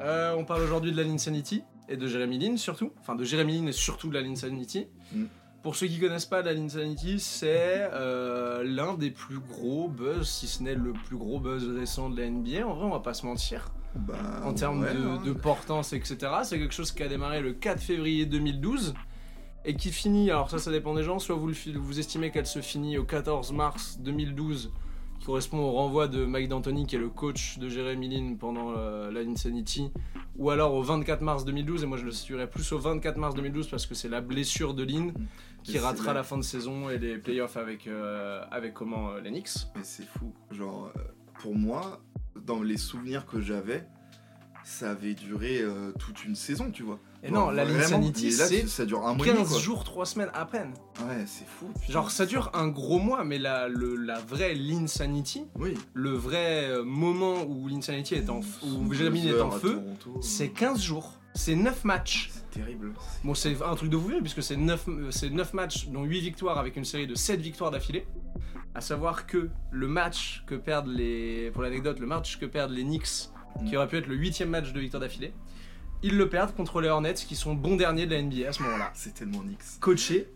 Euh, on parle aujourd'hui de la Linsanity et de Jeremy Lin surtout. Enfin, de Jeremy Lin et surtout de la Linsanity. Mm. Pour ceux qui connaissent pas la Linsanity, c'est euh, l'un des plus gros buzz, si ce n'est le plus gros buzz récent de la NBA. En vrai, on va pas se mentir. Bah, En termes ouais, de, hein. de portance, etc. C'est quelque chose qui a démarré le 4 février 2012 et qui finit, alors ça, ça dépend des gens, soit vous, le vous estimez qu'elle se finit au 14 mars 2012, qui correspond au renvoi de Mike D'Antoni, qui est le coach de Jeremy Lin pendant euh, la Insanity, ou alors au 24 mars 2012, et moi je le situerais plus au 24 mars 2012 parce que c'est la blessure de Lin qui Mais ratera la fin de saison et les playoffs avec, euh, avec comment, les Knicks. Mais c'est fou. Genre, euh, pour moi, dans les souvenirs que j'avais, ça avait duré toute une saison, tu vois. Et non, la Linsanity, c'est ça dure un mois et demi, 15 quoi. jours, 3 semaines à peine. Ouais, c'est fou. putain. Genre ça dure un gros mois, mais la, le- la vraie Linsanity, Oui. le vrai euh, moment où l'Insanity est en où Jérémy est en feu, c'est 15 jours. C'est 9 matchs. C'est terrible. Bon, c'est un truc de fou puisque c'est 9, euh, c'est 9 matchs, dont 8 victoires avec une série de 7 victoires d'affilée. À savoir que le match que perdent les. Pour l'anecdote, le match que perdent les Knicks, qui Mm. aurait pu être le 8 match de victoire d'affilée, ils le perdent contre les Hornets qui sont bons derniers de la NBA à ce moment-là. C'est tellement Nix. Coachés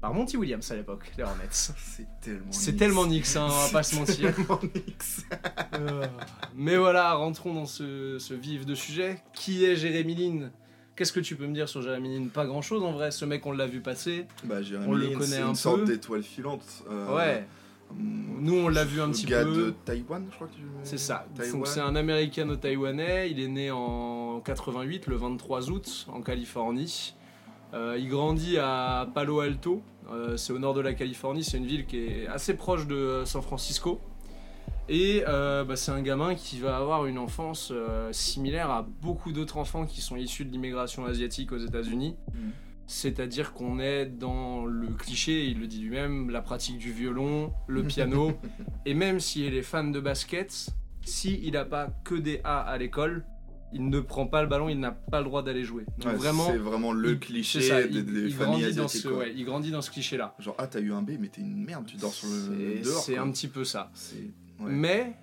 par Monty Williams à l'époque, les Hornets. C'est tellement C'est tellement Knicks, hein, on va pas se C'est mentir. tellement Knicks. Euh, Mais voilà, rentrons dans ce, ce vif de sujet. Qui est Jérémy Lin Qu'est-ce que tu peux me dire sur Jérémy Lin Pas grand chose en vrai, ce mec on l'a vu passer. Bah, Jérémy On le Lin, connaît c'est un une sorte d'étoile filante. euh, ouais, nous on l'a vu un petit gars peu. de Taïwan, je crois que tu C'est ça. C'est un américano-taïwanais. Il est né en 88, le 23 août, en Californie. Euh, il grandit à Palo Alto. Euh, c'est au nord de la Californie. C'est une ville qui est assez proche de euh, San Francisco. Et euh, bah, c'est un gamin qui va avoir une enfance similaire à beaucoup d'autres enfants qui sont issus de l'immigration asiatique aux États-Unis. Mhm. C'est-à-dire qu'on est dans le cliché, il le dit lui-même, la pratique du violon, le piano, et même s'il est fan de basket, s'il n'a pas que des A à l'école, il ne prend pas le ballon, il n'a pas le droit d'aller jouer. Donc Ouais, vraiment, c'est vraiment le il- cliché ça, des, il, des il familles grandit dans ce, ouais, il grandit dans ce cliché-là. Genre, ah, t'as eu un B, mais t'es une merde, tu dors sur le dehors. c'est un petit peu ça. Ouais. Mais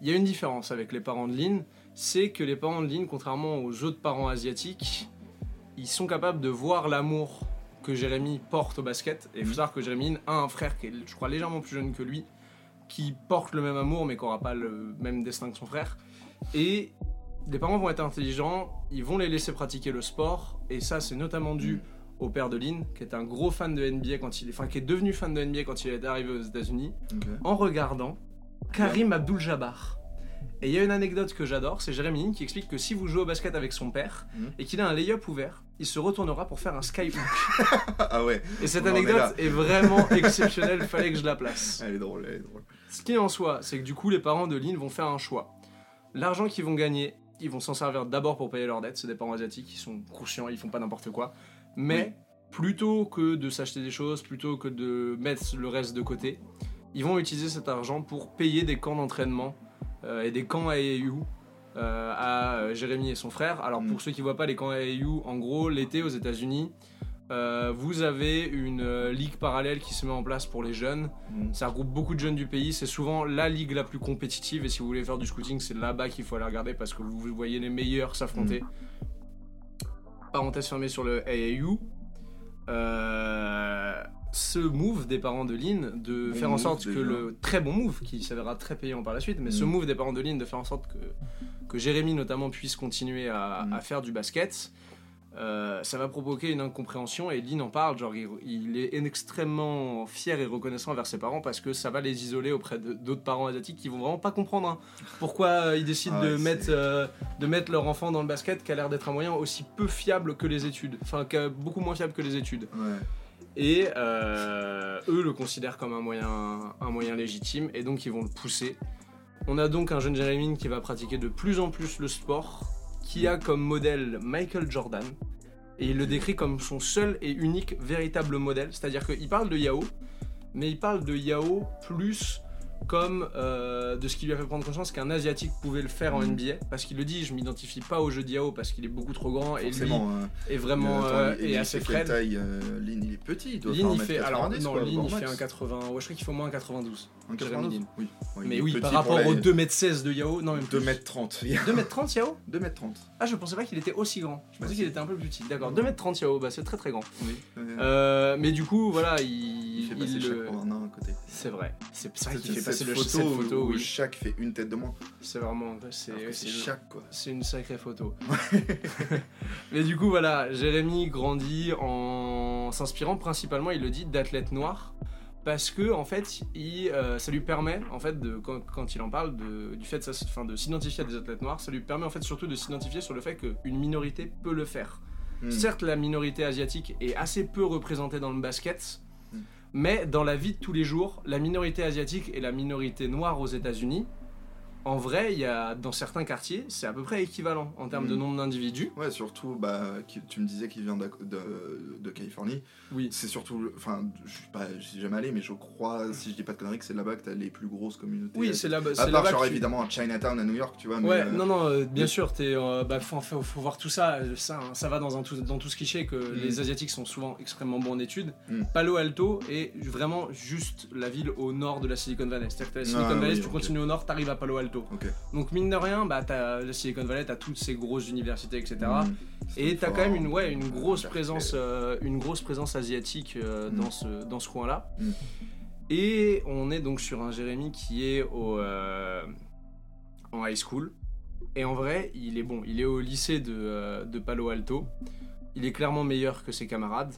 il y a une différence avec les parents de Lynn, c'est que les parents de Lynn, contrairement aux autres parents asiatiques, ils sont capables de voir l'amour que Jérémy porte au basket. Et il faut Mhm. savoir que Jérémy a un frère qui est, je crois, légèrement plus jeune que lui, qui porte le même amour mais qui n'aura pas le même destin que son frère. Et les parents vont être intelligents, ils vont les laisser pratiquer le sport, et ça c'est notamment dû Mhm. au père de Lynn, qui est un gros fan de NBA quand il est, enfin qui est devenu fan de NBA quand il est arrivé aux États-Unis, en regardant Karim Abdul-Jabbar. Et il y a une anecdote que j'adore, c'est Jérémy Lin qui explique que si vous jouez au basket avec son père Mhm. et qu'il a un lay-up ouvert, il se retournera pour faire un skyhook. Ah ouais, Et cette est anecdote est, vraiment exceptionnelle, fallait que je la place. elle est drôle, elle est drôle. Ce qui est en soi, c'est que du coup, les parents de Lynn vont faire un choix. L'argent qu'ils vont gagner, ils vont s'en servir d'abord pour payer leurs dettes. C'est des parents asiatiques, ils sont conscients, ils font pas n'importe quoi. Mais plutôt que de s'acheter des choses, plutôt que de mettre le reste de côté, ils vont utiliser cet argent pour payer des camps d'entraînement et des camps AAU euh, à euh, Jérémy et son frère. Alors Mm. pour ceux qui voient pas les camps AAU, en gros, l'été aux États-Unis, euh, vous avez une euh, ligue parallèle qui se met en place pour les jeunes. Mm. Ça regroupe beaucoup de jeunes du pays. C'est souvent la ligue la plus compétitive. Et si vous voulez faire du scouting, c'est là-bas qu'il faut aller regarder parce que vous voyez les meilleurs s'affronter. Parenthèse fermée sur le AAU. Euh, ce move des parents de Lynn de Bon faire en sorte que le très bon move qui s'avérera très payant par la suite, mais ce Mm. move des parents de Lynn de faire en sorte que, que Jérémy notamment puisse continuer à, Mm. à faire du basket, euh, ça va provoquer une incompréhension et Lynn en parle, genre il, il est extrêmement fier et reconnaissant envers ses parents parce que ça va les isoler auprès d'autres parents asiatiques qui vont vraiment pas comprendre hein, pourquoi euh, ils décident Ah ouais, de, mettre, euh, de mettre leur enfant dans le basket qui a l'air d'être un moyen aussi peu fiable que les études, enfin beaucoup moins fiable que les études. Ouais. Et euh, eux le considèrent comme un moyen, légitime et donc ils vont le pousser. On a donc un jeune Jérémy qui va pratiquer de plus en plus le sport, qui a comme modèle Michael Jordan. Et il le décrit comme son seul et unique véritable modèle. C'est-à-dire qu'il parle de Yao, mais il parle de Yao plus comme euh, de ce qui lui a fait prendre conscience qu'un asiatique pouvait le faire en Mhm. NBA parce qu'il le dit je m'identifie pas au jeu de Yao parce qu'il est beaucoup trop grand et lui Forcément. hein. est vraiment Attends, euh, il- il assez frêle taille euh, Lynn, il est petit. Il doit faire il 1m90, fait alors non quoi, Lynn il fait un 80 ouais je crois qu'il faut moins un 92 Un Jérémy 92 Lin. Oui. Ouais, mais oui par rapport les- aux 2m16 de Yao non même 2m30. 2m30 Yao 2m30. ah je pensais pas qu'il était aussi grand je pensais Bah, qu'il était un peu plus petit d'accord Non. 2m30 Yao bah c'est très très grand Oui. Euh, mais du coup voilà il, il fait passer chaque le- pour un nain à côté. c'est vrai c'est ça qui fait cette photo, cette photo où oui chaque fait une tête de moins. c'est vraiment c'est chaque quoi. C'est une sacrée photo. Mais du coup, voilà, Jérémy grandit en s'inspirant principalement, il le dit, d'athlètes noirs. Parce que, en fait, il, euh, ça lui permet, en fait, de, quand, quand il en parle de, du fait de, sa- enfin, de s'identifier à des athlètes noirs, ça lui permet, en fait, surtout de s'identifier sur le fait qu'une minorité peut le faire. Hmm. Certes, la minorité asiatique est assez peu représentée dans le basket. Mais dans la vie de tous les jours, la minorité asiatique et la minorité noire aux États-Unis, en vrai, il y a dans certains quartiers, c'est à peu près équivalent en termes de Mm. nombre d'individus. Ouais, surtout, bah, tu me disais qu'il vient de, de Californie. Oui. C'est surtout, enfin, je suis pas, je suis jamais allé, mais je crois, si je dis pas de conneries, que c'est là-bas que t'as les plus grosses communautés. Oui, c'est là, À part, là-bas genre, tu- évidemment, à Chinatown à New York, tu vois. mais, Ouais, euh, non, non, euh, bien sûr, t'es, euh, bah, faut, faut, faut voir tout ça. Ça, hein, ça va dans, un tout, dans tout ce cliché que Mm. les Asiatiques sont souvent extrêmement bons en études. Mm. Palo Alto est vraiment juste la ville au nord de la Silicon Valley. C'est-à-dire que la Silicon Ah, Valley, oui, si tu continues au nord, t'arrives à Palo Alto. Donc, mine de rien, bah, t'as la Silicon Valley, t'as toutes ces grosses universités, etc. Hmm. Et t'as quand même une, ouais, une grosse Berkeley. présence, euh, une grosse présence asiatique euh, Mm. dans ce, dans ce coin-là. Mm. Et on est donc sur un Jérémy qui est au, euh, en high school. Et en vrai, il est bon. Il est au lycée de, de Palo Alto. Il est clairement meilleur que ses camarades.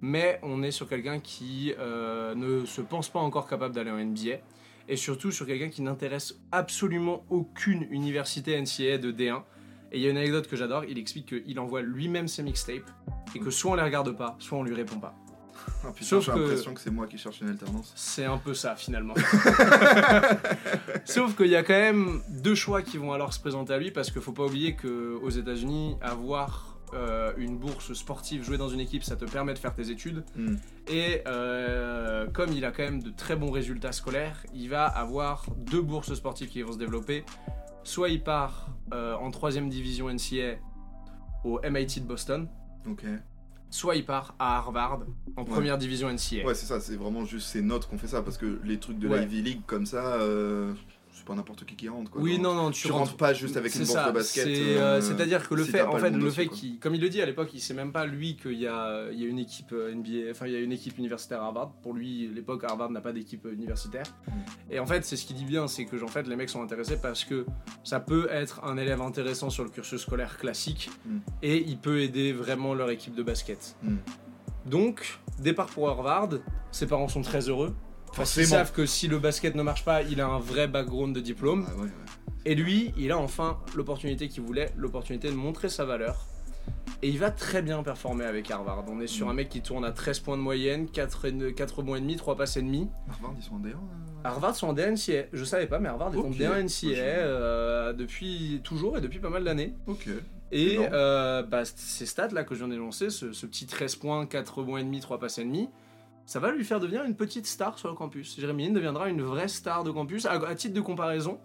Mais on est sur quelqu'un qui euh, ne se pense pas encore capable d'aller en NBA. Et surtout sur quelqu'un qui n'intéresse absolument aucune université NCAA de D1. Et il y a une anecdote que j'adore, il explique qu'il envoie lui-même ses mixtapes et que soit on les regarde pas, soit on lui répond pas. Ah, putain, j'ai que- l'impression que c'est moi qui cherche une alternance. C'est un peu ça finalement. Sauf qu'il y a quand même deux choix qui vont alors se présenter à lui parce qu'il faut pas oublier qu'aux États-Unis, avoir euh, une bourse sportive, jouer dans une équipe, ça te permet de faire tes études. Hmm. Et euh, comme il a quand même de très bons résultats scolaires, il va avoir deux bourses sportives qui vont se développer. Soit il part euh, en troisième division NCA au MIT de Boston, Ok. soit il part à Harvard en première division NCA. Ouais, c'est ça, c'est vraiment juste ces notes qu'on fait ça, parce que les trucs de la Ouais. Ivy League comme ça, euh, c'est pas n'importe qui qui rentre. Quoi, oui, non, non, tu, Tu rentres pas juste avec une ça, de basket. c'est, euh, C'est-à-dire que le fait, en fait, le fait qu'il, comme il le dit à l'époque, il sait même pas lui qu'il y a, il y a une équipe euh, NBA, enfin il y a une équipe universitaire à Harvard. Pour lui, à l'époque, Harvard n'a pas d'équipe euh, universitaire. Mm. Et en fait, c'est ce qu'il dit bien, c'est que en fait, les mecs sont intéressés parce que ça peut être un élève intéressant sur le cursus scolaire classique Mm. et il peut aider vraiment leur équipe de basket. Mm. Donc, départ pour Harvard, ses parents sont très heureux. Parce qu'ils savent que si le basket ne marche pas, il a un vrai background de diplôme. Ah ouais, ouais. Et lui, il a enfin l'opportunité qu'il voulait, l'opportunité de montrer sa valeur. Et il va très bien performer avec Harvard. On est sur Mm. un mec qui tourne à 13 points de moyenne, 4, et- 4 bons et demi, 3 passes et demi. Harvard, ils sont en D1 euh Harvard sont en D1NCA. Je savais pas, mais Harvard est en Ok. D1NCA Ouais, je- euh, depuis toujours et depuis pas mal d'années. Ok. Et euh, bah, ces stats là que je viens d'énoncer, ce, ce petit 13 points, 4 bons et demi, 3 passes et demi, ça va lui faire devenir une petite star sur le campus. Jérémy Lin deviendra une vraie star de campus. À, à titre de comparaison,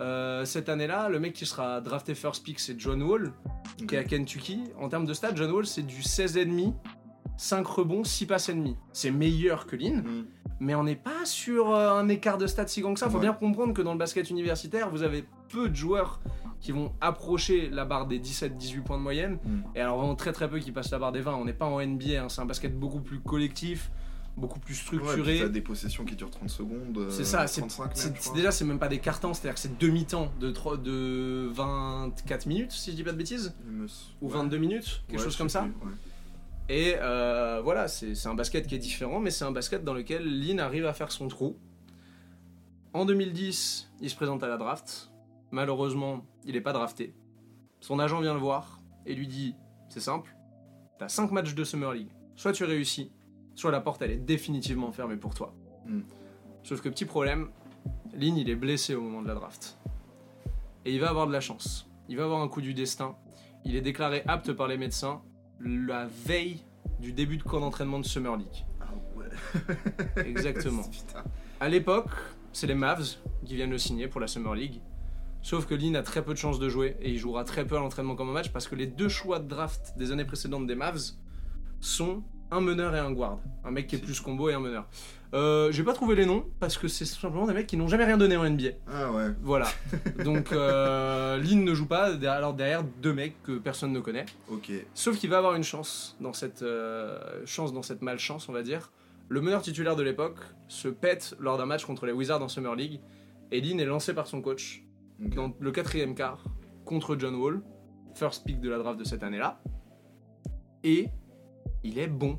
euh, cette année-là, le mec qui sera drafté first pick, c'est John Wall, qui est à Kentucky. En termes de stats, John Wall, c'est du 16,5, 5 rebonds, 6 passes et demi. C'est meilleur que Lin, Hmm. mais on n'est pas sur euh, un écart de stats si grand que ça. Faut Ouais. bien comprendre que dans le basket universitaire, vous avez peu de joueurs qui vont approcher la barre des 17-18 points de moyenne. Mm. Et alors vraiment très très peu qui passent la barre des 20. On n'est pas en NBA, hein, c'est un basket beaucoup plus collectif, beaucoup plus Ouais, structuré. t'as des possessions qui durent 30 secondes. euh, c'est ça, c'est 35 même, c'est- je c'est- crois. déjà c'est même pas des cartons, c'est-à-dire que c'est demi-temps de, de 24 minutes si je dis pas de bêtises, me- ou ouais. 22 minutes, quelque Ouais, chose comme ça. plus, ouais. Et euh, voilà, c'est c'est un basket qui est différent, mais c'est un basket dans lequel Lynn arrive à faire son trou. En 2010, il se présente à la draft. Malheureusement, il n'est pas drafté. Son agent vient le voir et lui dit C'est simple, t'as 5 matchs de Summer League. Soit tu réussis, soit la porte elle est définitivement fermée pour toi. Mm. Sauf que petit problème, Lynn il est blessé au moment de la draft. Et il va avoir de la chance. Il va avoir un coup du destin. Il est déclaré apte par les médecins la veille du début de camp d'entraînement de Summer League. Ah ouais. Exactement. À l'époque, c'est les Mavs qui viennent le signer pour la Summer League. Sauf que Lynn a très peu de chances de jouer et il jouera très peu à l'entraînement comme un match parce que les deux choix de draft des années précédentes des Mavs sont un meneur et un guard. Un mec qui est plus combo et un meneur. Euh, J'ai pas trouvé les noms parce que c'est simplement des mecs qui n'ont jamais rien donné en NBA. Ah ouais. Voilà. Donc euh, Lynn ne joue pas, alors derrière deux mecs que personne ne connaît. Ok. Sauf qu'il va avoir une chance dans cette euh, chance dans cette malchance, on va dire. Le meneur titulaire de l'époque se pète lors d'un match contre les Wizards en Summer League et Lynn est lancé par son coach dans le quatrième quart contre John Wall, first pick de la draft de cette année-là. Et il est bon.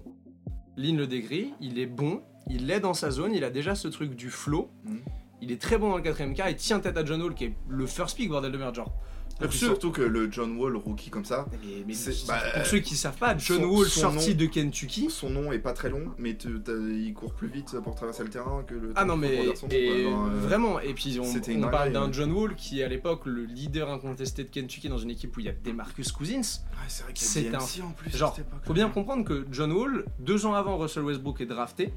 Lynn le décrit, il est bon, il est dans sa zone, il a déjà ce truc du flow. Mhm. Il est très bon dans le quatrième quart, il tient tête à John Wall qui est le first pick, bordel de merde, genre. Et Pour puis ceux- surtout que le John Wall rookie comme ça, Mais- mais C'est- bah, pour ceux qui savent pas, John son- Wall son sorti nom- de Kentucky. son nom est pas très long, mais te- il court plus vite pour traverser le terrain que le. Ah non mais et quoi. Euh, vraiment et puis on, c'était on une parle d'un. John Wall qui est à l'époque le leader incontesté de Kentucky dans une équipe où il y a Demarcus Cousins. Ouais, c'est vrai qu'il y a c'est DMC en plus. Genre, faut bien comprendre que John Wall, deux ans avant Russell Westbrook est drafté,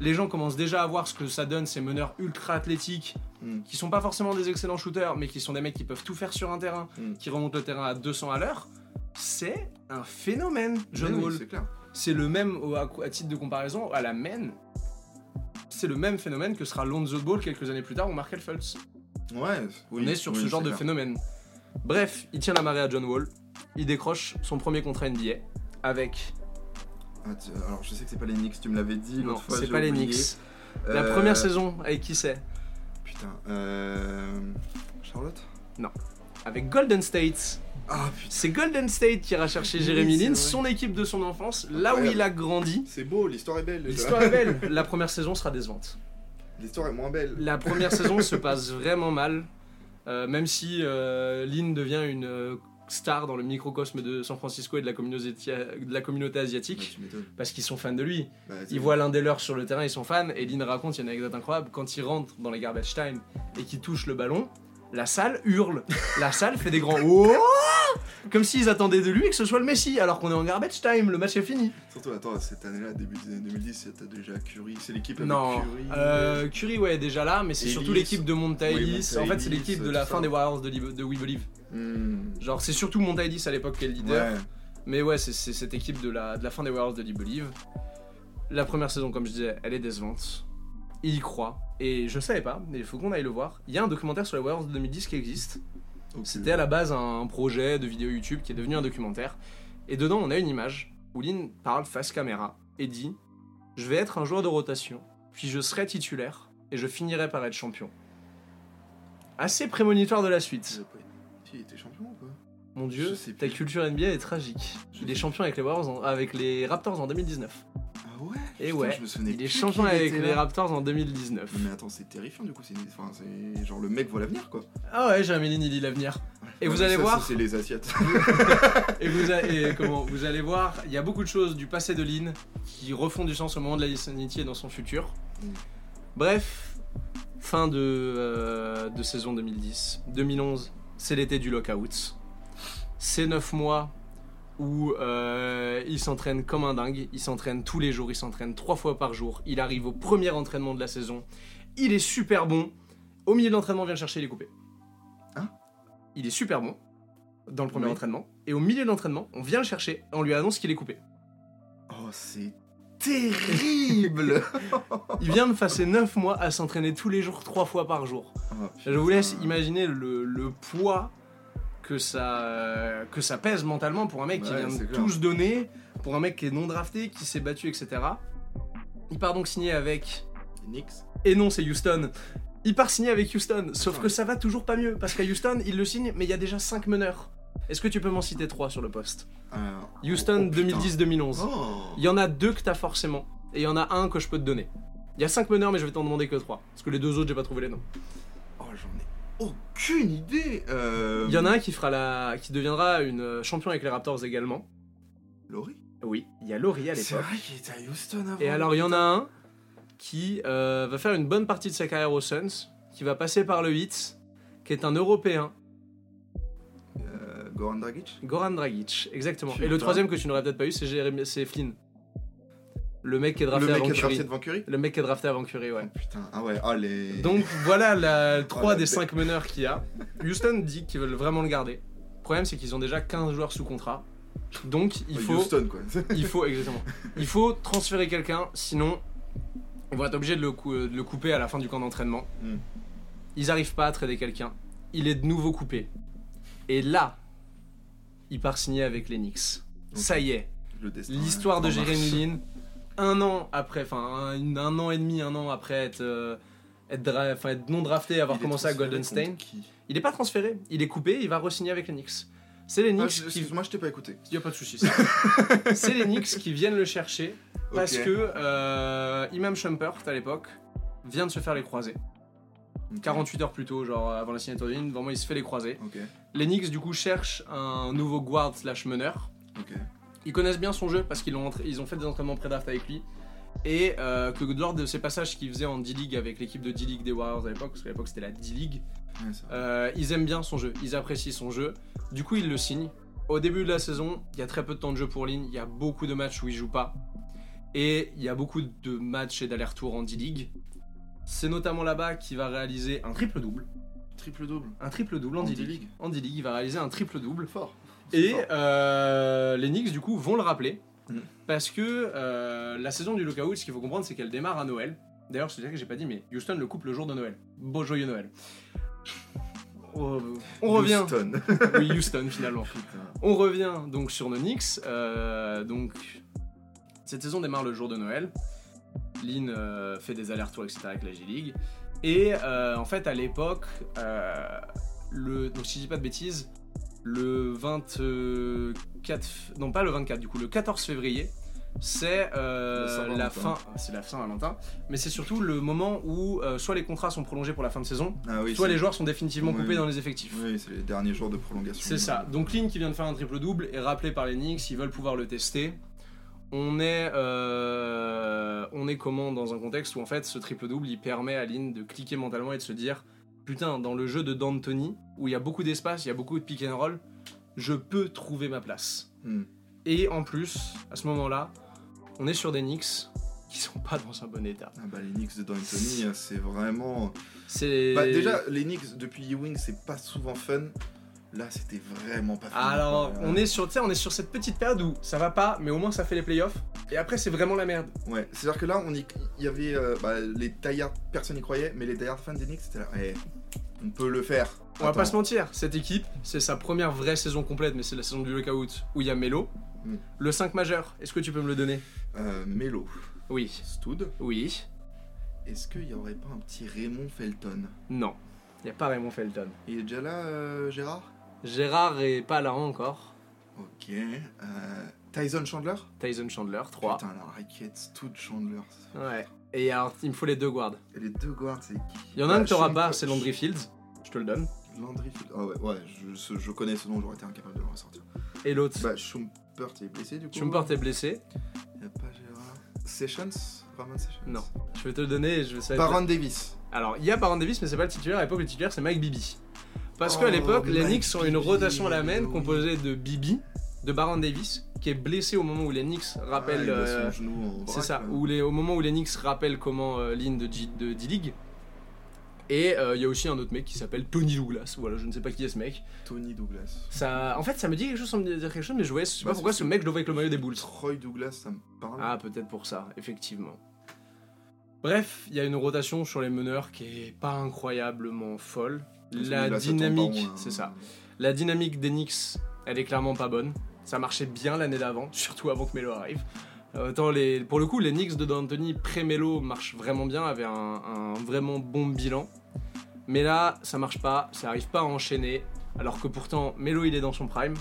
les gens commencent déjà à voir ce que ça donne ces meneurs ultra athlétiques Mm. qui sont pas forcément des excellents shooters mais qui sont des mecs qui peuvent tout faire sur un terrain, Mm. qui remontent le terrain à 200 à l'heure. C'est un phénomène, John Mais oui, Wall. C'est le même, au- à, titre de comparaison, à la main, c'est le même phénomène que sera Lonzo Ball quelques années plus tard ou Markel Fultz. Ouais. oui, On est sur oui, ce genre de clair. phénomène. Bref, il tient la marée à John Wall, il décroche son premier contrat NBA avec. Ah, Alors, je sais que c'est pas les Knicks, tu me l'avais dit Non, l'autre fois. c'est pas les. Knicks. La Euh, première saison, avec qui c'est? Putain. Euh... Charlotte? Avec Golden State. Ah putain. C'est Golden State qui ira chercher Jeremy Lin, son équipe de son enfance, là où il a grandi. C'est beau, l'histoire est belle. L'histoire est belle. La première saison sera décevante. L'histoire est moins belle. La première saison se passe vraiment mal, euh, même si euh, Lin devient une star dans le microcosme de San Francisco et de la communauté, de la communauté asiatique, parce qu'ils sont fans de lui. Bah, Ils voient l'un des leurs sur le terrain, ils sont fans, et Lin raconte, il y a une anecdote incroyable, quand il rentre dans les garbage time et qu'il touche le ballon, la salle hurle. La salle fait des grands oh comme s'ils attendaient de lui que ce soit le Messi, alors qu'on est en garbage time, le match est fini. Surtout, attends, cette année-là, début des années 2010, t'as déjà Curry. C'est l'équipe avec Non, Curry. euh, Curry ouais est déjà là, mais c'est surtout l'équipe de Monta Oui, Ellis. Monta en fait, c'est l'équipe de la ça. fin des Warriors de, de We Believe. Hmm. Genre, c'est surtout Monta Ellis à l'époque qui est le leader. Ouais. Mais ouais, c'est c'est cette équipe de la, de la fin des Warriors de We Believe. La première saison, comme je disais, elle est décevante. Il y croit. Et je savais pas, mais il faut qu'on aille le voir. Il y a un documentaire sur les Warriors de 2010 qui existe. C'était à la base un projet de vidéo YouTube qui est devenu un documentaire. Et dedans, on a une image où Lynn parle face caméra et dit Je vais être un joueur de rotation, puis je serai titulaire et je finirai par être champion. Assez prémonitoire de la suite. il était champion ou quoi? Mon dieu, ta culture NBA est tragique. Je Il est champion avec les, Warriors en- avec les Raptors en 2019. Ouais Et Putain, ouais, je me souvenais Il est plus champion qu'il avec était les là. Raptors en 2019. Mais attends, c'est terrifiant du coup. C'est enfin, c'est- genre le mec voit l'avenir quoi. Ah ouais, Jérémy Lin, il lit l'avenir. Et vous Ouais, allez ça, voir- ça, C'est les Asiates. Et vous, a- et comment, vous allez voir, il y a beaucoup de choses du passé de Lynn qui refont du sens au moment de la amitié dans son futur. Mm. Bref, fin de, euh, de saison 2010. 2011, c'est l'été du lockout. C'est 9 mois où euh, il s'entraîne comme un dingue. Il s'entraîne tous les jours, il s'entraîne 3 fois par jour. Il arrive au premier entraînement de la saison. Il est super bon. Au milieu de l'entraînement, on vient le chercher, il est coupé. Hein? Il est super bon dans le premier Oui. entraînement. Et au milieu de l'entraînement, on vient le chercher, on lui annonce qu'il est coupé. Oh, c'est terrible Il vient de passer 9 mois à s'entraîner tous les jours, 3 fois par jour. Oh, Je vous laisse imaginer le, le poids que ça, que ça pèse mentalement pour un mec qui Ouais, vient de clair. tout se donner, pour un mec qui est non drafté, qui s'est battu, etc. Il part donc signer avec. Knicks Et non, c'est Houston. Il part signer avec Houston, sauf que ça va toujours pas mieux, parce qu'à Houston, il le signe, mais il y a déjà 5 meneurs. Est-ce que tu peux m'en citer 3 sur le poste Alors, Houston oh, putain. 2010-2011. Oh Il y en a deux que t'as forcément, et il y en a un que je peux te donner. Il y a 5 meneurs, mais je vais t'en demander que 3, parce que les deux autres, j'ai pas trouvé les noms. Oh, j'en ai aucune idée euh... Il y en a un qui fera la, qui deviendra une euh, champion avec les Raptors également. Laurie? Oui, il y a Laurie à C'est l'époque. vrai qu'il était à Houston avant. Et alors il y en a un qui euh, va faire une bonne partie de sa carrière aux Suns, qui va passer par le 8, qui est un Européen, Euh, Goran Dragic? Goran Dragic, exactement. Et le troisième que tu n'aurais peut-être pas eu, c'est c'est Flynn. Le mec qui est Le drafté mec avant qui est drafté Curry. devant Curry Le mec qui est drafté avant Curry, ouais. Putain, ah ouais, les. Donc voilà la, 3 Oh, la des bête. 5 meneurs qu'il y a. Houston dit qu'ils veulent vraiment le garder. Le problème, c'est qu'ils ont déjà 15 joueurs sous contrat. Donc il faut, Houston, quoi. il faut, exactement. Il faut transférer quelqu'un, sinon ils vont être obligés de le, cou- de le couper à la fin du camp d'entraînement. Hmm. Ils arrivent pas à trader quelqu'un. Il est de nouveau coupé. Et là, il part signer avec les Knicks. Ça y est, Le l'histoire de en Jérémy. Lin, un an après, enfin un, un an et demi, un an après être, euh, être, dra- enfin, être non drafté, avoir Il commencé à Golden State, il est pas transféré, il est coupé, il va re-signer avec les Knicks. C'est les Ah, Knicks je- qui. Excuse-moi, je t'ai pas écouté. Y a pas de souci. C'est les Knicks qui viennent le chercher parce que euh, Imam Shumpert à l'époque vient de se faire les croisés. Ok. 48 heures plus tôt, genre avant la signature de vraiment il se fait les croisés. Les Knicks du coup cherchent un nouveau guard slash meneur. Ils connaissent bien son jeu parce qu'ils ont, entra- ils ont fait des entraînements pré-draft avec lui. Et euh, que lors de ces passages qu'il faisait en D-League avec l'équipe de D-League des Warriors à l'époque, parce qu'à l'époque c'était la D-League, Ouais, euh, ils aiment bien son jeu, ils apprécient son jeu. Du coup, ils le signent. Au début de la saison, il y a très peu de temps de jeu pour Lin, il y a beaucoup de matchs où il joue pas. Et il y a beaucoup de matchs et d'allers-retours en D-League. C'est notamment là-bas qu'il va réaliser un triple-double. Triple-double. Un triple-double en En D-League. D-League. En D-League, il va réaliser un triple-double. Fort. Et euh, les Knicks, du coup, vont le rappeler. Mm. Parce que euh, la saison du lockout, ce qu'il faut comprendre, c'est qu'elle démarre à Noël. D'ailleurs, c'est ça que j'ai pas dit, mais Houston le coupe le jour de Noël. Beau joyeux Noël. Oh, On revient. Houston. Oui, Houston finalement. On revient donc sur nos Knicks. Euh, donc, cette saison démarre le jour de Noël. Lynn fait des allers-retours, etc. avec la G-League. Et en fait, à l'époque, le, donc si je dis pas de bêtises, le 24, f- non pas le 24, du coup le 14 février, c'est euh, La fin, c'est la Saint-Valentin, mais c'est surtout le moment où euh, soit les contrats sont prolongés pour la fin de saison, Ah oui, soit les joueurs sont définitivement Oui. coupés dans les effectifs. Oui, c'est les derniers jours de prolongation. C'est ça. Donc Lynn qui vient de faire un triple double est rappelé par les Knicks, ils veulent pouvoir le tester. On est, euh, on est comment dans un contexte où en fait ce triple double il permet à Lynn de cliquer mentalement et de se dire putain dans le jeu de D'Antoni où il y a beaucoup d'espace, il y a beaucoup de pick and roll, je peux trouver ma place. Hmm. Et en plus à ce moment-là, on est sur des Knicks qui sont pas dans un bon état. Ah bah, les Knicks de D'Antoni, c'est vraiment. C'est Bah, déjà, les Knicks depuis Ewing, c'est pas souvent fun. Là, c'était vraiment pas fun. Alors, on est sur, on est sur cette petite période où ça va pas, mais au moins ça fait les playoffs. Et après, c'est vraiment la merde. Ouais, c'est-à-dire que là, on y... il y avait euh, bah, les die-hard, personne n'y croyait, mais les die-hard fans des Knicks, c'était là. Eh, on peut le faire. On va pas se mentir, cette équipe, c'est sa première vraie saison complète, mais c'est la saison du lockout où il y a Melo. Mm. Le 5 majeur, est-ce que tu peux me le donner? Euh, Melo, Oui. Stud, Oui. est-ce qu'il y aurait pas un petit Raymond Felton? Non. Il n'y a pas Raymond Felton. Il est déjà là, euh, Gérard? Gérard est pas là encore. Ok. Euh, Tyson Chandler? Tyson Chandler, 3. Putain, la raquette Stud Chandler. Ouais. Et alors, il me faut les deux guards. Et les deux guards, c'est qui? Il y en a un Bah, que t'auras Sean pas, c'est Landry Fields. Je te le donne. Landry Field. Ah ouais, ouais, je, ce- je connais ce nom, j'aurais été incapable de le ressortir. Et l'autre, Bah, Schumpert est blessé du coup. Schumpert est blessé. Y a pas Gérard. Sessions? Ramon Sessions? Non. Je vais te le donner et je vais être- Baron Davis. Alors, il y a Baron Davis, mais c'est pas le titulaire. À l'époque, le titulaire, c'est Mike Bibi. Parce qu'à Oh, l'époque, les Knicks ont une rotation à la main composée de Bibi, de Baron Davis, qui est blessé au moment où les Knicks rappellent. Ah, euh, c'est ça, là. où les, au moment où les Knicks rappellent comment euh, Lynn de, G- de D-League. Et euh, il y a aussi un autre mec qui s'appelle Tony Douglas. Voilà, je ne sais pas qui est ce mec. Tony Douglas. Ça, en fait, ça me dit quelque chose, ça me dit quelque chose, mais je, je sais Bah, pas pourquoi ce mec je le vois avec le maillot des Bulls. Troy Douglas, ça me parle. Ah, peut-être pour ça, effectivement. Bref, il y a une rotation sur les meneurs qui est pas incroyablement folle. La là, dynamique, rond, hein. c'est ça. La dynamique des Knicks, elle est clairement pas bonne. Ça marchait bien l'année d'avant, surtout avant que Melo arrive. Euh, Autant les, pour le coup, les Knicks de D'Antoni pré-Melo marchent vraiment bien, avaient un, un vraiment bon bilan. Mais là, ça marche pas, ça arrive pas à enchaîner. Alors que pourtant, Melo il est dans son prime.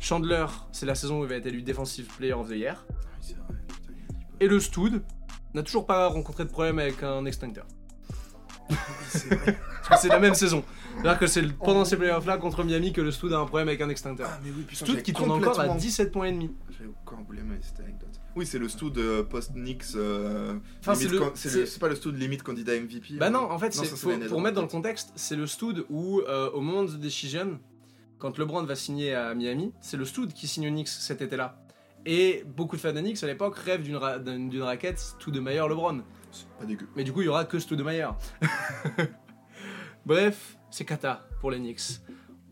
Chandler, c'est la saison où il va être élu Defensive Player of the Year. Ah c'est Et le Stud n'a toujours pas rencontré de problème avec un extincteur. C'est vrai. Parce que c'est la même saison. C'est-à-dire que c'est le- pendant ces playoffs-là contre Miami que le Stud a un problème avec un extincteur. Ah, mais oui, putain, Stud j'avais qui tourne encore à complètement- 17 points et demi. J'avais encore oublié mais cette anecdote. Oui, c'est le stud euh, post-Knicks. euh, Enfin, limite c'est le- can- c'est c'est- le- c'est pas le stud limite candidat MVP. Bah euh, non, en fait, c'est- faut- pour mettre dans le contexte, c'est le Stud où, euh, au moment de decision, quand LeBron va signer à Miami, c'est le Stud qui signe au Knicks cet été-là. Et beaucoup de fans d'Enix à l'époque rêvent d'une ra- d'une d'une raquette Stoudemire LeBron. Pas dégueu. Mais du coup, il y aura que Stoudemire. Bref, c'est kata pour les Knicks.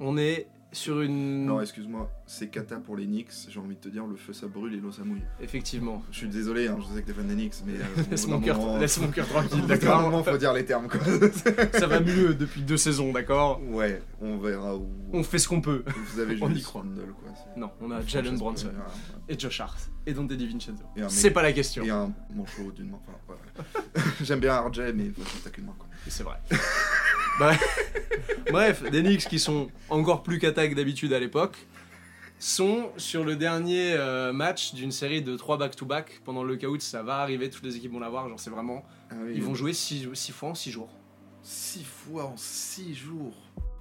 On est sur une. Non, excuse-moi, c'est cata pour les Knicks. J'ai envie de te dire, le feu ça brûle et l'eau ça mouille. Effectivement. Je suis désolé, hein, je sais que t'es fan des Knicks, mais. euh, Laisse mon cœur moment- laisse mon cœur tranquille, d'accord moment, faut dire les termes, quoi. Ça va mieux depuis deux saisons, d'accord ouais, on verra où. On fait ce qu'on peut. Vous avez on y croit. Quoi. Non, on a Jalen Bronson Voilà. et Josh Hart et Dante DiVincenzo. C'est pas la question. Et un manchot d'une main. Enfin, ouais. J'aime bien RJ, mais t'as qu'une main, quoi. C'est vrai. Bref, Bref, des Knicks qui sont encore plus kata que d'habitude à l'époque sont sur le dernier euh, match d'une série de 3 back-to-back. Pendant le caout, ça va arriver, toutes les équipes vont l'avoir. Genre, c'est vraiment. Ah oui, Ils vont jouer 6 fois en 6 jours. Six fois en six jours.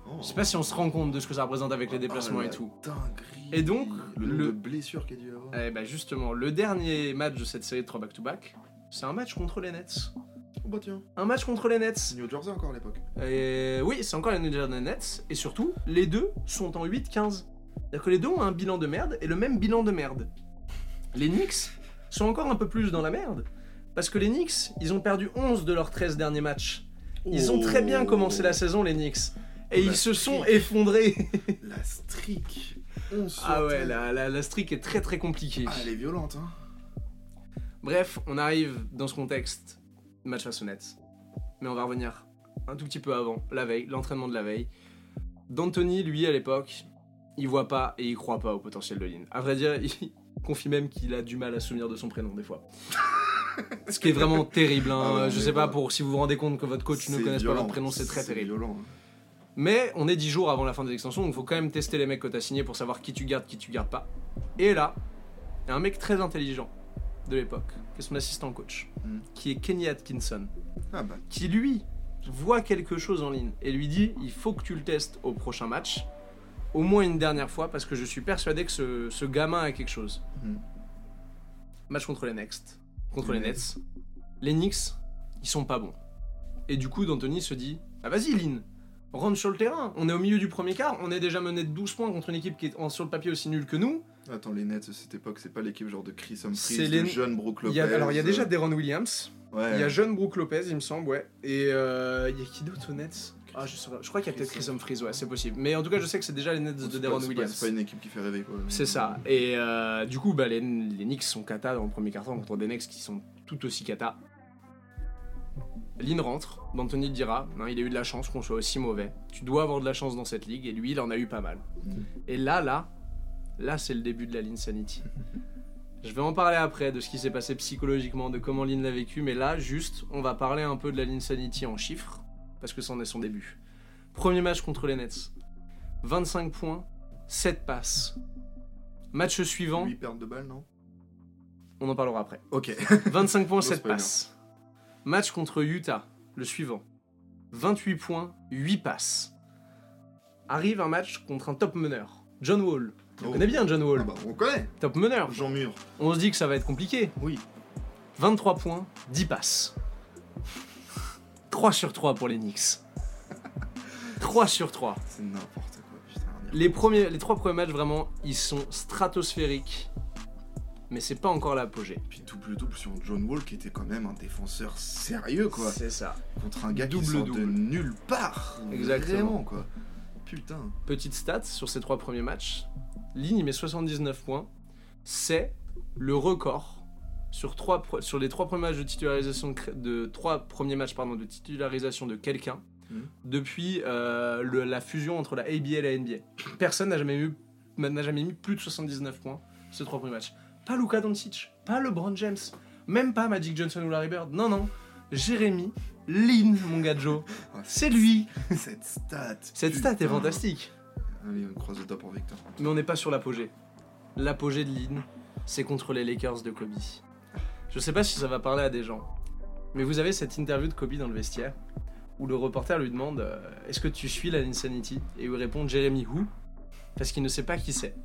Oh. Je sais pas si on se rend compte de ce que ça représente avec les déplacements Oh, et la tout. Dinguerie. Et donc, le le- de blessures qu'il y a dû avoir. Eh bah justement, le dernier match de cette série de 3 back-to-back, c'est un match contre les Nets. Oh bah tiens, Un match contre les Nets. New Jersey encore à l'époque. Et oui, c'est encore les New Jersey Nets. Et surtout, les deux sont en 8-15. C'est-à-dire que les deux ont un bilan de merde et le même bilan de merde. Les Knicks sont encore un peu plus dans la merde. Parce que les Knicks, ils ont perdu 11 de leurs 13 derniers matchs. Ils ont très bien commencé la saison, les Knicks. Et La ils se sont streak. effondrés. La streak. 11 sur ah ouais, 13. la, la, la streak est très très compliquée. Ah, elle est violente, hein. Bref, on arrive dans ce contexte, match Nets. Mais on va revenir un tout petit peu avant, la veille, l'entraînement de la veille. D'Anthony, lui, à l'époque, il voit pas et il croit pas au potentiel de Lynn. À vrai dire, il confie même qu'il a du mal à se souvenir de son prénom des fois. Ce qui est vraiment terrible. hein. Ah ouais, Je sais pas pour si vous vous rendez compte que votre coach ne connaisse pas votre prénom, c'est très terrible. violent. Mais on est 10 jours avant la fin des extensions, donc il faut quand même tester les mecs que t'as signés pour savoir qui tu gardes, qui tu gardes pas. Et là, il y a un mec très intelligent de l'époque, qui est son assistant coach, Mm. qui est Kenny Atkinson, Ah bah, qui lui voit quelque chose en ligne et lui dit il faut que tu le testes au prochain match, au moins une dernière fois, parce que je suis persuadé que ce, ce gamin a quelque chose. Mm. Match contre les Next, contre Les les Nets. Les Knicks, ils sont pas bons. Et du coup, D'Antoni se dit Ah vas-y, Lynn, rentre sur le terrain. On est au milieu du premier quart, on est déjà mené de 12 points contre une équipe qui est en- sur le papier aussi nulle que nous. Attends, les Nets de cette époque, c'est pas l'équipe genre de Chris C'est Humphries, les- de jeune Brook Lopez. y a, alors, il y a déjà euh, Deron Williams, Ouais. il y a jeune Brook Lopez, il me semble, ouais. Et euh, il y a qui d'autre aux Nets? Ah, je, crois qu'il y a peut-être Chris Humphries, ouais, c'est possible. Mais en tout cas, je sais que c'est déjà les Nets de Deron Williams. C'est pas une équipe qui fait rêver, quoi. C'est ça. Et euh, du coup, bah, les, les Knicks sont kata dans le premier carton contre des Knicks qui sont tout aussi kata. Lynn rentre, D'Antoni dira non, il a eu de la chance qu'on soit aussi mauvais. Tu dois avoir de la chance dans cette ligue, et lui, il en a eu pas mal. Mm. Et là, là, là, c'est le début de la Lynn Sanity. Je vais en parler après de ce qui s'est passé psychologiquement, de comment Lynn l'a vécu, mais là, juste, on va parler un peu de la Lynn Sanity en chiffres, parce que c'en est son début. Premier match contre les Nets. 25 points, 7 passes. Match suivant, 8 pertes de balles, non? On en parlera après. Ok. 25 points, No 7 spoiler. passes. Match contre Utah, le suivant. 28 points, 8 passes. Arrive un match contre un top meneur, John Wall. On Oh. connaît bien John Ah Wall, bah, on connaît. top meneur. Jean Mur. On se dit que ça va être compliqué. Oui. 23 points, 10 passes. 3 sur 3 pour les Knicks. 3 sur 3. C'est n'importe quoi, putain. Les, premiers, les trois premiers matchs, vraiment, ils sont stratosphériques. Mais c'est pas encore l'apogée. Puis double double sur John Wall qui était quand même un défenseur sérieux quoi. C'est ça. Contre un gars Double qui sort double. de nulle part. Exactement. Vraiment quoi. Putain. Petite stat sur ces trois premiers matchs. Ligne il met 79 points. C'est le record sur, trois, pre- sur les trois premiers matchs de titularisation de, trois premiers matchs pardon, de titularisation de quelqu'un Mhm. depuis euh, le- la fusion entre la ABA et la NBA. Personne n'a jamais, eu- n'a jamais mis plus de 79 points ces trois premiers matchs. Pas Luka Doncic, pas LeBron James, même pas Magic Johnson ou Larry Bird. Non, non. Jérémy Lin, mon gars Joe. C'est lui. Cette stat. Cette stat est fantastique. Allez, on croise le top pour Victor. Mais on n'est pas sur l'apogée. L'apogée de Lynn, c'est contre les Lakers de Kobe. Je sais pas si ça va parler à des gens, mais vous avez cette interview de Kobe dans le vestiaire où le reporter lui demande euh, Est-ce que tu suis la Insanity? Et il répond Jeremy Who? Parce qu'il ne sait pas qui c'est.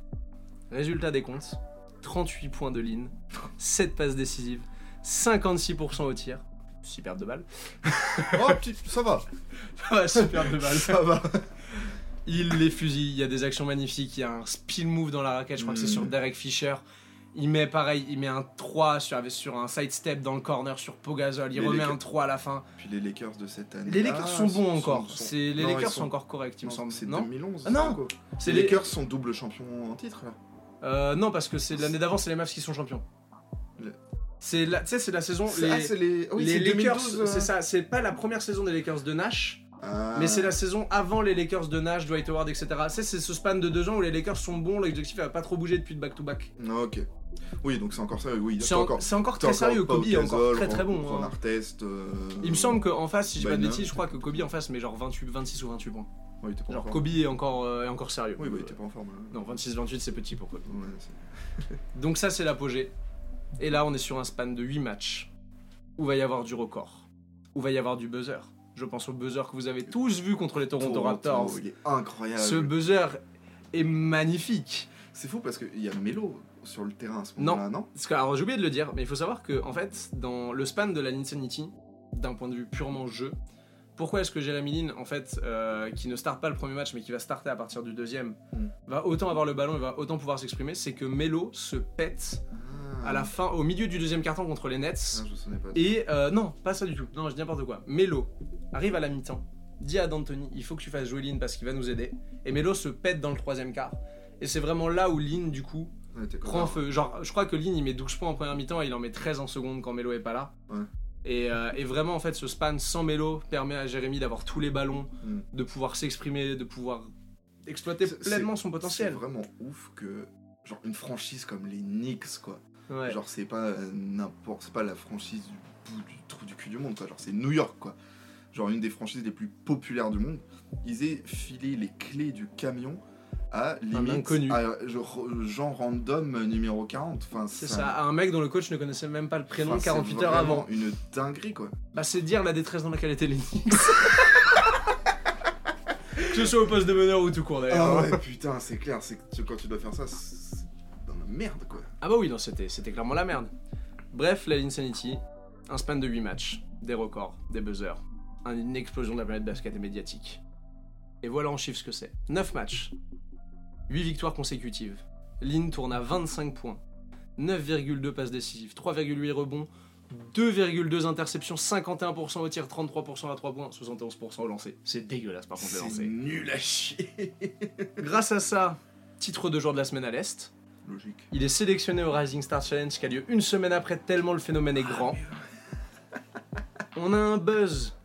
Résultat des comptes 38 points de Lynn, 7 passes décisives, 56% au tir. Super de balle. Oh, petit, ça va. Ouais, super de balle. Ça va. Il les fusille, il y a des actions magnifiques, il y a un spill move dans la raquette, je crois que c'est Mm. sur Derek Fisher. Il met pareil, il met un 3 sur, sur un sidestep dans le corner sur Pogazol, il Les remet Lakers- un 3 à la fin. Puis les Lakers de cette année. Les Lakers sont bons encore, sont- les non, Lakers sont sont- encore corrects, il me semble. C'est Non 2011. Ah non les Lakers sont double champions en titre là. Euh, non, parce que c'est l'année d'avant, c'est les Mavs qui sont champions. Le- C'est la, tu sais, c'est la saison. Les, Ah, c'est les. ah oui, les c'est Lakers, 2012, euh. c'est ça. C'est pas la première saison des Lakers de Nash, Ah. mais c'est la saison avant les Lakers de Nash, Dwight Howard, etc. C'est c'est ce span de deux ans où les Lakers sont bons, l'objectif n'a pas trop bougé depuis le back-to-back. Ah, ok. Oui, donc c'est encore ça. Oui, C'est en- encore. c'est encore t'as très sérieux. Kobe est encore très très bon. Ron hein. Artest, euh, Il me semble qu'en face, si je dis pas de bêtises, je crois que Kobe en face met genre 28, 26 ou 28 points. Oui, pas en Genre. Kobe est encore, euh, est encore sérieux. Oui, bah, il était pas en forme. hein. Non, 26-28 c'est petit pour Kobe. Ouais, c'est- Donc ça c'est l'apogée. Et là on est sur un span de 8 matchs où va y avoir du record. Où va y avoir du buzzer. Je pense au buzzer que vous avez tous vu contre les Toronto Raptors. Il est incroyable. Ce buzzer est magnifique. C'est fou parce qu'il y a Melo sur le terrain à ce moment-là, non, Parce que, alors j'ai oublié de le dire, mais il faut savoir que en fait, dans le span de la Insanity, d'un point de vue purement jeu, pourquoi est-ce que Jeremy Lin, en fait, euh, qui ne starte pas le premier match, mais qui va starter à partir du deuxième, Mm. va autant avoir le ballon et va autant pouvoir s'exprimer, c'est que Melo se pète Ah. à la fin, au milieu du deuxième carton contre les Ah, Nets. pas. Et euh, non, pas ça du tout. Non, je dis n'importe quoi. Melo arrive à la mi-temps, dit à D'Antoni, il faut que tu fasses jouer Lin parce qu'il va nous aider. Et Melo se pète dans le troisième quart. Et c'est vraiment là où Lin, du coup, Ouais, prend feu. Genre, je crois que Lin, il met 12 points en première mi-temps et il en met 13 en seconde quand Melo est pas là. Ouais. Et, euh, et vraiment, en fait, ce span sans Melo permet à Jérémy d'avoir tous les ballons, Mm. de pouvoir s'exprimer, de pouvoir exploiter pleinement son potentiel. C'est vraiment ouf que genre une franchise comme les Knicks quoi. Ouais. Genre c'est pas euh, n'importe c'est pas la franchise du bout du trou du cul du monde quoi. Genre c'est New York quoi. Genre une des franchises les plus populaires du monde. Ils aient filé les clés du camion à limite inconnu. à genre, Jean random numéro 40. Enfin C'est ça, à un mec dont le coach ne connaissait même pas le prénom 48 heures avant. Une dinguerie quoi. Bah, c'est dire la détresse dans laquelle les Knicks. que ce soit au poste de meneur ou tout court d'ailleurs. Ah ouais putain c'est clair c'est que quand tu dois faire ça c'est dans la merde quoi. Ah bah oui, non, c'était, c'était clairement la merde. Bref, la Insanity, un span de 8 matchs, des records, des buzzers, un- une explosion de la planète basket et médiatique. Et voilà en chiffres ce que c'est. 9 matchs, 8 victoires consécutives. Lynn tourne à 25 points, 9,2 passes décisives, 3,8 rebonds, 2,2 interceptions, 51% au tir, 33% à 3 points, 71% au lancer. C'est dégueulasse par contre le C'est lancer. nul à chier. Grâce à ça, titre de joueur de la semaine à l'Est. Logique. Il est sélectionné au Rising Star Challenge qui a lieu une semaine après tellement le phénomène est grand. On a un buzz,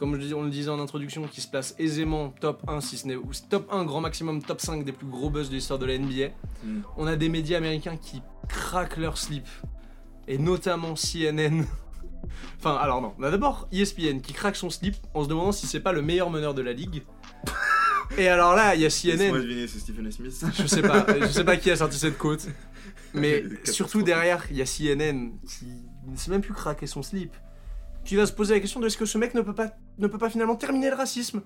comme je dis- on le disait en introduction, qui se place aisément top 1, si ce n'est ou top 1, grand maximum top 5 des plus gros buzz de l'histoire de la NBA. Mm. On a des médias américains qui craquent leur slip, et notamment CNN. enfin, alors non, on a d'abord ESPN qui craque son slip en se demandant si c'est pas le meilleur meneur de la ligue. Et alors là, il y a CNN deviner, c'est Stephen Smith. je sais pas, je sais pas qui a sorti cette côte. Mais surtout derrière, il y a CNN qui ne sait même plus craquer son slip. Qui va se poser la question de est-ce que ce mec ne peut pas, ne peut pas finalement terminer le racisme?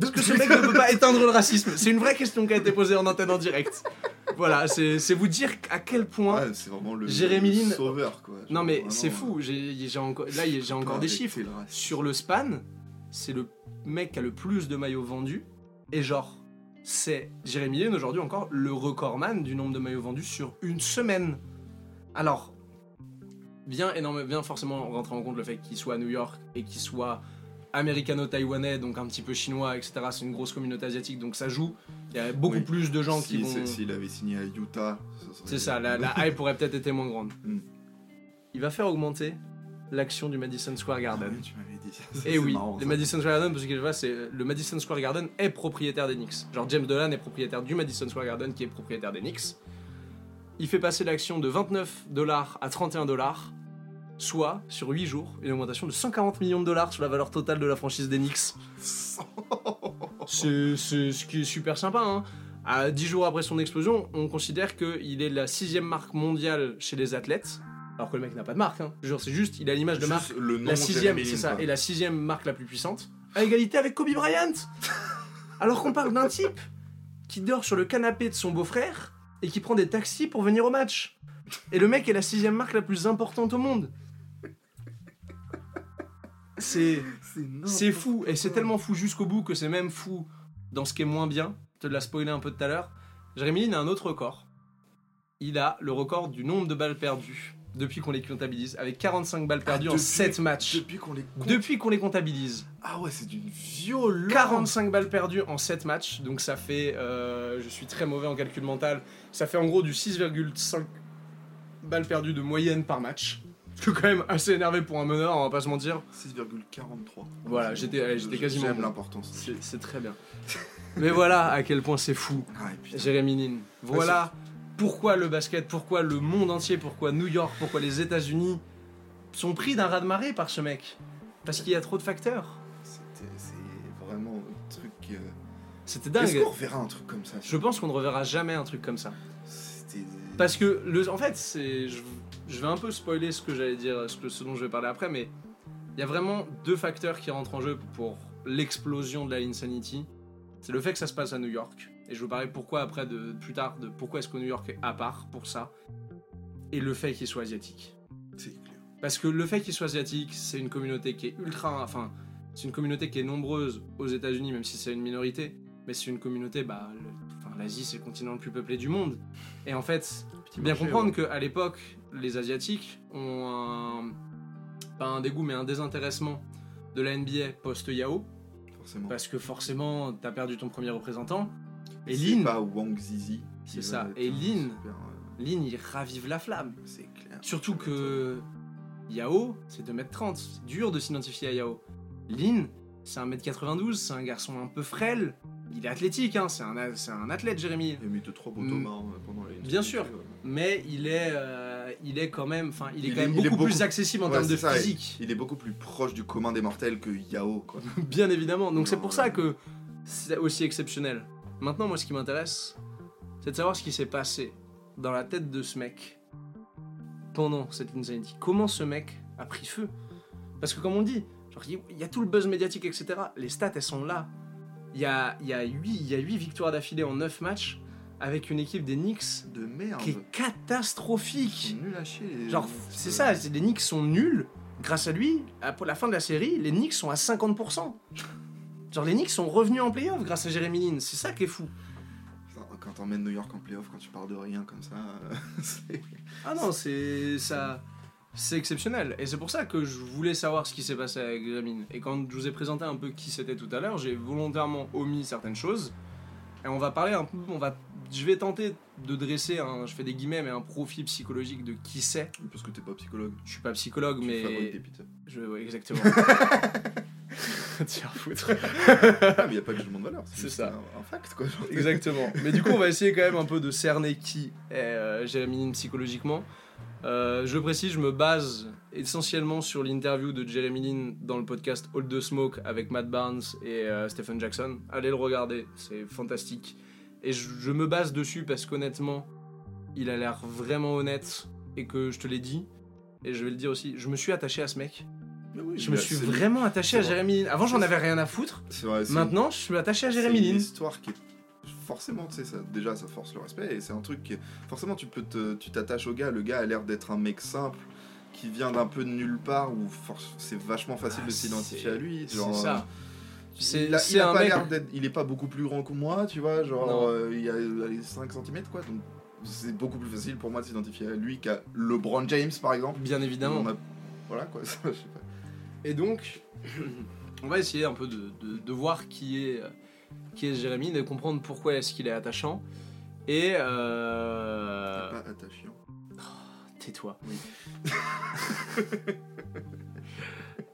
Est-ce que ce mec ne peut pas éteindre le racisme? C'est une vraie question qui a été posée en antenne en direct. Voilà, c'est vous dire à quel point. Ouais, c'est vraiment le, Jérémy Lin- sauveur quoi. Non mais c'est fou, j'ai encore, là j'ai encore des chiffres. le. Sur le span, c'est le mec qui a le plus de maillots vendus. Et genre, c'est Jérémy Lin aujourd'hui encore le recordman du nombre de maillots vendus sur une semaine. Alors, bien, énorme, bien forcément rentrer en compte le fait qu'il soit à New York et qu'il soit américano-taïwanais, donc un petit peu chinois, etc. C'est une grosse communauté asiatique, donc ça joue. Il y a beaucoup Oui. plus de gens Si- qui vont... S'il avait signé à Utah, ça serait- C'est ça, la, la hype aurait peut-être été moins grande. Mm. Il va faire augmenter l'action du Madison Square Ah Garden. oui, tu m'avais dit. Et oui, marrant, le ça. Madison Square Garden, parce que je vois, c'est le Madison Square Garden est propriétaire des Knicks. Genre James Dolan est propriétaire du Madison Square Garden qui est propriétaire des Knicks. Il fait passer l'action de 29 dollars à 31 dollars, soit sur 8 jours une augmentation de 140 millions de dollars sur la valeur totale de la franchise des Knicks. C'est ce qui est super sympa. Hein. À 10 jours après son explosion, on considère qu'il est la sixième marque mondiale chez les athlètes. Alors que le mec n'a pas de marque, hein. C'est juste, il a l'image de marque le nom la sixième, c'est ça, quoi. et la sixième marque la plus puissante, à égalité avec Kobe Bryant. Alors qu'on parle d'un type qui dort sur le canapé de son beau-frère et qui prend des taxis pour venir au match. Et le mec est la sixième marque la plus importante au monde. C'est fou, et c'est tellement fou jusqu'au bout que c'est même fou dans ce qui est moins bien. Je te l'ai spoilé un peu tout à l'heure. Jérémy Lin a un autre record. il a le record du nombre de balles perdues depuis qu'on les comptabilise, avec 45 balles perdues Ah, en depuis- 7 matchs. Depuis qu'on les compte. Depuis qu'on les comptabilise. Ah ouais, c'est d'une violence. 45 balles perdues en 7 matchs, donc ça fait, euh, je suis très mauvais en calcul mental, ça fait en gros du 6,5 balles perdues de moyenne par match. Je suis quand même assez énervé pour un meneur, on va pas se mentir. 6,43. Voilà, j'étais- allez, j'étais quasiment J'aime l'importance. C'est très bien. Mais voilà à quel point c'est fou, Ah. Jérémy Lin. Voilà pourquoi le basket, pourquoi le monde entier, pourquoi New York, pourquoi les États-Unis sont pris d'un raz-de-marée par ce mec. Parce qu'il y a trop de facteurs. C'était- C'est vraiment un truc. euh, C'était Est-ce dingue. qu'on reverra un truc comme ça? Je pense qu'on ne reverra jamais un truc comme ça. C'était. Parce que, le, en fait, c'est, je, je vais un peu spoiler ce que j'allais dire, ce, que, ce dont je vais parler après, mais il y a vraiment deux facteurs qui rentrent en jeu pour l'explosion de la Insanity. C'est le fait que ça se passe à New York, et je vous parler pourquoi après, de, plus tard, de pourquoi est-ce que New York est à part pour ça, et le fait qu'il soit asiatique. C'est clair. Parce que le fait qu'il soit asiatique, c'est une communauté qui est ultra. Enfin, c'est une communauté qui est nombreuse aux États-Unis, même si c'est une minorité. Mais c'est une communauté, bah. Enfin, l'Asie, c'est le continent le plus peuplé du monde. Et en fait, Petit bien marché, comprendre ouais. qu'à l'époque, les Asiatiques ont un. Pas un dégoût, mais un désintéressement de la NBA post-Yao. Forcément. Parce que forcément, t'as perdu ton premier représentant. Et C'est Lin, pas Wang Zizi. C'est ça. Et Lin. super, euh, Lin, il ravive la flamme. C'est clair. Surtout que Yao, c'est 2m30. C'est dur de s'identifier à Yao. Lin, c'est 1m92, c'est un garçon un peu frêle. Il est athlétique, hein, c'est un, c'est un athlète, Jérémy. Il a mis deux trois beaux Mm. tomards euh, pendant la Bien sûr. ouais. Mais il est, euh, il est quand même, enfin, il est Il quand est- même beaucoup, plus accessible en Ouais, termes de ça, physique. Il est beaucoup plus proche du commun des mortels que Yao, quoi. Bien évidemment. Donc c'est pour ça que c'est aussi exceptionnel. Maintenant, moi, ce qui m'intéresse, c'est de savoir ce qui s'est passé dans la tête de ce mec pendant cette Insanity. Comment ce mec a pris feu? Parce que comme on dit, il y a tout le buzz médiatique, etc. Les stats, elles sont là. Il y a, y a 8, y a huit victoires d'affilée en 9 matchs avec une équipe des Knicks De merde. qui est catastrophique. nuls à chier. les- Genre, c'est ça, les Knicks sont nuls. Grâce à lui, à- pour la fin de la série, les Knicks sont à 50%. Genre, les Knicks sont revenus en playoff grâce à Jeremy Lin. C'est ça qui est fou. Quand t'emmènes New York en playoff, quand tu pars de rien comme ça, euh. Ah non, c'est ça. C'est exceptionnel. Et c'est pour ça que je voulais savoir ce qui s'est passé avec Jeremy Lin. Et quand je vous ai présenté un peu qui c'était tout à l'heure, j'ai volontairement omis certaines choses. Et on va parler un peu. On va, je vais tenter de dresser un. Je fais des guillemets, mais un profil psychologique de qui c'est. Parce que t'es pas psychologue. Je suis pas psychologue, Tu mais. fabriques pizzas. Je, ouais, exactement. Tiens, foutre. Ah, mais y a pas de jugement de valeur. C'est ça. Un, un fact, quoi. genre. Exactement. Mais du coup, on va essayer quand même un peu de cerner qui est euh, Jeremy Lin psychologiquement. Euh, je précise, je me base essentiellement sur l'interview de Jeremy Lin dans le podcast All the Smoke avec Matt Barnes et euh, Stephen Jackson. Allez le regarder, c'est fantastique. Et je, je me base dessus parce qu'honnêtement, il a l'air vraiment honnête et que je te l'ai dit. Et je vais le dire aussi, je me suis attaché à ce mec. Oui, Je me suis c'est- vraiment attaché à c'est. Jeremy Lin. Avant, j'en avais rien à foutre. C'est vrai, c'est- Maintenant, je suis attaché à c'est Jeremy une Lin. histoire qui est forcément, tu sais, ça, déjà ça force le respect et c'est un truc qui est- forcément tu peux te, tu t'attaches au gars. Le gars a l'air d'être un mec simple qui vient d'un peu de nulle part où c'est vachement facile Ah, de s'identifier c'est- à lui. C'est ça. euh, C'est il a, c'est il a un pas mec. l'air d'être, il est pas beaucoup plus grand que moi, tu vois, genre euh, il y a allez, 5 cm quoi, donc c'est beaucoup plus facile pour moi de s'identifier à lui qu'à LeBron James par exemple. Bien évidemment. A- Voilà quoi, ça, je sais pas. Et donc, on va essayer un peu de, de- de voir qui est, euh, qui est Jérémy, de comprendre pourquoi est-ce qu'il est attachant. Et... Euh... Pas attachant. Tais-toi. Oui.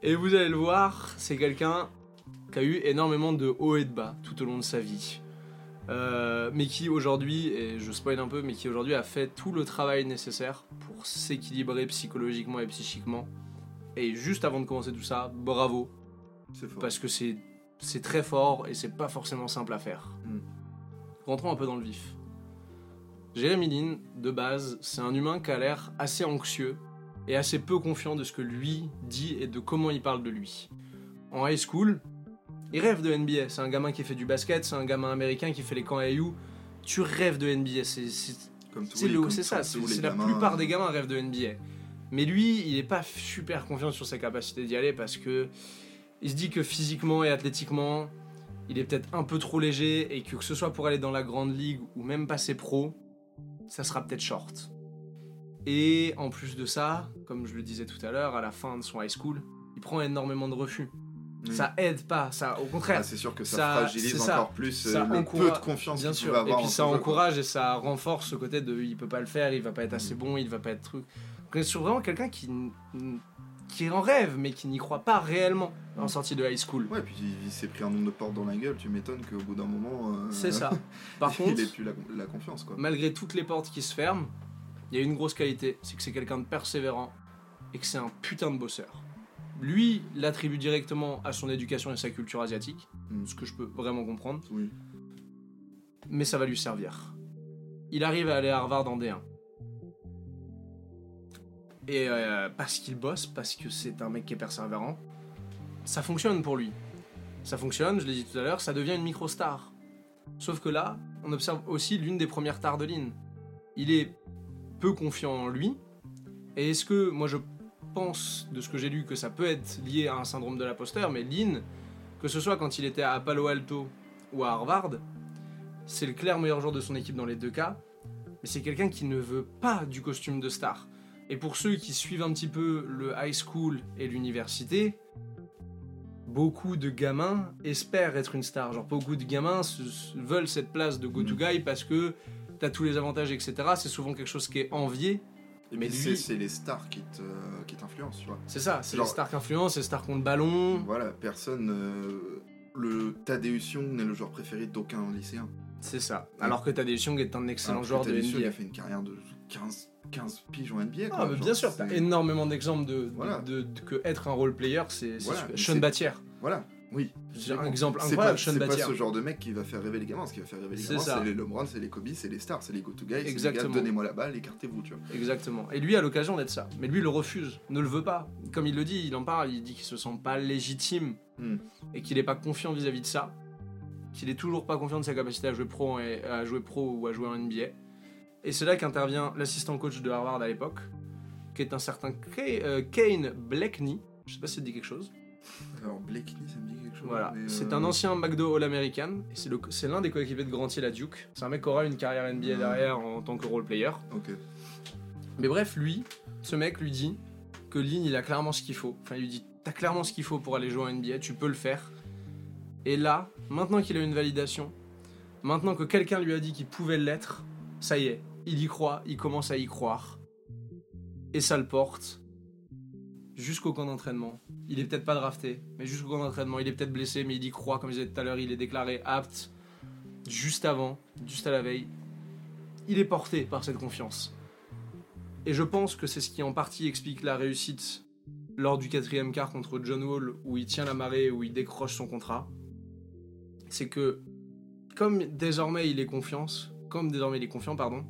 et vous allez le voir, c'est quelqu'un qui a eu énormément de hauts et de bas tout au long de sa vie. Euh, mais qui aujourd'hui, et je spoil un peu, mais qui aujourd'hui a fait tout le travail nécessaire pour s'équilibrer psychologiquement et psychiquement. Et juste avant de commencer tout ça, bravo, fort. parce que c'est c'est très fort et c'est pas forcément simple à faire. Mm. Rentrons un peu dans le vif. Jérémy Lin, de base, c'est un humain qui a l'air assez anxieux et assez peu confiant de ce que lui dit et de comment il parle de lui. En high school, il rêve de NBA. C'est un gamin qui fait du basket, c'est un gamin américain qui fait les camps AU. Tu rêves de NBA. C'est c'est- ça, c'est la plupart euh, des gamins rêvent de NBA. Mais lui, il est pas super confiant sur sa capacité d'y aller parce que il se dit que physiquement et athlétiquement, il est peut-être un peu trop léger et que que ce soit pour aller dans la grande ligue ou même passer pro, ça sera peut-être short. Et en plus de ça, comme je le disais tout à l'heure, à la fin de son high school, il prend énormément de refus. Ça aide pas, ça, au contraire. Ah, c'est sûr que ça, ça- fragilise ça. encore plus euh, Ça le peu de confiance Bien sûr. pouvait Et avoir puis ça quoi. encourage et ça renforce ce côté de il peut pas le faire, il va pas être assez bon, il va pas être truc. Donc, on est sur vraiment quelqu'un qui, qui en rêve, mais qui n'y croit pas réellement en sortie de high school. Ouais, puis il, il s'est pris un nombre de portes dans la gueule, tu m'étonnes qu'au bout d'un moment. euh, C'est ça. Par contre, il plus la, la confiance, quoi. malgré toutes les portes qui se ferment, il y a une grosse qualité, c'est que c'est quelqu'un de persévérant et que c'est un putain de bosseur. Lui l'attribue directement à son éducation et sa culture asiatique, Mm. ce que je peux vraiment comprendre, Oui. mais ça va lui servir. Il arrive à aller à Harvard en D1. Et euh, parce qu'il bosse, parce que c'est un mec qui est persévérant, ça fonctionne pour lui. Ça fonctionne, je l'ai dit tout à l'heure, ça devient une micro-star. Sauf que là, on observe aussi l'une des premières stars de Lin. Il est peu confiant en lui. Et est-ce que, moi je pense, de ce que j'ai lu, que ça peut être lié à un syndrome de l'imposteur, mais Lin, que ce soit quand il était à Palo Alto ou à Harvard, c'est le clair meilleur joueur de son équipe dans les deux cas, mais c'est quelqu'un qui ne veut pas du costume de star. Et pour ceux qui suivent un petit peu le high school et l'université, beaucoup de gamins espèrent être une star. Genre beaucoup de gamins veulent cette place de go-to guy parce que t'as tous les avantages, etc. C'est souvent quelque chose qui est envié. Mais lui- c'est- les stars qui te- qui t'influencent, tu vois. C'est ça, c'est Genre- les stars qui influencent, c'est les stars qui ont le ballon. Voilà, personne. euh, le Tadeusz Young n'est le joueur préféré d'aucun lycéen. C'est ça. Alors que Tadeusz Young est un excellent joueur de NBA. a fait une carrière de 15, 15 piges en NBA. Ah, quoi. mais Genre, bien sûr, t'as énormément d'exemples de, Voilà. de- de- que être un role player, c'est Voilà, Sean Batière. Voilà, oui. C'est un exemple C'est incroyable, pas, c'est pas ce genre de mec qui va faire rêver les gamins. Ce qui va faire rêver les C'est gamins, ça. c'est les LeBron, c'est les Kobe, c'est les stars, c'est les go-to guys. C'est les Exactement. donnez-moi la balle, écartez-vous, tu vois. Exactement. Et lui a l'occasion d'être ça. Mais lui, il le refuse, ne le veut pas. Comme il le dit, il en parle, il dit qu'il se sent pas légitime Hmm. et qu'il est pas confiant vis-à-vis de ça. Qu'il est toujours pas confiant de sa capacité à jouer pro, et, à jouer pro ou à jouer en NBA. Et c'est là qu'intervient l'assistant coach de Harvard à l'époque, qui est un certain euh, Kane Blakeney. Je sais pas si ça te dit quelque chose. Alors, Blakeney, ça me dit quelque chose. Voilà, c'est euh, un ancien McDo All-American, c'est l'un des coéquipiers de Grant Hill à Duke. C'est un mec qui aura une carrière NBA Ah. derrière en tant que role player. Ok. Mais bref, lui, ce mec lui dit que Lin, il a clairement ce qu'il faut. Enfin, il lui dit T'as clairement ce qu'il faut pour aller jouer en NBA, tu peux le faire. Et là, maintenant qu'il a une validation, maintenant que quelqu'un lui a dit qu'il pouvait l'être, ça y est, il y croit, il commence à y croire. Et ça le porte jusqu'au camp d'entraînement. Il est peut-être pas drafté, mais jusqu'au camp d'entraînement, il est peut-être blessé, mais il y croit, comme je disais tout à l'heure, il est déclaré apte juste avant, juste à la veille. Il est porté par cette confiance. Et je pense que c'est ce qui en partie explique la réussite lors du quatrième quart contre John Wall, où il tient la marée, où il décroche son contrat. C'est que, comme désormais il est confiance, comme désormais il est confiant, pardon,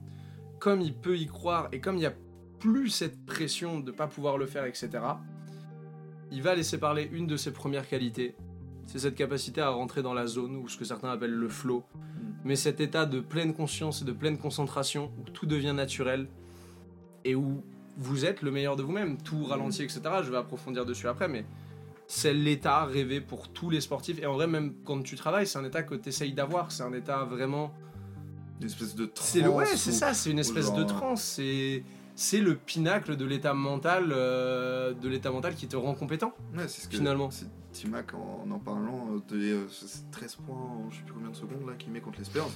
comme il peut y croire et comme il n'y a plus cette pression de pas pouvoir le faire, etc., il va laisser parler une de ses premières qualités. C'est cette capacité à rentrer dans la zone, ou ce que certains appellent le flow. Mais cet état de pleine conscience et de pleine concentration, où tout devient naturel, et où vous êtes le meilleur de vous-même, tout ralenti, etc. Je vais approfondir dessus après, mais c'est l'état rêvé pour tous les sportifs. Et en vrai, même quand tu travailles, c'est un état que tu essayes d'avoir. C'est un état vraiment. Une espèce de transe. C'est. Ouais, c'est ça, c'est une espèce de genre- transe. C'est. C'est le pinacle de l'état mental, euh, de l'état mental qui te rend compétent. Ouais, c'est ce que. Finalement. C'est Timac en en parlant euh, de euh, ce- 13 points, en je sais plus combien de secondes là qu'il met contre les Spurs.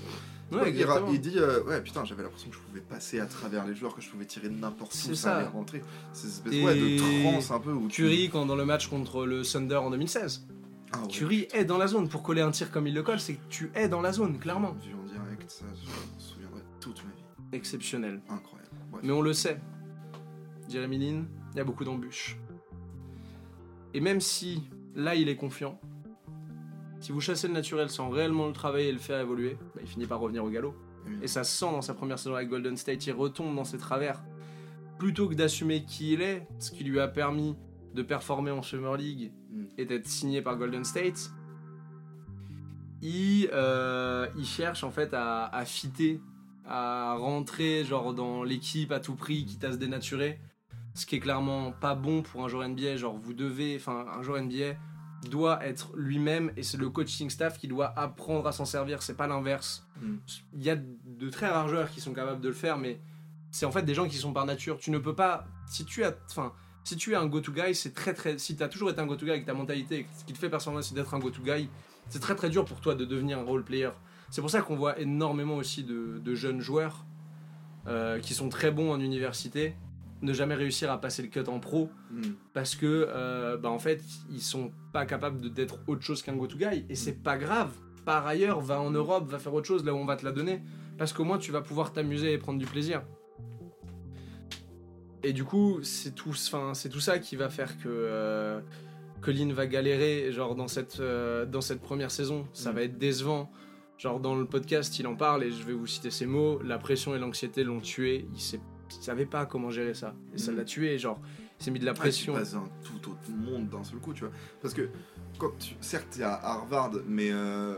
Ouais, il, dit euh, ouais putain j'avais l'impression que je pouvais passer à travers les joueurs que je pouvais tirer de n'importe où ça allait rentrer c'est espèce Et ouais, de transe un peu où tu- Curry, quand dans le match contre le Thunder en 2016, ah, ouais, Curry est dans la zone. Pour coller un tir comme il le colle, c'est que tu es dans la zone, clairement. vu en direct ça je m'en souviendrai toute ma vie Exceptionnel. incroyable Bref. Mais on le sait, Jeremy Lin, il y a beaucoup d'embûches. Et même si là il est confiant, si vous chassez le naturel sans réellement le travailler et le faire évoluer, bah, il finit par revenir au galop. Oui. Et ça se sent dans sa première saison avec Golden State, il retombe dans ses travers. Plutôt que d'assumer qui il est, ce qui lui a permis de performer en Summer League Mm. et d'être signé par Golden State, il, euh, il cherche en fait à, à fitter, à rentrer genre dans l'équipe à tout prix, quitte à se dénaturer. Ce qui est clairement pas bon pour un joueur NBA. Genre, vous devez, enfin, un joueur NBA, doit être lui-même et c'est le coaching staff qui doit apprendre à s'en servir, c'est pas l'inverse. Mm. Il y a de très rares joueurs qui sont capables de le faire, mais c'est en fait des gens qui sont par nature. Tu ne peux pas. Si tu as. Enfin. Si tu es un go-to guy, c'est très très. Si tu as toujours été un go-to guy avec ta mentalité, et que ce qui te fait performer, c'est d'être un go-to guy, c'est très très dur pour toi de devenir un role player. C'est pour ça qu'on voit énormément aussi de, de jeunes joueurs euh, qui sont très bons en université ne jamais réussir à passer le cut en pro Mm. parce que euh, bah en fait ils sont pas capables de- d'être autre chose qu'un go-to guy. Et c'est pas grave. Par ailleurs va en Europe va faire autre chose là où on va te la donner. Parce qu'au moins tu vas pouvoir t'amuser et prendre du plaisir. Et du coup c'est tout c'est tout ça qui va faire que euh, Lynn va galérer genre dans cette euh, dans cette première saison. Ça Mm. va être décevant genre dans le podcast il en parle et je vais vous citer ces mots la pression et l'anxiété l'ont tué il il savait pas comment gérer ça et ça Mm. l'a tué genre il s'est mis de la Ouais, tu pression passes un tout autre monde d'un seul coup, tu vois. Parce que, quand tu... certes, t'es à Harvard, mais euh,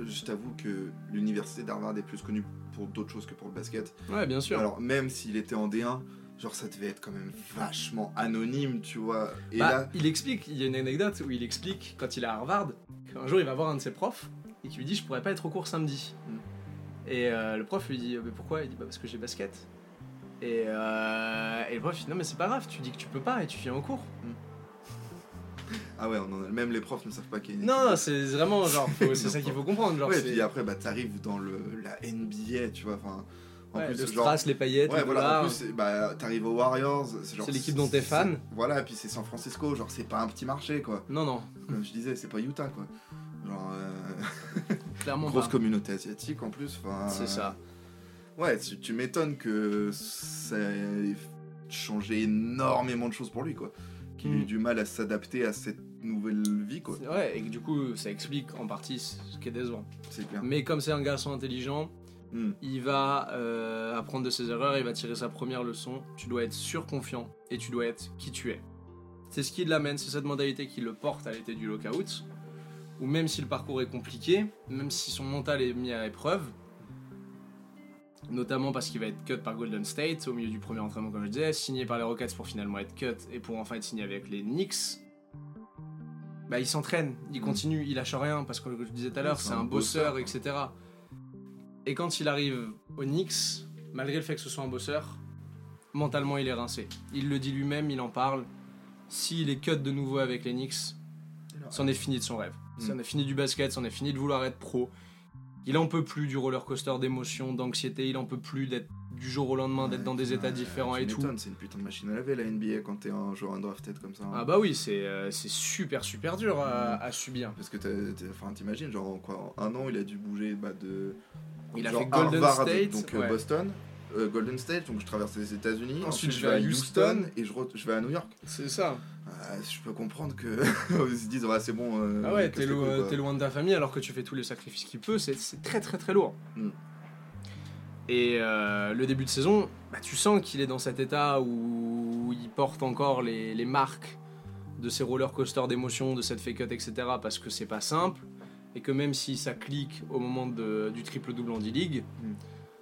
je t'avoue que l'université d'Harvard est plus connue pour d'autres choses que pour le basket. ouais bien sûr Alors, même s'il était en D1, genre, ça devait être quand même vachement anonyme, tu vois. Et Bah, là, il explique, il y a une anecdote où il explique quand il est à Harvard qu'un jour il va voir un de ses profs et qui lui dit je pourrais pas être au cours samedi. Mm. Et euh, le prof lui dit mais pourquoi? Il dit bah parce que j'ai basket. Et, euh, et le prof dit non mais c'est pas grave, tu dis que tu peux pas et tu viens au cours. ah ouais, on en a... même les profs ne savent pas qu'il y a une Non, équipe. non, c'est vraiment genre c'est ça qu'il faut comprendre genre Ouais, c'est puis après, bah, t'arrives dans le... la NBA, tu vois. Enfin, en ouais, plus, le genre, strass, les paillettes, Ouais, le voilà, en plus, bah, t'arrives aux Warriors. C'est l'équipe dont t'es fan. Voilà, et puis c'est San Francisco, genre, c'est pas un petit marché, quoi. Non non, Comme je disais, c'est pas Utah, quoi. Genre, euh, clairement grosse pas. communauté asiatique en plus. C'est ça. Ouais, tu, tu m'étonnes que ça ait changé énormément de choses pour lui, quoi. Qu'il ait eu Mm. du mal à s'adapter à cette nouvelle vie, quoi. Ouais, et que du coup ça explique en partie ce qui est décevant. C'est clair. Mais comme c'est un garçon intelligent, Mm. il va euh, apprendre de ses erreurs, il va tirer sa première leçon. Tu dois être surconfiant et tu dois être qui tu es. C'est ce qui l'amène, c'est cette mentalité qui le porte à l'été du lockout. Ou même si le parcours est compliqué, même si son mental est mis à épreuve, notamment parce qu'il va être cut par Golden State au milieu du premier entraînement, comme je disais, signé par les Rockets pour finalement être cut et pour enfin être signé avec les Knicks. Bah, il s'entraîne, il continue, il lâche rien parce que comme je disais tout à l'heure, C'est c'est un un bosseur, bosseur, etc. Et quand il arrive aux Knicks, malgré le fait que ce soit un bosseur, mentalement il est rincé. Il le dit lui-même, il en parle. S'il est cut de nouveau avec les Knicks, c'en est fini de son rêve. Mm. C'en est fini du basket, c'en est fini de vouloir être pro. Il en peut plus du roller coaster d'émotions, d'anxiété, il en peut plus d'être du jour au lendemain, d'être Ouais, dans des états différents et tout. C'est une putain de machine à laver la NBA quand t'es un joueur undrafted comme ça. hein. Ah bah oui, c'est euh, super super dur à, à subir. Parce que t'imagines, genre en quoi, en un an, il a dû bouger bah, de. Il a fait Golden Harvard, State, donc euh, ouais. Boston, euh, Golden State, donc je traverse les États-Unis. Ensuite, je vais à Houston. et je vais à New York. C'est ça. Ah, je peux comprendre que ils se disent ouais c'est bon. euh, Ah ouais, t'es lo- loin de ta famille alors que tu fais tous les sacrifices qu'il peut, c'est très très très lourd. Mm. Et euh, le début de saison, bah, tu sens qu'il est dans cet état où il porte encore les, les marques de ces roller coasters d'émotions, de cette fake cut, etc. parce que c'est pas simple. Et que même si ça clique au moment de- du triple-double en D-League, Mm.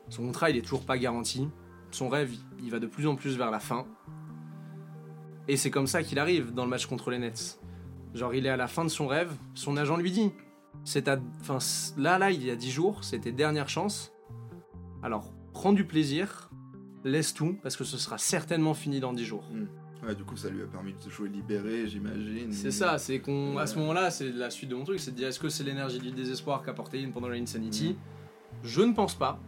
son contrat il est toujours pas garanti. Son rêve, il va de plus en plus vers la fin. Et c'est comme ça qu'il arrive dans le match contre les Nets. Genre, il est à la fin de son rêve, son agent lui dit c'est ta... enfin, là, là, il y a 10 jours, c'est tes dernières chances. Alors, prends du plaisir, laisse tout, parce que ce sera certainement fini dans 10 jours. Ouais, du coup ça lui a permis de jouer libéré, j'imagine. C'est ça, c'est qu'on. À ce moment-là, c'est la suite de mon truc, c'est de dire est-ce que c'est l'énergie du désespoir qu'a porté Lynn pendant la Insanity Mm. Je ne pense pas.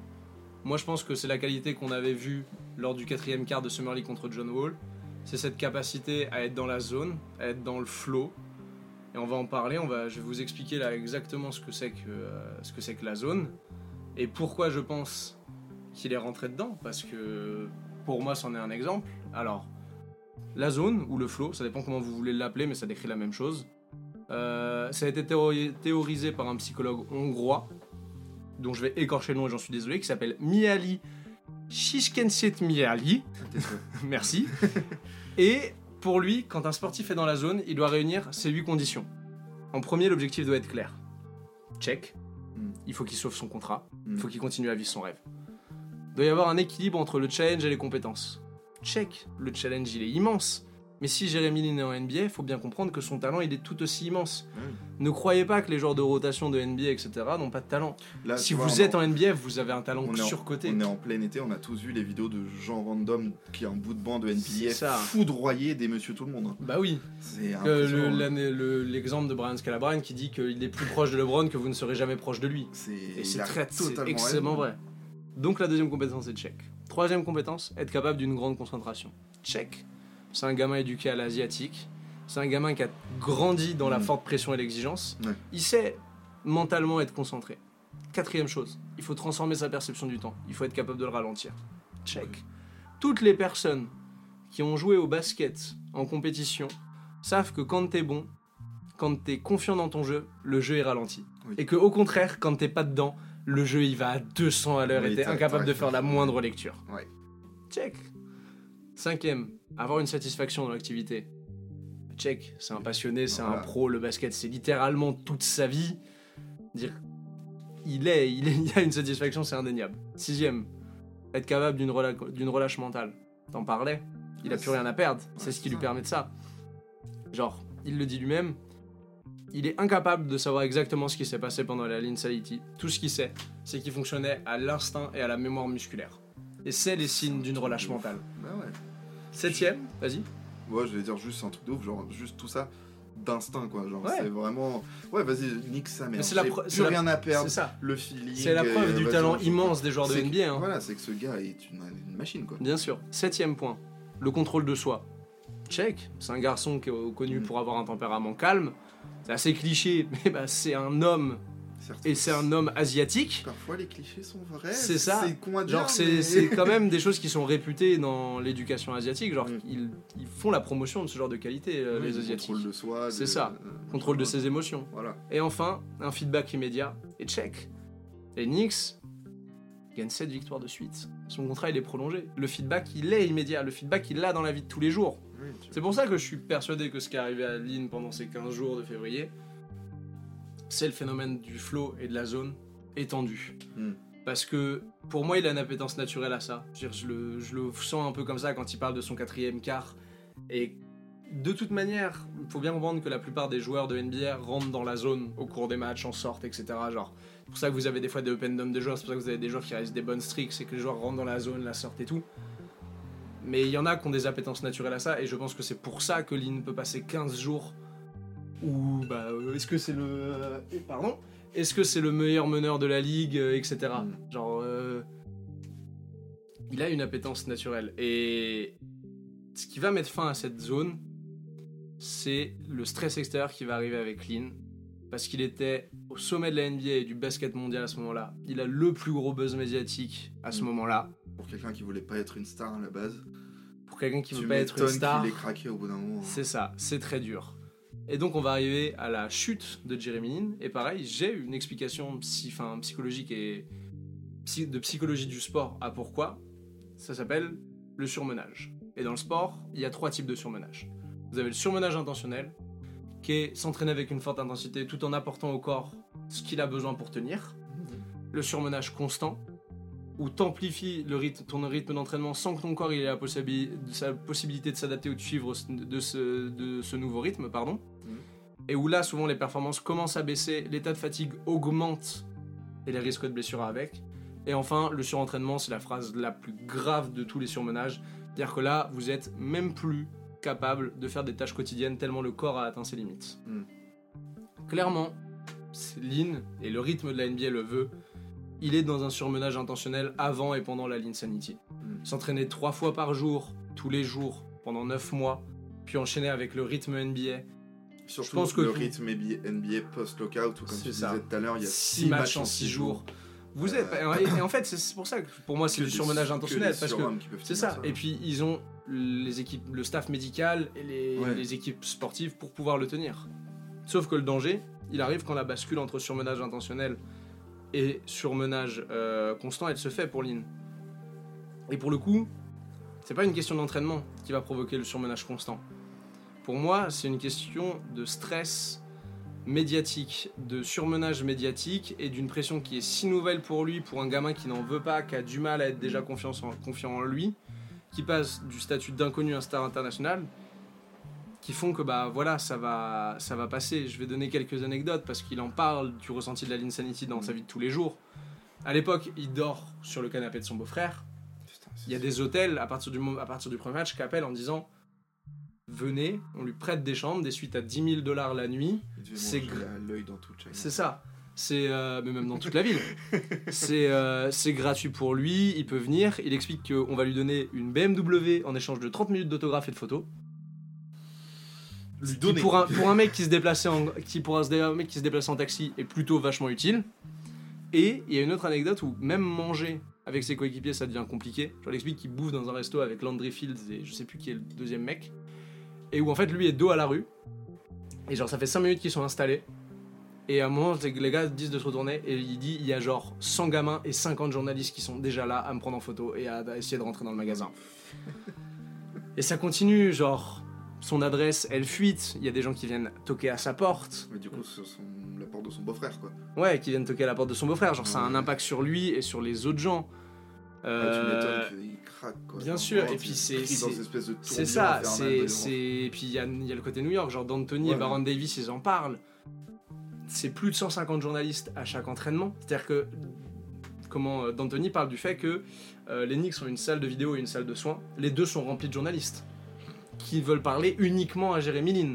Moi, je pense que c'est la qualité qu'on avait vue lors du quatrième quart de Summer League contre John Wall. C'est cette capacité à être dans la zone, à être dans le flow. Et on va en parler. On va, je vais vous expliquer là exactement ce que c'est que euh, ce que c'est que la zone et pourquoi je pense qu'il est rentré dedans. Parce que pour moi, c'en est un exemple. Alors, la zone ou le flow, ça dépend comment vous voulez l'appeler, mais ça décrit la même chose. Euh, ça a été théori- théorisé par un psychologue hongrois, dont je vais écorcher le nom et j'en suis désolé, qui s'appelle Miali Shishkenset Miali. Merci. et pour lui, quand un sportif est dans la zone, il doit réunir ces huit conditions. En premier, l'objectif doit être clair. Check. Mm. Il faut qu'il sauve son contrat. Il faut qu'il continue à vivre son rêve. Il doit y avoir un équilibre entre le challenge et les compétences. Check. Le challenge, il est immense. Mais si Jérémy Lin est en NBA, il faut bien comprendre que son talent, il est tout aussi immense. Ouais. Ne croyez pas que les joueurs de rotation de NBA, etc., n'ont pas de talent. Là, si vois, vous êtes en NBA, vous avez un talent on est en- surcoté. On est en plein été, on a tous vu les vidéos de gens random qui, en bout de banc de NBA, ça. foudroyés des monsieur tout le monde. hein. Bah oui. C'est hein. le- L'exemple de Brian Scalabrine qui dit qu'il est plus proche de LeBron que vous ne serez jamais proche de lui. C'est Et c'est très, totalement extrêmement vrai. Donc la deuxième compétence est check. Troisième compétence, être capable d'une grande concentration. Check. C'est un gamin éduqué à l'asiatique. C'est un gamin qui a grandi dans la Mhm. forte pression et l'exigence. Ouais. Il sait mentalement être concentré. Quatrième chose, il faut transformer sa perception du temps. Il faut être capable de le ralentir. Check. Toutes les personnes qui ont joué au basket en compétition savent que quand t'es bon, quand t'es confiant dans ton jeu, le jeu est ralenti. Oui. Et que au contraire, quand t'es pas dedans, le jeu il va à 200 à l'heure Oui, et t'es incapable de faire la moindre lecture. Ouais. Check. Cinquième, avoir une satisfaction dans l'activité. Check, c'est un passionné, c'est un pro, le basket c'est littéralement toute sa vie. Dire, il est, il, est, il a une satisfaction, c'est indéniable. Sixième, être capable d'une relâche mentale. T'en parlais, il a Ouais, plus rien à perdre, c'est ce qui lui permet de ça. Genre, il le dit lui-même, il est incapable de savoir exactement ce qui s'est passé pendant la Linsality. Tout ce qu'il sait, c'est qu'il fonctionnait à l'instinct et à la mémoire musculaire. Et c'est les signes d'une relâche mentale. Septième, vas-y. Ouais, je vais dire juste un truc de ouf, genre juste tout ça d'instinct quoi. Genre Ouais. c'est vraiment. Ouais, vas-y, nique ça, mais c'est la plus la- rien à perdre. C'est ça. Le feeling. C'est la preuve du talent immense des joueurs de que- NBA. hein. Voilà, c'est que ce gars est une, une machine quoi. Bien sûr. Septième point, le contrôle de soi. Check, c'est un garçon qui est connu Mm. pour avoir un tempérament calme. C'est assez cliché, mais bah, c'est un homme, et c'est un homme asiatique. Parfois les clichés sont vrais. C'est ça. C'est con à dire, Genre, c'est mais- c'est quand même des choses qui sont réputées dans l'éducation asiatique. Genre, Mm. ils, ils font la promotion de ce genre de qualité, Oui, les le Asiatiques. Contrôle de soi. C'est ça. euh, Contrôle de ses émotions. Voilà. Et enfin, un feedback immédiat et check. Les Knicks gagnent 7 victoires de suite. Son contrat, il est prolongé. Le feedback, il est immédiat. Le feedback, il l'a dans la vie de tous les jours. Oui, C'est pour ça que je suis persuadé que ce qui est arrivé à Lynn pendant ces 15 jours de février, c'est le phénomène du flow et de la zone étendue. Hmm. Parce que pour moi, il a une appétence naturelle à ça. Je, le, je le sens un peu comme ça quand il parle de son quatrième quart. Et de toute manière, il faut bien comprendre que la plupart des joueurs de NBA rentrent dans la zone au cours des matchs, en sortent, etc. Genre, c'est pour ça que vous avez des fois des open de joueurs, c'est pour ça que vous avez des joueurs qui restent des bonnes streaks, c'est que les joueurs rentrent dans la zone, la sortent et tout. Mais il y en a qui ont des appétences naturelles à ça, et je pense que c'est pour ça que Lynn peut passer 15 jours où, bah, euh, est-ce que c'est le. euh, pardon Est-ce que c'est le meilleur meneur de la ligue, euh, etc. Mm. Genre. euh, il a une appétence naturelle. Et ce qui va mettre fin à cette zone, c'est le stress extérieur qui va arriver avec Lynn. Parce qu'il était au sommet de la NBA et du basket mondial à ce moment-là. Il a le plus gros buzz médiatique à ce Mm. moment-là. Pour quelqu'un qui voulait pas être une star à la base. Pour quelqu'un qui veut pas être une m'étonnes star, qu'il ait craqué au bout d'un moment. hein. c'est ça, c'est très dur. Et donc on va arriver à la chute de Jeremy Lin. Et pareil, j'ai une explication psychologique et de psychologie du sport à pourquoi. Ça s'appelle le surmenage. Et dans le sport, il y a trois types de surmenage. Vous avez le surmenage intentionnel, qui est s'entraîner avec une forte intensité tout en apportant au corps ce qu'il a besoin pour tenir. Le surmenage constant, où t'amplifies le rythme, ton rythme d'entraînement sans que ton corps ait la possibilité de s'adapter ou de suivre ce, de ce nouveau rythme, pardon. Et où là, souvent, les performances commencent à baisser, l'état de fatigue augmente et les risques de blessure avec. Et enfin, le surentraînement, c'est la phrase la plus grave de tous les surmenages. C'est-à-dire que là, vous êtes même plus capable de faire des tâches quotidiennes tellement le corps a atteint ses limites. Mhm. Clairement, Lean, et le rythme de la NBA le veut, il est dans un surmenage intentionnel avant et pendant la Lean Sanity. Mm. S'entraîner trois fois par jour, tous les jours, pendant 9 mois, puis enchaîner avec le rythme NBA, Surtout Je pense que le tout- rythme NBA, NBA post-lockout, ou comme tu ça. disais tout à l'heure, il y a 6 6 matchs en 6 jours. Vous êtes, Euh, et en fait, c'est- pour ça que pour moi c'est des- surmenage intentionnel parce que c'est ça. Et puis ils ont les équipes, le staff médical et les, Ouais. les équipes sportives pour pouvoir le tenir. Sauf que le danger, il arrive quand la bascule entre surmenage intentionnel et surmenage euh, constant, elle se fait pour Lynn. Et pour le coup, c'est pas une question d'entraînement qui va provoquer le surmenage constant. Pour moi, c'est une question de stress médiatique, de surmenage médiatique et d'une pression qui est si nouvelle pour lui, pour un gamin qui n'en veut pas, qui a du mal à être déjà en- confiant en lui, qui passe du statut d'inconnu à star international, qui font que bah voilà, ça va, ça va passer. Je vais donner quelques anecdotes parce qu'il en parle du ressenti de la Linsanity dans sa vie de tous les jours. À l'époque, il dort sur le canapé de son beau-frère. Il y a des hôtels à partir du, à partir du premier match qui appellent en disant Venez, on lui prête des chambres, des suites à 10 000 dollars la nuit. C'est l'œil dans toute. C'est ça. C'est euh, mais même dans toute la ville. C'est euh, c'est gratuit pour lui, il peut venir. Il explique qu'on va lui donner une BMW en échange de 30 minutes d'autographe et de photos. Lui Qui, donner. pour un, pour un mec qui se déplaçait en qui pour un, un mec qui se déplace en taxi est plutôt vachement utile. Et il y a une autre anecdote où même manger avec ses coéquipiers ça devient compliqué. Je l'explique qu'il bouffe dans un resto avec Landry Fields et je sais plus qui est le deuxième mec. Et où en fait lui est dos à la rue. Et genre ça fait 5 minutes qu'ils sont installés. Et à un moment c'est les gars disent de se retourner et il dit il y a genre 100 gamins et 50 journalistes qui sont déjà là à me prendre en photo et à, à essayer de rentrer dans le magasin. et ça continue genre son adresse elle fuite, il y a des gens qui viennent toquer à sa porte. Mais du coup, sur son... la porte de son beau-frère, quoi. Ouais, qui viennent toquer à la porte de son beau-frère. Genre, ça a un impact sur lui et sur les autres gens. Euh, tu m'étonnes qu'il craque, quoi. bien sûr, vraiment, et puis il c'est- c'est- ça. C'est. Et puis il y a, il y a le côté New York. Genre, d'Anthony Ouais, et Baron Davis, ils en parlent. C'est plus de 150 journalistes à chaque entraînement. C'est-à-dire que. Comment euh, D'Anthony parle du fait que euh, les Knicks ont une salle de vidéo et une salle de soins. Les deux sont remplis de journalistes qui veulent parler uniquement à Jérémy Lin.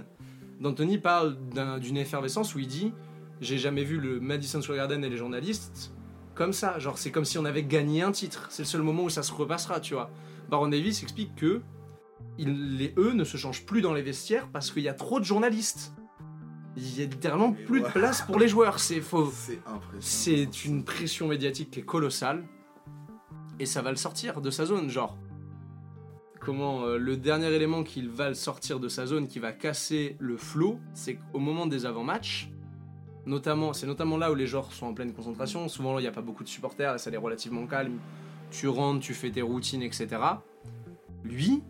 D'Anthony parle d'un- d'une effervescence où il dit J'ai jamais vu le Madison Square Garden et les journalistes comme ça. Genre, c'est comme si on avait gagné un titre. C'est le seul moment où ça se repassera, tu vois. Baron Davis explique que il- les eux ne se changent plus dans les vestiaires parce qu'il y a trop de journalistes. Il y a littéralement Mais plus de place pour les joueurs. C'est faux. C'est une pression médiatique qui est colossale. Et ça va le sortir de sa zone, genre. Comment euh, le dernier élément qui va le sortir de sa zone, qui va casser le flow, c'est qu'au moment des avant-matchs, notamment, c'est notamment là où les joueurs sont en pleine concentration. Souvent, il n'y a pas beaucoup de supporters, ça est relativement calme. Tu rentres, tu fais tes routines, etc. Lui,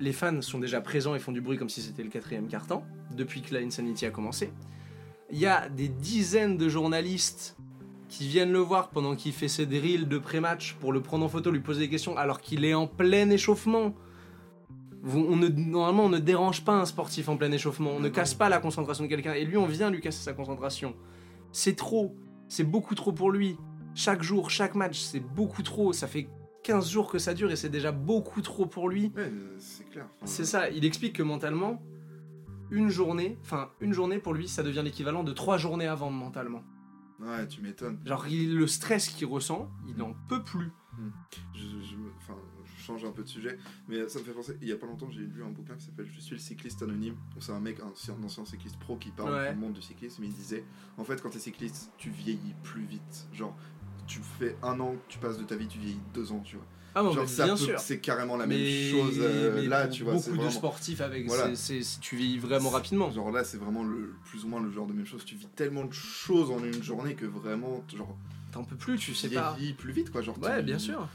les fans sont déjà présents et font du bruit comme si c'était le quatrième quart-temps, depuis que la Insanity a commencé. Il y a des dizaines de journalistes qui viennent le voir pendant qu'il fait ses drills de pré-match pour le prendre en photo, lui poser des questions, alors qu'il est en plein échauffement. On ne, normalement, on ne dérange pas un sportif en plein échauffement, on ne casse pas la concentration de quelqu'un, et lui, on vient lui casser sa concentration. C'est trop, c'est beaucoup trop pour lui. Chaque jour, chaque match, c'est beaucoup trop. Ça fait 15 jours que ça dure et c'est déjà beaucoup trop pour lui. Ouais, c'est clair. C'est ça, il explique que mentalement, une journée, enfin une journée pour lui, ça devient l'équivalent de trois journées avant mentalement. Ouais, tu m'étonnes. Genre il- le stress qu'il ressent, il n'en peut plus. Je, je change un peu de sujet, mais ça me fait penser. Il y a pas longtemps, j'ai lu un bouquin qui s'appelle Je suis le cycliste anonyme. où C'est un mec, un, ancien- un ancien cycliste pro qui parle Ouais. du monde du cyclisme. Il disait En fait, quand t'es cycliste, tu vieillis plus vite. Genre, tu fais un an, tu passes de ta vie, tu vieillis deux ans, tu vois. Ah bon, c'est carrément la mais, même chose euh, mais là, tu vois. Beaucoup de sportifs avec, Voilà. c'est- c'est- tu vis vraiment rapidement. Genre là, c'est vraiment le, plus ou moins le genre de même chose. Tu vis tellement de choses en une journée que vraiment, genre, T'en peux plus, tu sais tu pas. vieillis plus vite, quoi. Genre, Ouais, tu- bien sûr.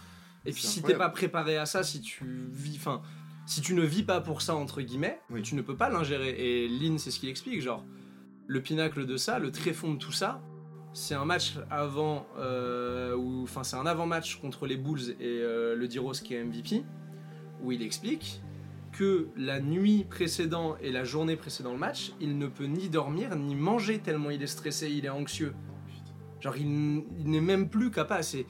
Et puis si t'es pas préparé à ça, si tu vis, enfin, si tu ne vis pas pour ça entre guillemets, Oui. tu ne peux pas l'ingérer. Et Lynn, c'est ce qu'il explique, genre le pinacle de ça, le tréfond de tout ça, c'est un match avant, euh, ou enfin c'est un avant-match contre les Bulls et euh, le Diros qui est MVP, où il explique que la nuit précédente et la journée précédant le match, il ne peut ni dormir ni manger tellement il est stressé, il est anxieux. Genre, il, n- il n'est même plus capable. C'est,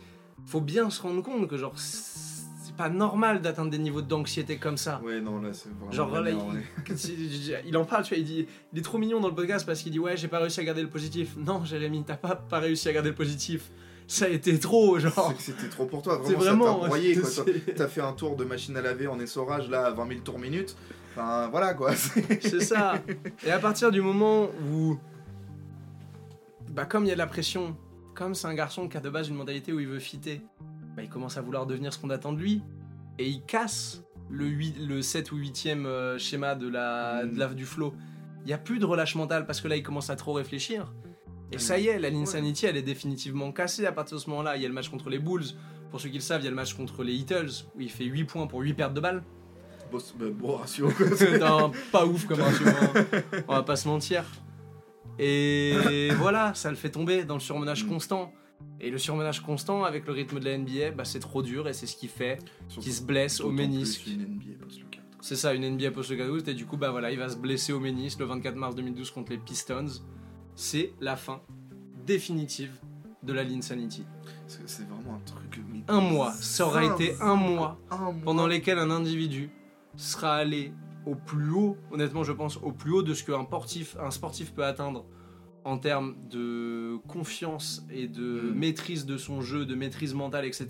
faut bien se rendre compte que, genre, c'est pas normal d'atteindre des niveaux d'anxiété comme ça. Ouais, non, là, c'est vraiment. Genre, là, il, en parle, tu vois, il dit, il est trop mignon dans le podcast parce qu'il dit, ouais, j'ai pas réussi à garder le positif. Non, Jérémy, t'as pas, pas réussi à garder le positif. Ça a été trop, genre. C'était trop pour toi, C'est vraiment, vraiment. ça t'a broyé, quoi. c'est- T'as fait un tour de machine à laver en essorage là à 20 000 tours minute. Enfin voilà quoi. C'est ça. Et à partir du moment où. Bah, comme il y a de la pression, comme c'est un garçon qui a de base une mentalité où il veut fitter, bah, il commence à vouloir devenir ce qu'on attend de lui. Et il casse le, 8, le 7 ou 8ème schéma de la, Mm. de la- du flow. Il n'y a plus de relâche mental parce que là, il commence à trop réfléchir. Et ça y est, la Linsanity, elle est définitivement cassée à partir de ce moment-là. Il y a le match contre les Bulls. Pour ceux qui le savent, il y a le match contre les Heatles où il fait 8 points pour 8 pertes de balles. Bon, ratio pas ouf comme ratio, hein. on va pas se mentir. Et voilà, ça le fait tomber dans le surmenage constant. Et le surmenage constant avec le rythme de la NBA, bah, c'est trop dur et c'est ce qui fait qu'il se blesse au ménisque. plus Une NBA post le 4. C'est ça, une NBA post-Lockout, et du coup, bah voilà, il va se blesser au ménis le 24 mars 2012 contre les Pistons. C'est la fin définitive de la Linsanity. C'est c'est vraiment un truc. mais Un mois, ça bizarre, été un mois un mois. pendant lesquels un individu sera allé au plus haut, honnêtement je pense au plus haut de ce qu'un sportif, un sportif peut atteindre en termes de confiance et de Mm. maîtrise de son jeu, de maîtrise mentale, etc.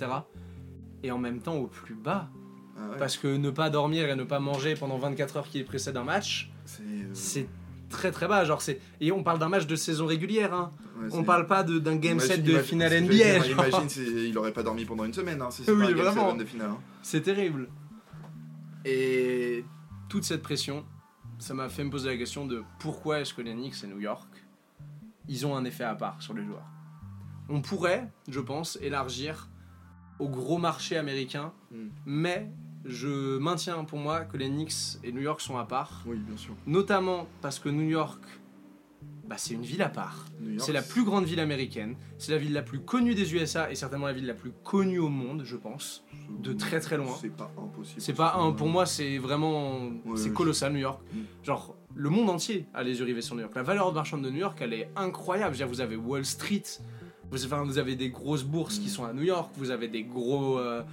Et en même temps au plus bas. Ah ouais, Parce que ne pas dormir et ne pas manger pendant 24 heures qui précède un match, c'est, euh, c'est très très bas. Genre c'est Et on parle d'un match de saison régulière, hein. ouais, on parle pas de- d'un game Imagine- set de imagine- finale NBA. dire, genre. Imagine, c'est- il aurait pas dormi pendant une semaine, hein, si c'est Oui, pas un game vraiment. seven de finale. hein. C'est terrible. Et toute cette pression, ça m'a fait me poser la question de pourquoi est-ce que les Knicks et New York, ils ont un effet à part sur les joueurs. On pourrait, je pense, élargir au gros marché américain, Mm. mais je maintiens pour moi que les Knicks et New York sont à part, Oui, bien sûr. notamment parce que New York, bah, c'est une ville à part. C'est la plus grande ville américaine, c'est la ville la plus connue des USA et certainement la ville la plus connue au monde, je pense. de très, très loin. C'est pas impossible. C'est pas un, pour moi, c'est vraiment, Ouais, c'est colossal New York. Mm. Genre, le monde entier a les yeux rivés sur New York. La valeur marchande de New York, elle est incroyable. Dire, vous avez Wall Street, vous, enfin, vous avez des grosses bourses qui Mm. sont à New York, vous avez des gros, euh,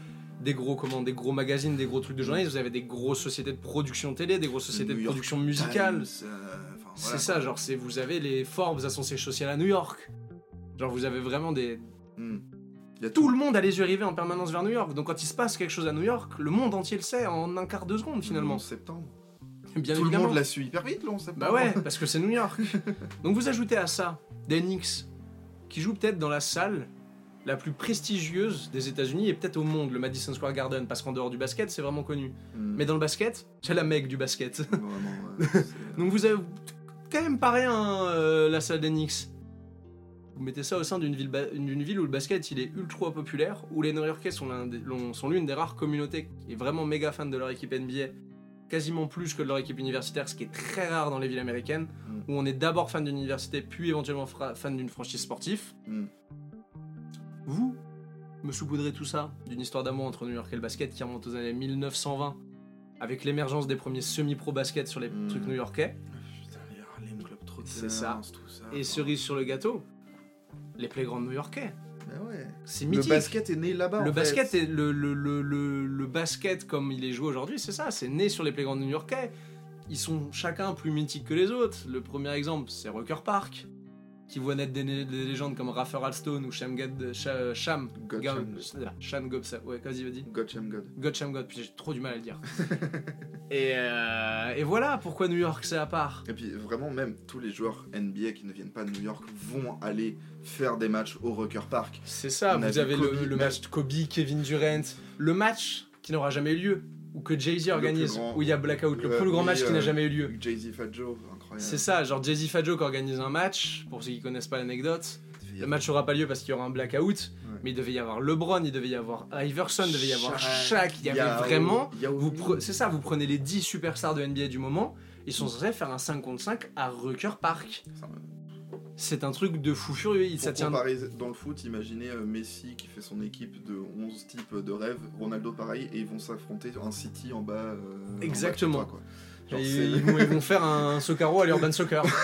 des gros, comment, des gros magazines, des gros trucs de journalistes, vous avez des grosses sociétés de production télé, des grosses sociétés New de York production musicale. Times, euh, C'est ça, genre, c'est, vous avez les Forbes à son siège social à New York. Genre, vous avez vraiment des, Hmm. Il y a tout le monde a les yeux rivés en permanence vers New York. Donc quand il se passe quelque chose à New York, le monde entier le sait en un quart de seconde finalement. En septembre. Bien Tout le évidemment. monde l'a su hyper vite, là, en septembre. Bah ouais, parce que c'est New York. Donc vous ajoutez à ça des Knicks qui jouent peut-être dans la salle la plus prestigieuse des États-Unis et peut-être au monde, le Madison Square Garden, parce qu'en dehors du basket, c'est vraiment connu. Hmm. Mais dans le basket, c'est la mecque du basket. Vraiment, ouais, Donc vous avez quand même pas rien euh, la salle des Knicks. Vous mettez ça au sein d'une ville, ville où le basket il est ultra populaire, où les New-Yorkais sont des- l'une des rares communautés qui est vraiment méga fan de leur équipe NBA, quasiment plus que de leur équipe universitaire, ce qui est très rare dans les villes américaines, Mm. où on est d'abord fan d'une université, puis éventuellement fan d'une franchise sportive. Hmm. Vous me saupoudrez tout ça d'une histoire d'amour entre New York et le basket qui remonte aux années 1920, avec l'émergence des premiers semi-pro basket sur les Mm. trucs new-yorkais. C'est ça. tout ça. Et cerise sur le gâteau, les playgrounds new-yorkais. Ouais. C'est Le mythique. basket est né là-bas. Le en basket, fait. est, le, le, le, le, le basket comme il est joué aujourd'hui, c'est ça, c'est né sur les playgrounds new-yorkais. Ils sont chacun plus mythiques que les autres. Le premier exemple, c'est Rucker Park, qui voit naître des, des légendes comme Raffer Alston ou Sham, Gad, Sha- Sham, Gotcham. Gobsa. Ouais, vas-y, vas-y. Gotcham God. Gotcham God, puis j'ai trop du mal à le dire. et, euh, et voilà pourquoi New York c'est à part. Et puis vraiment, même tous les joueurs NBA qui ne viennent pas de New York vont aller faire des matchs au Rucker Park. C'est ça, On vous avez le, Kobe, le même- match de Kobe, Kevin Durant, le match qui n'aura jamais eu lieu, ou que Jay-Z organise, grand- où il y a Blackout, le Euh, plus grand match qui n'a euh, jamais eu lieu. Jay-Z, Fat Joe, incroyable. C'est ça, genre Jay-Z Fadjo qui organise un match, pour ceux qui connaissent pas l'anecdote. Le match aura pas lieu parce qu'il y aura un blackout, mais il devait y avoir LeBron, il devait y avoir Iverson, il devait y avoir Shaq, il y avait Yao, vraiment... C'est ça, vous prenez les 10 superstars de NBA du moment, ils sont censés faire un 5 contre 5 à Rucker Park. C'est un truc de fou furieux, il- ça tient... dans le foot, imaginez euh, Messi qui fait son équipe de 11 types de rêves, Ronaldo pareil, et ils vont s'affronter un City en bas. euh, en bas Exactement. quoi. Genre, Et c'est- ils, vont, ils vont faire un Socaro à l'Urban Soccer.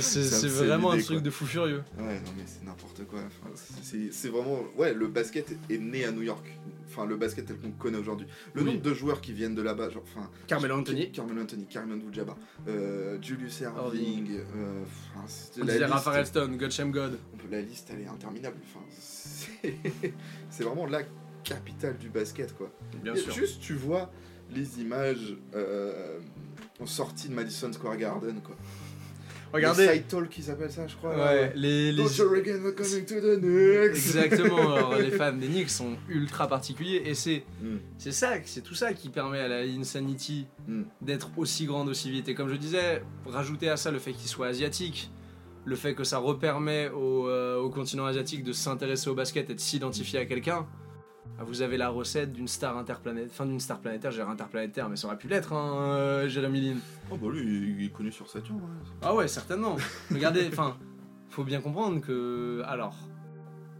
C'est vraiment un truc quoi. de fou furieux. Ouais, non mais c'est n'importe quoi. Enfin, c'est vraiment. Ouais, le basket est né à New York. Enfin, le basket tel qu'on connaît aujourd'hui. Le Oui. nombre de joueurs qui viennent de là-bas, genre. Enfin, Carmelo Anthony. Carmelo Anthony, Karim Abdul-Jabbar, euh, Julius Erving. euh, enfin, la liste- Raphaël Stone, God Shem God. La liste, elle est interminable. Enfin, c'est c'est vraiment la capitale du basket, quoi. Bien Et sûr. Juste, tu vois les images euh, en sortie de Madison Square Garden, quoi. Regardez. Les side talk, ils appellent ça, je crois. Ouais, les, les... Again, coming to the Knicks. Exactement, alors, les fans des Knicks sont ultra particuliers et c'est Mm. c'est ça, c'est tout ça qui permet à la Insanity Mm. d'être aussi grande, aussi vite. Et comme je disais, rajouter à ça le fait qu'il soit asiatique, le fait que ça repermet au, euh, au continent asiatique de s'intéresser au basket et de s'identifier à quelqu'un. Bah, Vous avez la recette d'une star interplanétaire, enfin d'une star planétaire, j'ai interplanétaire, mais ça aurait pu l'être, hein, euh, Jeremy Lin. Oh bah lui, il est connu sur Saturn. Ouais. Ah ouais, certainement. Regardez, enfin, faut bien comprendre que. Alors,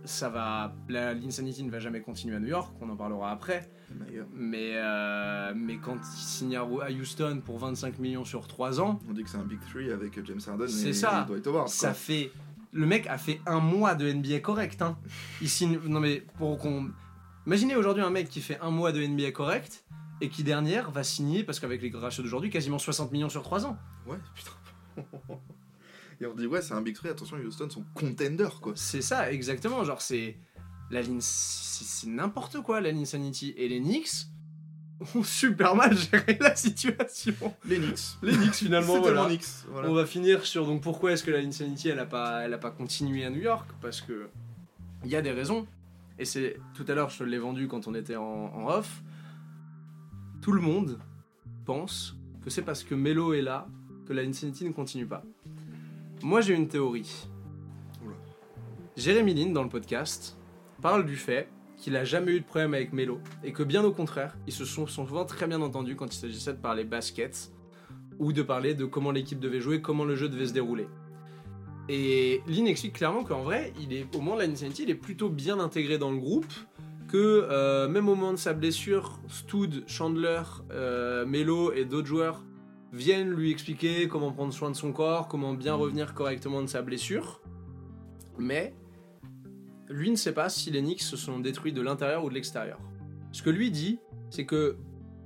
ça va. La l'Insanity ne va jamais continuer à New York, on en parlera après. Mais, euh, mais quand il signe à Houston pour 25 millions sur 3 ans, On dit que c'est un Big Three avec James Harden et, ça. Dwight Howard. ça quoi. fait. Le mec a fait un mois de NBA correct. Hein. Il signe. Non mais pour qu'on. Imaginez aujourd'hui un mec qui fait un mois de NBA correct et qui dernière va signer, parce qu'avec les rachats d'aujourd'hui, quasiment 60 millions sur 3 ans. Ouais, putain. et on dit, ouais, c'est un Big Three, attention, Houston sont contenders, quoi. C'est ça, exactement. Genre, c'est. La ligne. C'est n'importe quoi, la ligne Sanity. Et les Knicks ont super mal géré la situation. Les Knicks. Les Knicks, finalement, voilà. tellement Knicks. Voilà. On va finir sur donc pourquoi est-ce que la Insanity elle a pas elle a pas continué à New York? Parce que il y a des raisons et c'est tout à l'heure je l'ai vendu quand on était en, en off. Tout le monde pense que c'est parce que Melo est là que la Insanity ne continue pas. Moi j'ai une théorie. Oula. Jérémy Lin dans le podcast parle du fait qu'il a jamais eu de problème avec Melo et que bien au contraire ils se sont, sont souvent très bien entendus quand il s'agissait de parler basket ou de parler de comment l'équipe devait jouer, comment le jeu devait se dérouler. Et Lynn explique clairement qu'en vrai, il est, au moment de la Insanity, il est plutôt bien intégré dans le groupe, que euh, même au moment de sa blessure, Stoud, Chandler, euh, Melo et d'autres joueurs viennent lui expliquer comment prendre soin de son corps, comment bien revenir correctement de sa blessure. Mais lui ne sait pas si les Knicks se sont détruits de l'intérieur ou de l'extérieur. Ce que lui dit, c'est que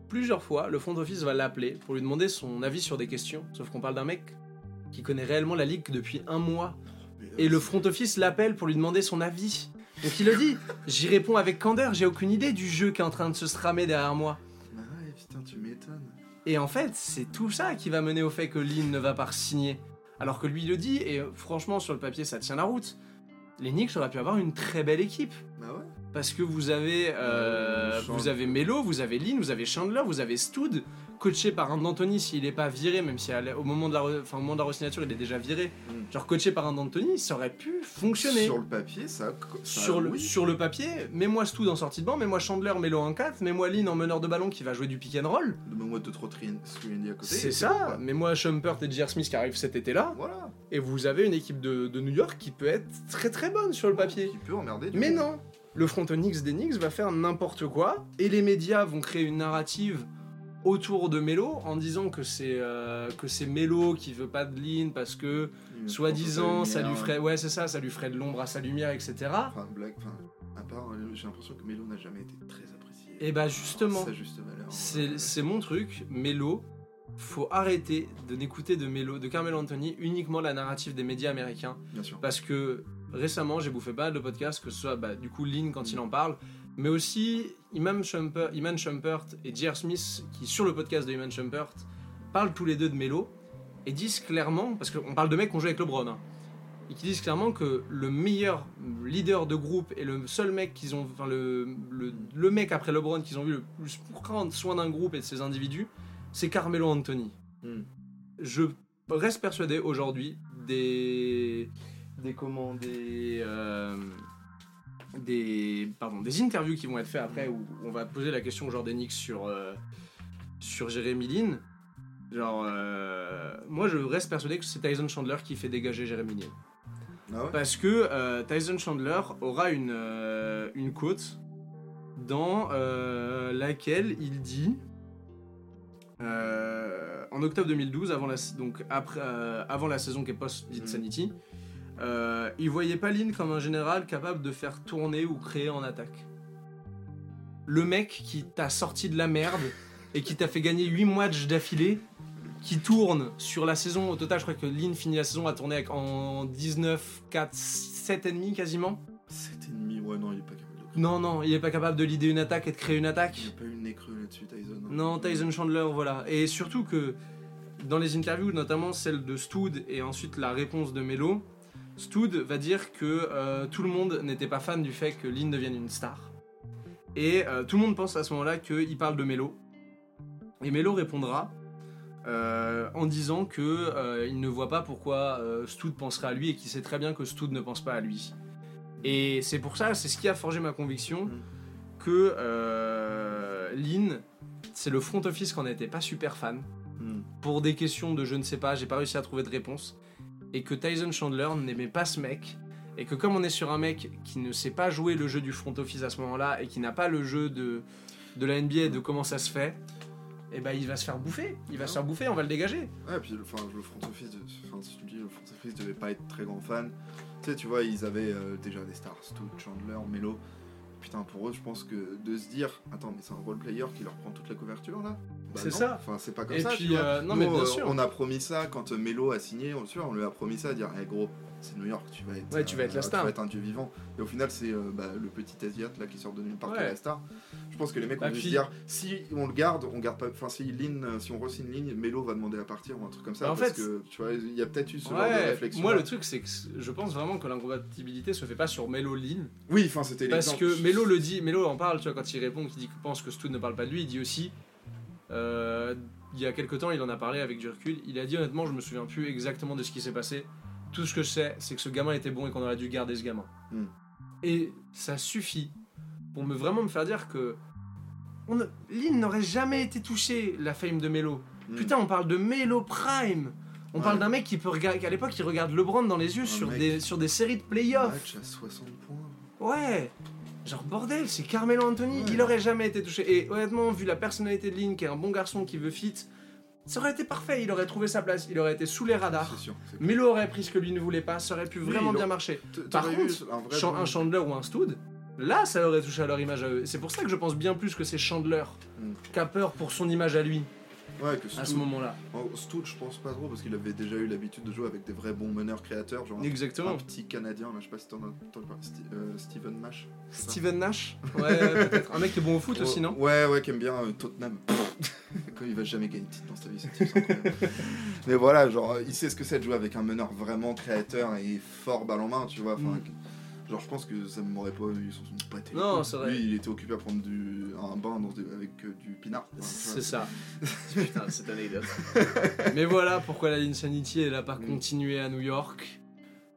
plusieurs fois, le front office va l'appeler pour lui demander son avis sur des questions. Sauf qu'on parle d'un mec qui connaît réellement la ligue depuis un mois. Et le front office l'appelle pour lui demander son avis. Donc il le dit. J'y réponds avec candeur, j'ai aucune idée du jeu qui est en train de se stramer derrière moi. Ah ouais, putain, tu m'étonnes. Et en fait, c'est tout ça qui va mener au fait que Lynn ne va pas signer. Alors que lui il le dit, et franchement, sur le papier, ça tient la route. Les Knicks auraient pu avoir une très belle équipe. Bah ouais. Parce que vous avez, euh, Euh, vous avez Melo, vous avez Lynn, vous avez Chandler, vous avez Stoud, coaché par un D'Antoni s'il n'est pas viré, même si au moment de la, enfin, au moment de la re-signature il est déjà viré. Mm. Genre coaché par un D'Antoni, ça aurait pu fonctionner. Sur le papier, ça. ça Sur le, oui. sur le papier, mets-moi Stoud en sortie de banc, mets-moi Chandler, Melo en 4, mets-moi Lynn en meneur de ballon qui va jouer du pick and roll. Donne-moi deux trop 3 à côté. C'est ça, mets-moi Shumpert et J.R. Smith qui arrivent cet été-là, Voilà. et vous avez une équipe de, de New York qui peut être très très bonne sur le papier. Qui peut emmerder. du Mais coup. non Le front Knicks des Knicks va faire n'importe quoi, et les médias vont créer une narrative autour de Melo en disant que c'est euh, que c'est Melo qui veut pas de ligne parce que soi-disant ça lui ferait ouais c'est ça ça lui ferait de l'ombre à sa lumière etc Enfin, blague, enfin, à part, euh, j'ai l'impression que Melo n'a jamais été très apprécié. et bah justement valeur. c'est c'est mon truc Melo faut arrêter de n'écouter de Melo de Carmelo Anthony uniquement la narrative des médias américains Bien sûr. parce que récemment j'ai bouffé pas de podcasts que ce soit bah, du coup Lynn quand il en parle mais aussi Iman Shumpert, Iman Shumpert et J.R. Smith qui sur le podcast de Iman Shumpert parlent tous les deux de Melo et disent clairement parce qu'on parle de mecs qui ont joué avec LeBron hein, et qui disent clairement que le meilleur leader de groupe et le seul mec qu'ils ont enfin le, le, le mec après LeBron qu'ils ont vu le plus prendre soin d'un groupe et de ses individus c'est Carmelo Anthony Hmm. je reste persuadé aujourd'hui des des comment des euh, des pardon des interviews qui vont être faites après où on va poser la question genre des Knicks sur euh, sur Jérémy Lin genre euh, moi je reste persuadé que c'est Tyson Chandler qui fait dégager Jérémy Lin Ah ouais? Parce que Tyson Chandler aura une une quote dans laquelle il dit en octobre 2012, avant la, donc après, avant la saison qui est post-Did Mhm. Euh, il voyait pas Lynn comme un général capable de faire tourner ou créer en attaque. Le mec qui t'a sorti de la merde et qui t'a fait gagner 8 matchs d'affilée, qui tourne sur la saison, au total je crois que Lynn finit la saison à tourner avec, en 19, 4, 7 et demi quasiment. 7,5, ouais, non, il est pas capable de. Non, non, il est pas capable de leader une attaque et de créer une attaque. Il n'y a pas eu le nez creux là-dessus, Tyson. hein. Non, Tyson Chandler, voilà. Et surtout que dans les interviews, notamment celle de Stoud et ensuite la réponse de Melo, Stoud va dire que euh, tout le monde n'était pas fan du fait que Lynn devienne une star. Et euh, tout le monde pense à ce moment-là qu'il parle de Melo. Et Melo répondra euh, en disant que il ne voit pas pourquoi Stoud penserait à lui et qu'il sait très bien que Stoud ne pense pas à lui. Et c'est pour ça, c'est ce qui a forgé ma conviction Mm. que Lynn, c'est le front office qu'on n'était pas super fan Hmm. pour des questions de je ne sais pas, j'ai pas réussi à trouver de réponse. Et que Tyson Chandler n'aimait pas ce mec Et que comme on est sur un mec qui ne sait pas jouer le jeu du front office à ce moment-là et qui n'a pas le jeu de, de la NBA et de comment ça se fait, et ben il va se faire bouffer. Il va se faire bouffer, on va le dégager. Ouais, puis enfin, le front office, de- enfin, si tu dis, le front office devait pas être très grand fan. Tu sais, tu vois, ils avaient euh, déjà des stars, Stu, Chandler, Melo. Putain, pour eux, je pense que de se dire, attends, mais c'est un role player qui leur prend toute la couverture là Bah C'est ça. Enfin, c'est pas comme Et ça. puis, tu vois. euh, non, Nous, mais bien euh, sûr. On a promis ça quand Melo a signé, on, on lui a promis ça, à dire, hey, gros, c'est New York, tu vas être, Ouais, tu vas être la Tu star. vas être un dieu vivant. Et au final, c'est euh, bah, le petit Asiate là qui sort de nulle part qui Ouais. est la star. Je pense que les mecs ont dû se dire, si on le garde, on garde pas. Enfin, si Lynn, euh, si on re-signe Lynn, Melo va demander à partir ou un truc comme ça. Bah, en parce fait- que tu vois, il y a peut-être eu ce genre de réflexion. moi le truc c'est que je pense vraiment que l'incompatibilité se fait pas sur Melo Lin Oui, enfin, c'était parce que Melo le dit, Melo en parle, tu vois, quand il répond, qu'il dit qu'il pense que Stu ne parle pas de lui, il dit aussi, euh, il y a quelques temps, il en a parlé avec du recul, il a dit honnêtement, je me souviens plus exactement de ce qui s'est passé. Tout ce que je sais, c'est que ce gamin était bon et qu'on aurait dû garder ce gamin. Hmm. Et ça suffit pour me vraiment me faire dire que on Lin n'aurait jamais été touché la fame de Melo. Mm. Putain, on parle de Melo Prime. On Ouais. parle d'un mec qui peut regarder, qu'à l'époque, il regarde LeBron dans les yeux Un sur mec. des, sur des séries de playoffs. Match à 60 points. Ouais. Genre bordel, c'est Carmelo Anthony, Ouais. il aurait jamais été touché. Et honnêtement, vu la personnalité de Lin, qui est un bon garçon qui veut fit, ça aurait été parfait. Il aurait trouvé sa place, il aurait été sous les radars. Sûr. Melo aurait pris ce que lui ne voulait pas, ça aurait pu vraiment bien marcher. Par contre, un vrai Chandler ou un Stoud, là, ça aurait touché à leur image à eux. C'est pour ça que je pense bien plus que c'est Chandler Mm. qui a peur pour son image à lui Ouais, que à ce moment-là. en- Stu, je pense pas trop parce qu'il avait déjà eu l'habitude de jouer avec des vrais bons meneurs créateurs, genre un- Exactement. un petit Canadien, là, je sais pas si t'en as entendu parler, Sti- euh, Steven Nash. Steven Nash? Ouais, peut-être. Un mec qui est bon au foot aussi, non? Ouais, ouais, qui aime bien euh, Tottenham. Quand il va jamais gagner de titre dans sa vie, c'est. Mais voilà, genre, il sait ce que c'est de jouer avec un meneur vraiment créateur et fort balle en main, tu vois. Enfin, Mm. Genre, je pense que ça m'aurait pas eu son été Non, c'est vrai. Lui, il était occupé à prendre du, un bain dans des- avec euh, du pinard. Enfin, C'est ça. Putain, cette anecdote. Mais voilà pourquoi la Insanity elle a pas Mm. continué à New York.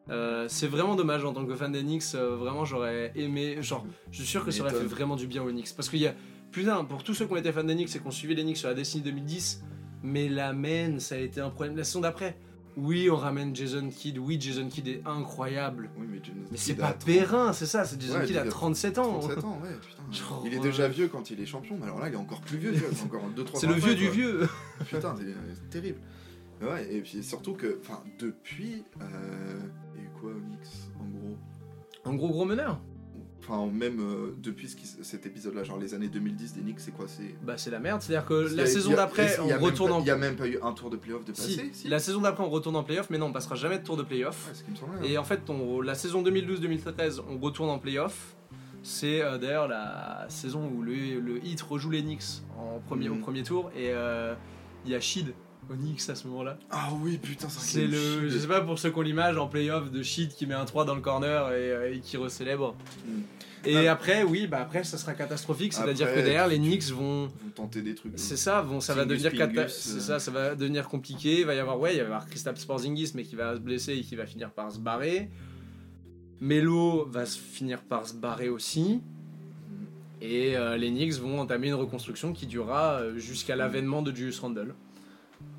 Euh, c'est vraiment dommage en tant que fan Knicks. euh, vraiment, j'aurais aimé. Genre, je suis sûr que ça aurait fait vraiment du bien aux Knicks. Parce qu'il y a. Putain, pour tous ceux qui ont été fans Knicks et qui ont suivi les Knicks sur la décennie 2010, mais la main, ça a été un problème. La saison d'après, oui, on ramène Jason Kidd. Oui, Jason Kidd est incroyable. Oui, mais c'est pas a 30 Perrin, c'est ça. C'est Jason Ouais, Kidd a a 37 ans. 37 ans, ouais, putain. Genre, il est déjà vieux quand il est champion, mais alors là, il est encore plus vieux, c'est encore 2-3 C'est le vieux du vieux. Putain, c'est c'est terrible. Ouais, et puis surtout que, enfin, depuis, euh, il y a eu quoi, Onyx, en gros? Un gros gros meneur. Enfin, même euh, depuis ce qui- cet épisode-là, genre les années 2010 des Knicks, c'est quoi C'est Bah c'est la merde. C'est-à-dire que la saison d'après, on retourne pas- en Il y a même pas eu un tour de playoff de passé si la saison d'après on retourne en playoff, mais non, on passera jamais de tour de playoff. Ouais. Et en fait, on- la saison 2012-2013, on retourne en playoff. C'est euh, d'ailleurs la saison où le, le Heat rejoue les Knicks en premier, au Mhm. premier tour et euh, il y a Sheed Knicks à ce moment-là. Ah oui, putain, c'est C'est le, je sais pas pour ceux qui ont l'image en playoff de Sheed qui met un 3 dans le corner et, euh, et qui recélèbre. Mhm. Et Ah. après, oui, bah après ça sera catastrophique, c'est-à-dire que derrière les Knicks vont, Vous tentez des trucs. c'est ça, vont, ça va Pingus, devenir cata- Pingus, c'est euh. ça, ça va devenir compliqué. Il va y avoir, ouais, il va y avoir Kristaps Porzingis, mais qui va se blesser et qui va finir par se barrer. Melo va finir par se barrer aussi. Et euh, les Knicks vont entamer une reconstruction qui durera jusqu'à l'avènement de Julius Randle.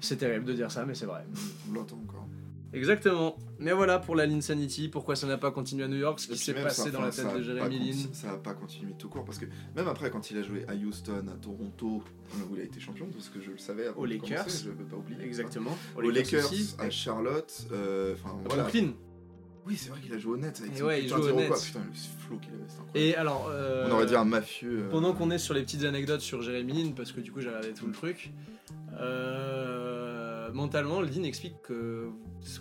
C'est terrible de dire ça, mais c'est vrai. On l'attend encore. Exactement. Mais voilà pour la Linsanity, pourquoi ça n'a pas continué à New York, ce qui s'est passé ça, dans la tête de conti- Lin. Ça a pas continué tout court parce que même après, quand il a joué à Houston, à Toronto, où il a été champion, parce que je le savais avant Aux Lakers. je veux pas oublier. Exactement. Aux Lakers, aussi. à Charlotte, euh, enfin À voilà. Brooklyn. Oui, c'est vrai qu'il a joué au avec Et ouais, il joue au. Putain, le flow qu'il avait. Et alors. euh, On aurait dit un mafieux. euh, Pendant qu'on est sur les petites anecdotes sur Jérémy Lin, parce que du coup j'ai regardé tout le truc, euh, mentalement, Lin explique que,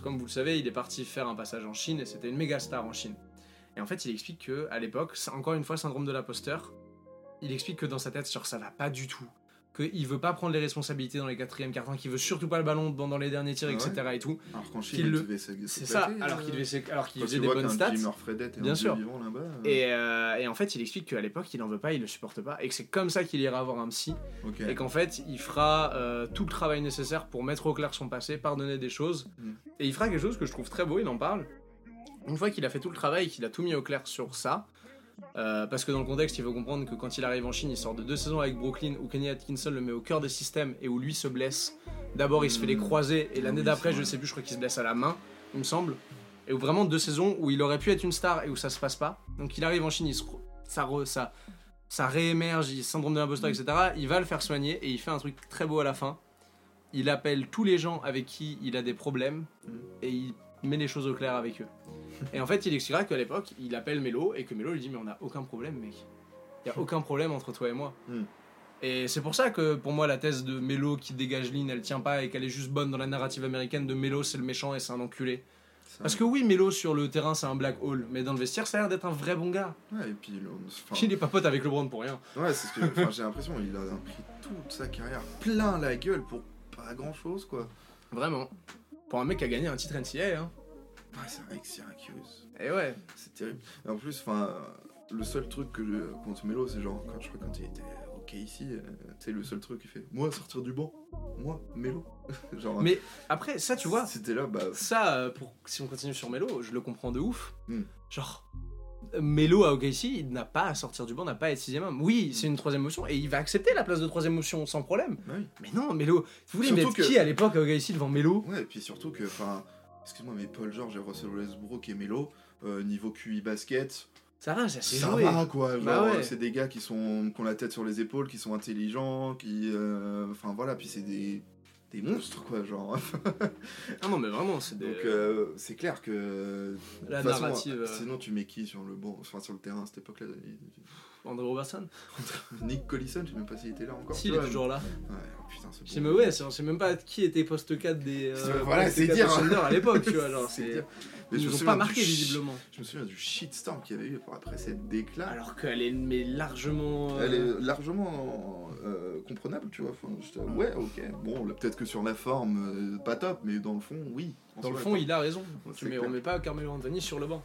comme vous le savez, il est parti faire un passage en Chine et c'était une méga star en Chine. Et en fait, il explique que à l'époque, encore une fois syndrome de l'imposteur, il explique que dans sa tête, genre, ça va pas du tout. Qu'il veut pas prendre les responsabilités dans les quatrièmes cartons, qu'il veut surtout pas le ballon pendant les derniers tirs, Ah etc. et tout. Alors qu'en Chine, qu'il il le- devait C'est ça, alors euh, qu'il devait s'é- alors qu'il faisait des bonnes stats. Est Bien sûr. vivant euh, Et, euh, et en fait, il explique qu'à l'époque, il en veut pas, il le supporte pas, et que c'est comme ça qu'il ira avoir un psy, et qu'en fait, il fera euh, tout le travail nécessaire pour mettre au clair son passé, pardonner des choses, Mm. et il fera quelque chose que je trouve très beau, il en parle. Une fois qu'il a fait tout le travail qu'il a tout mis au clair sur ça, euh, parce que dans le contexte, il faut comprendre que quand il arrive en Chine, il sort de deux saisons avec Brooklyn où Kenny Atkinson le met au cœur des systèmes et où lui se blesse. D'abord, il se fait les croisés et l'année d'après, je vrai. sais plus, je crois qu'il se blesse à la main, il me semble. Et vraiment deux saisons où il aurait pu être une star et où ça se passe pas. Donc il arrive en Chine, il ça, ça, ça réémerge, il syndrome de l'imposteur, etc. Il va le faire soigner et il fait un truc très beau à la fin. Il appelle tous les gens avec qui il a des problèmes et il met les choses au clair avec eux. Et en fait, il expliquera qu'à l'époque, il appelle Mélo et que Mélo lui dit Mais on n'a aucun problème, mec. Il n'y a aucun problème entre toi et moi. Mm. Et c'est pour ça que pour moi, la thèse de Mélo qui dégage Lynn, elle tient pas et qu'elle est juste bonne dans la narrative américaine de Mélo, c'est le méchant et c'est un enculé. Parce que oui, Mélo sur le terrain, c'est un black hole, mais dans le vestiaire, ça a l'air d'être un vrai bon gars. Ouais, et puis. enfin, Qui n'est pas pote avec LeBron pour rien. Ouais, c'est ce que j'ai l'impression, il a pris toute sa carrière plein la gueule pour pas grand chose, quoi. Vraiment. Pour un mec qui a gagné un titre NCAA, hein. Ouais, c'est vrai que Syracuse, Et ouais. c'est terrible. Et en plus, enfin, le seul truc que je contre Melo, c'est genre, quand je crois quand il était ok ici, euh, tu sais, le seul truc qu'il fait, moi sortir du banc, moi, Melo. genre, Mais après, ça, tu vois, c'était là, bah. ça, euh, pour, si on continue sur Melo, je le comprends de ouf. Hmm. Genre, Melo à OKC, il n'a pas à sortir du banc, n'a pas à être sixième homme. Oui, c'est une troisième option et il va accepter la place de troisième option sans problème. bah oui. Mais non, Melo, vous voulez mettre que- qui à l'époque à OKC devant Melo? Ouais, et puis surtout que, enfin, excuse-moi, mais Paul George et Russell Westbrook et Melo, euh, niveau QI basket, Ça va, ça s'est ça va quoi. Bah ouais. c'est des gars qui sont qui ont la tête sur les épaules, qui sont intelligents, qui, euh, enfin voilà, puis c'est des des monstres quoi, genre. Ah non, mais vraiment, c'est des... Donc euh, c'est clair que la façon, narrative. euh, Sinon tu mets qui sur le banc, enfin sur le terrain à cette époque-là? André Robertson Nick Collison, je sais même pas s'il était là encore. Si, il est toujours là. Ouais, oh, putain, c'est Je sais, mais ouais, on sait même pas qui était poste 4 des. C'est- voilà, c'est 4 dire, hein. À l'époque, tu vois. Genre, C'est. Mais Ils je me nous ont souviens pas marqué visiblement. Je me souviens du shitstorm qu'il y avait eu après cette déclat. Alors qu'elle est mais largement. euh, Elle est largement euh, comprenable, tu vois. Enfin, ouais, ok. Bon, peut-être que sur la forme, euh, pas top, mais dans le fond, oui. Dans le fond, il a raison. Tu on met pas Carmelo Anthony sur le banc.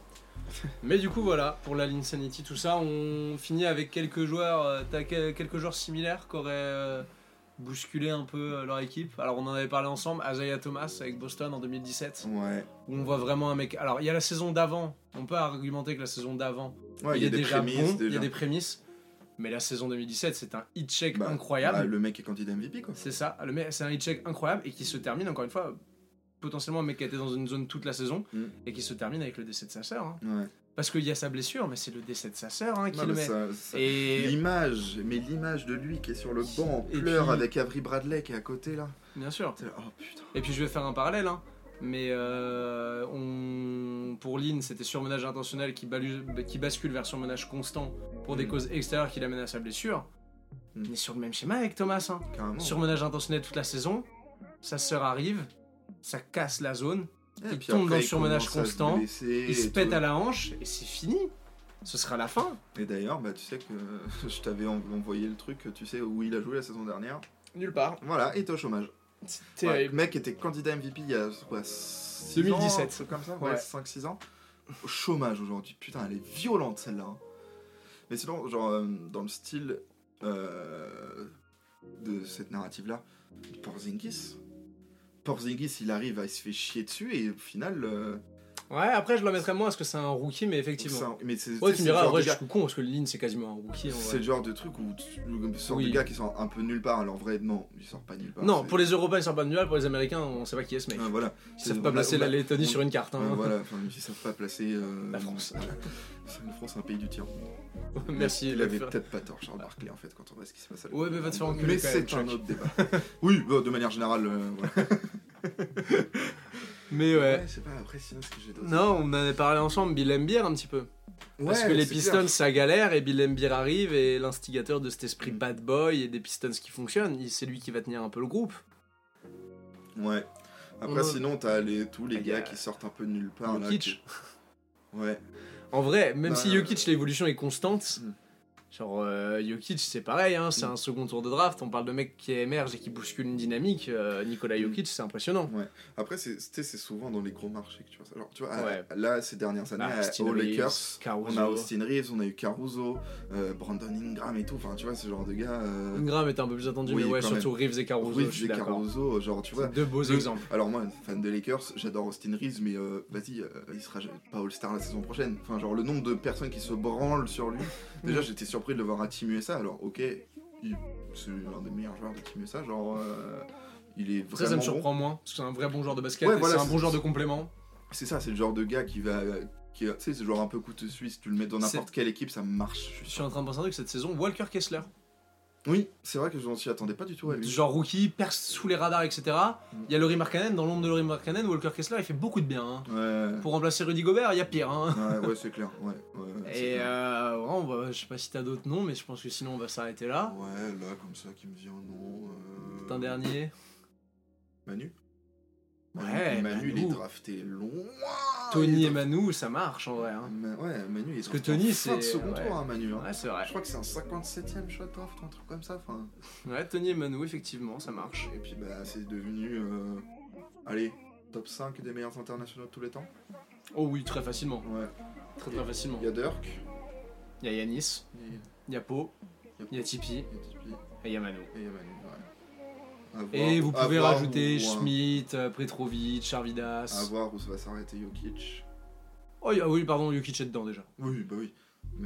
Mais du coup, voilà, pour la Linsanity, tout ça, on finit avec quelques joueurs. euh, T'as que- quelques joueurs similaires qui auraient euh, bousculé un peu euh, leur équipe. Alors, on en avait parlé ensemble, Isaiah Thomas avec Boston en 2017, Ouais. où on voit vraiment un mec. Alors, il y a la saison d'avant. On peut argumenter que la saison d'avant, Ouais, il, est des déjà prémices, bon, il y a des prémices. Mais la saison 2017, c'est un hit check Bah, incroyable. bah, le mec est candidat MVP, quoi. C'est ça, le mec, c'est un hit check incroyable et qui se termine encore une fois potentiellement un mec qui a été dans une zone toute la saison Mm. et qui se termine avec le décès de sa sœur. hein. Ouais. Parce qu'il y a sa blessure, mais c'est le décès de sa sœur hein, qui Non, le met. ça- ça- Et L'image, mais l'image de lui qui est sur le banc, Et pleure puis- avec Avery Bradley qui est à côté là. bien sûr. Oh. Et puis je vais faire un parallèle, hein. mais euh, on... pour Lynn, c'était surmenage intentionnel qui, balu- qui bascule vers surmenage constant pour des Mm. causes extérieures qui l'amènent à sa blessure. Mm. On est sur le même schéma avec Thomas. Hein. Surmenage intentionnel toute la saison, sa sœur arrive, ça casse la zone, Et il puis tombe après, dans le surmenage constant, il se et pète tout. à la hanche et c'est fini. Ce sera la fin. Et d'ailleurs, bah, tu sais que je t'avais en- envoyé le truc, tu sais où il a joué la saison dernière. Nulle part. Voilà, il était au chômage. Ouais, le mec était candidat MVP il y a quoi, 6 2017. ans, comme ça, ouais, Ouais. 5-6 ans. Au chômage aujourd'hui. Putain, elle est violente celle-là. hein. Mais sinon, genre, euh, dans le style euh, de cette narrative-là, Porzingis. Porzingis, il arrive, il se fait chier dessus et au final. Euh, Ouais, après je le mettrais moins parce que c'est un rookie, mais effectivement. un- mais Ouais, tu me diras, de je suis con parce que Lynn c'est quasiment un rookie. C'est le genre de truc où tu sors Oui. des gars qui sont un peu nulle part, alors vrai, non, ils sortent pas nulle part. Non, pour les Européens ils sont pas nuls, pour les Américains on sait pas qui est ce mec. Ouais, voilà. Ils savent pas placer la Lettonie on- sur une carte. Hein. voilà, ils savent pas placer. euh, La France. La France, c'est un pays du tiers. Merci. Il avait peut-être pas tort, Charles Barkley, en fait, quand on voit ce qui se passe à Ouais, mais va te faire enculer Mais c'est un autre débat. oui, de manière générale. Mais ouais. je sais pas, après, sinon, ce que j'ai d'autre. Non, on en avait parlé ensemble, Bill Embiid un petit peu. Parce Ouais, que les Pistons clair. ça galère et Bill Embiid arrive et l'instigateur de cet esprit bad boy et des Pistons qui fonctionnent, c'est lui qui va tenir un peu le groupe. Ouais. Après, On sinon, t'as les, tous les Il y a gars qui sortent un peu de nulle part. là, Jokic. qui- Ouais. En vrai, même Bah, si Jokic l'évolution est constante, Mm. Genre euh, Jokic c'est pareil, hein, c'est Mm. un second tour de draft, on parle de mec qui émerge et qui bouscule une dynamique, euh, Nikola Jokic c'est impressionnant. Après, c'est souvent dans les gros marchés que tu vois ça. Alors, tu vois, à- Ouais. là, ces dernières années, Bah, à- aux Reeves, Lakers, Caruso. on a Austin Reeves, on a eu Caruso, euh, Brandon Ingram et tout. Enfin, tu vois, ce genre de gars. euh, Ingram était un peu plus attendu, Oui, mais ouais, surtout Reeves et Caruso, Reeves je et. Caruso, genre, tu vois. Deux beaux Le- exemples. Alors moi, fan des Lakers, j'adore Austin Reeves, mais euh, vas-y, il sera pas All-Star la saison prochaine. Enfin, genre le nombre de personnes qui se branlent sur lui. Déjà, j'étais surpris de le voir à Team USA. Alors, ok, c'est l'un des meilleurs joueurs de Team USA. Genre, euh, il est Ça, ça me vraiment bon. surprend moins, parce que c'est un vrai bon joueur de basket, Ouais, voilà, c'est un bon joueur de complément. C'est ça, c'est le genre de gars qui va. Qui, tu sais, c'est le genre un peu couteau suisse. Tu le mets dans n'importe quelle équipe, ça marche. je Je suis suis en train de penser un truc cette saison. Walker Kessler. Oui, c'est vrai que je m'y attendais pas du tout à lui. Genre rookie, perce sous les radars, etc. Il y a Laurie Markkanen. Dans l'ombre de Laurie Markkanen, Walker Kessler, il fait beaucoup de bien. hein. Ouais, Pour remplacer Rudy Gobert, il y a pire. hein. ouais, ouais, c'est clair. Ouais, Et clair. euh, on va- je sais pas si t'as d'autres noms, mais je pense que sinon on va s'arrêter là. Ouais, là, comme ça, qui me vient, non. euh, Un dernier. Manu? Ouais, Manu, il est Manu. drafté loin. Tony et Manu, ça marche en vrai. hein. Ma- Ouais, Manu, il est Parce que Tony, fin c'est- second ouais. tour, hein, Manu. hein. Ouais, c'est vrai. Je crois que c'est un 57ème shot draft, un truc comme ça. Enfin, Ouais, Tony et Manu, effectivement, ça marche. et puis, bah, c'est devenu. euh, Allez, top 5 des meilleurs internationaux de tous les temps. Oh oui, très facilement. Ouais. Très très facilement. Il y a Dirk, Il y a Yanis, il y a- il y a Po, il y a Tipeee il y a Tipeee, et il y a Manu. et il y a Manu. À voir- Et vous à pouvez rajouter Schmidt, euh, Petrovic, À Charvidas. voir où ça va s'arrêter Jokic. Oh oui, pardon, Jokic est dedans déjà. Oui, bah oui.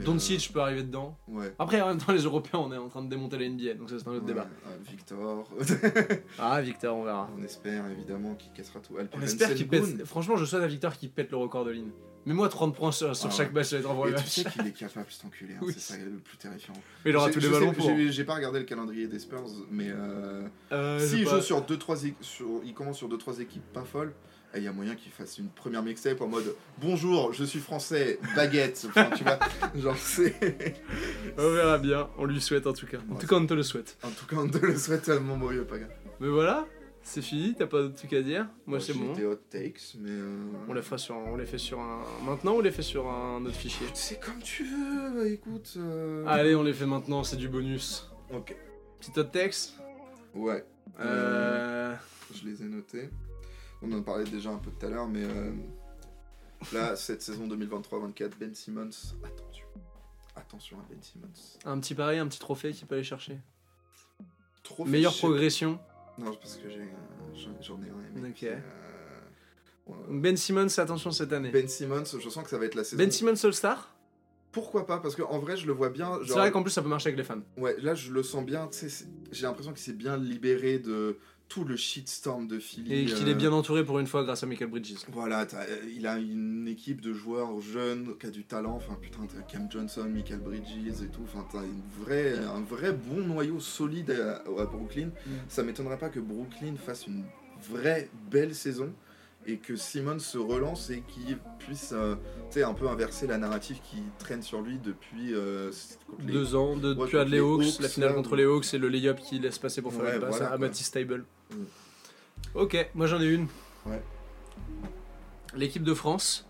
Doncic peut arriver dedans. euh, Ouais. Après, en même temps, les Européens, on est en train de démonter la NBA, donc ça c'est un autre Ouais, débat. euh, Victor. Ah, Victor, on verra. On espère évidemment qu'il cassera tout. On espère qu'il pète. Franchement, je souhaite à Victor qu'il pète le record de ligne. Mais moi, 30 points sur, sur Ah chaque ouais. match, ça va être un vrai Et tu match. sais qu'il est capable, cet enculé. hein, Oui. C'est ça le plus terrifiant. Mais il aura tous les ballons pour. j'ai- pas regardé le calendrier des Spurs, mais euh, Euh, s'il j'ai joue sur 2-3 sur, il commence sur 2-3 équipes pas folles, et il y a moyen qu'il fasse une première mixtape en mode Bonjour, je suis français, baguette. Enfin, tu vois, genre c'est. On verra bien, on lui souhaite en tout cas. En Ouais. tout cas, on te le souhaite. En tout cas, on te le souhaite tellement, Mario Paga. Mais voilà, c'est fini, t'as pas d'autre truc à dire? Moi, c'est bon. des hot takes, mais. euh, On les, fera sur, on les fait sur un. Maintenant ou on les fait sur un autre fichier? C'est comme tu veux, écoute. euh, Allez, on les fait maintenant, c'est du bonus. Ok. Petit hot text. Ouais. Euh... Je les ai notés. On en parlait déjà un peu tout à l'heure, mais euh, là, cette saison 2023-24, Ben Simmons, attention. Attention à Ben Simmons. Un petit pareil, un petit trophée qu'il peut aller chercher? Trop Meilleure progression. Non, parce que j'ai, j'en, ai un. mec, euh. Ben Simmons, attention cette année. Ben, Ben Simmons, je sens que ça va être la saison. Simmons All-Star Pourquoi pas Parce qu'en vrai, je le vois bien. C'est vrai qu'en plus ça peut marcher avec les fans. Ouais, là, je le sens bien. tu sais, J'ai l'impression qu'il s'est bien libéré de tout le shitstorm de Philly. Et qu'il euh, est bien entouré pour une fois grâce à Michael Bridges. Voilà, euh, il a une équipe de joueurs jeunes qui a du talent. Enfin, putain, t'as Cam Johnson, Michael Bridges et tout. Enfin, t'as une vraie, un vrai bon noyau solide à, à Brooklyn. Mm. Ça m'étonnerait pas que Brooklyn fasse une vraie belle saison et que Simmons se relance et qu'il puisse, euh, un peu inverser la narrative qui traîne sur lui depuis euh, les- Deux ans, de, Ouais, depuis les les Hawks, Hawks, la finale contre les Hawks et le layup qui laisse passer pour faire Ouais, une passe voilà, à. Matisse Table. Mm. Ok, moi j'en ai une. Ouais. L'équipe de France,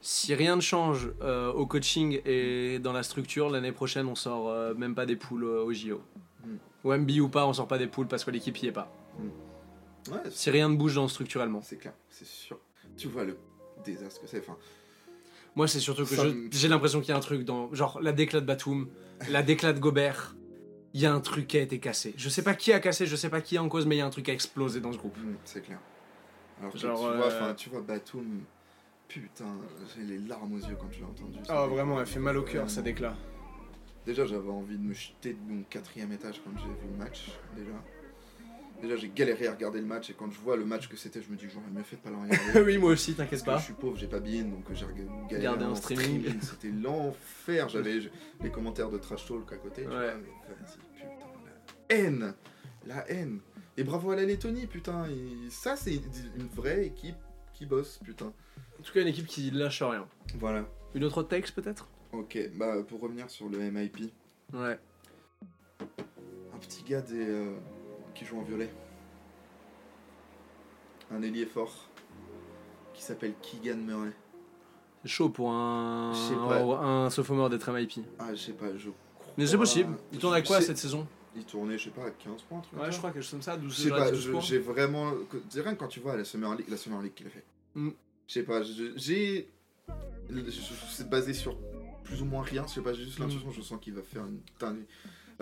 si rien ne change euh, au coaching et dans la structure, l'année prochaine on sort euh, même pas des poules au JO. Mm. Ou MB ou pas, on sort pas des poules parce que l'équipe y est pas. Ouais, Si rien ne bouge dans structurellement. c'est clair, c'est sûr. Tu vois le désastre que c'est. Enfin, Moi c'est surtout que Ça je- me- j'ai l'impression qu'il y a un truc dans. Genre la déclat de Batum, la déclat de Gobert. Il y a un truc qui a été cassé. Je sais pas qui a cassé, je sais pas qui est en cause, mais il y a un truc qui a explosé dans ce groupe. Mm, c'est clair. Alors que Genre, tu vois, euh, enfin, tu vois Batum, putain, j'ai les larmes aux yeux quand je l'ai entendu. Ah vraiment, elle fait mal au cœur sa déclat. Déjà, j'avais envie de me jeter de mon quatrième étage quand j'ai vu le match. Déjà, déjà j'ai galéré à regarder le match et quand je vois le match que c'était, je me dis que j'aurais mieux fait de pas le regarder. oui, moi aussi, t'inquiète que pas. je suis pauvre, j'ai pas bien, donc j'ai reg- galéré en en streaming. C'était l'enfer. J'avais les commentaires de Trash Talk à côté. Ouais. vois, mais vas-y, putain, la haine, la haine. Et bravo à la Lettonie, putain. et ça, c'est une vraie équipe qui bosse, putain. En tout cas, une équipe qui lâche rien. Voilà. Une autre texte peut-être? Ok, bah pour revenir sur le MIP, Ouais. un petit gars des, euh, qui joue en violet. Un ailier fort qui s'appelle Keegan Murray. C'est chaud pour un, pas. un sophomore d'être MIP. Ah, je sais pas, je crois. Mais c'est possible. Il tourne à quoi cette saison? Il tournait, je sais pas, à 15 points, un truc Ouais, je crois quelque chose comme ça, 12 Je sais pas, 12 je- points. j'ai vraiment. Rien quand tu vois la Summer League, la Summer League qu'il a fait. Mm. Je sais pas, j'ai. C'est basé sur plus ou moins rien, je sais pas, j'ai juste Mm. l'impression, je sens qu'il va faire une.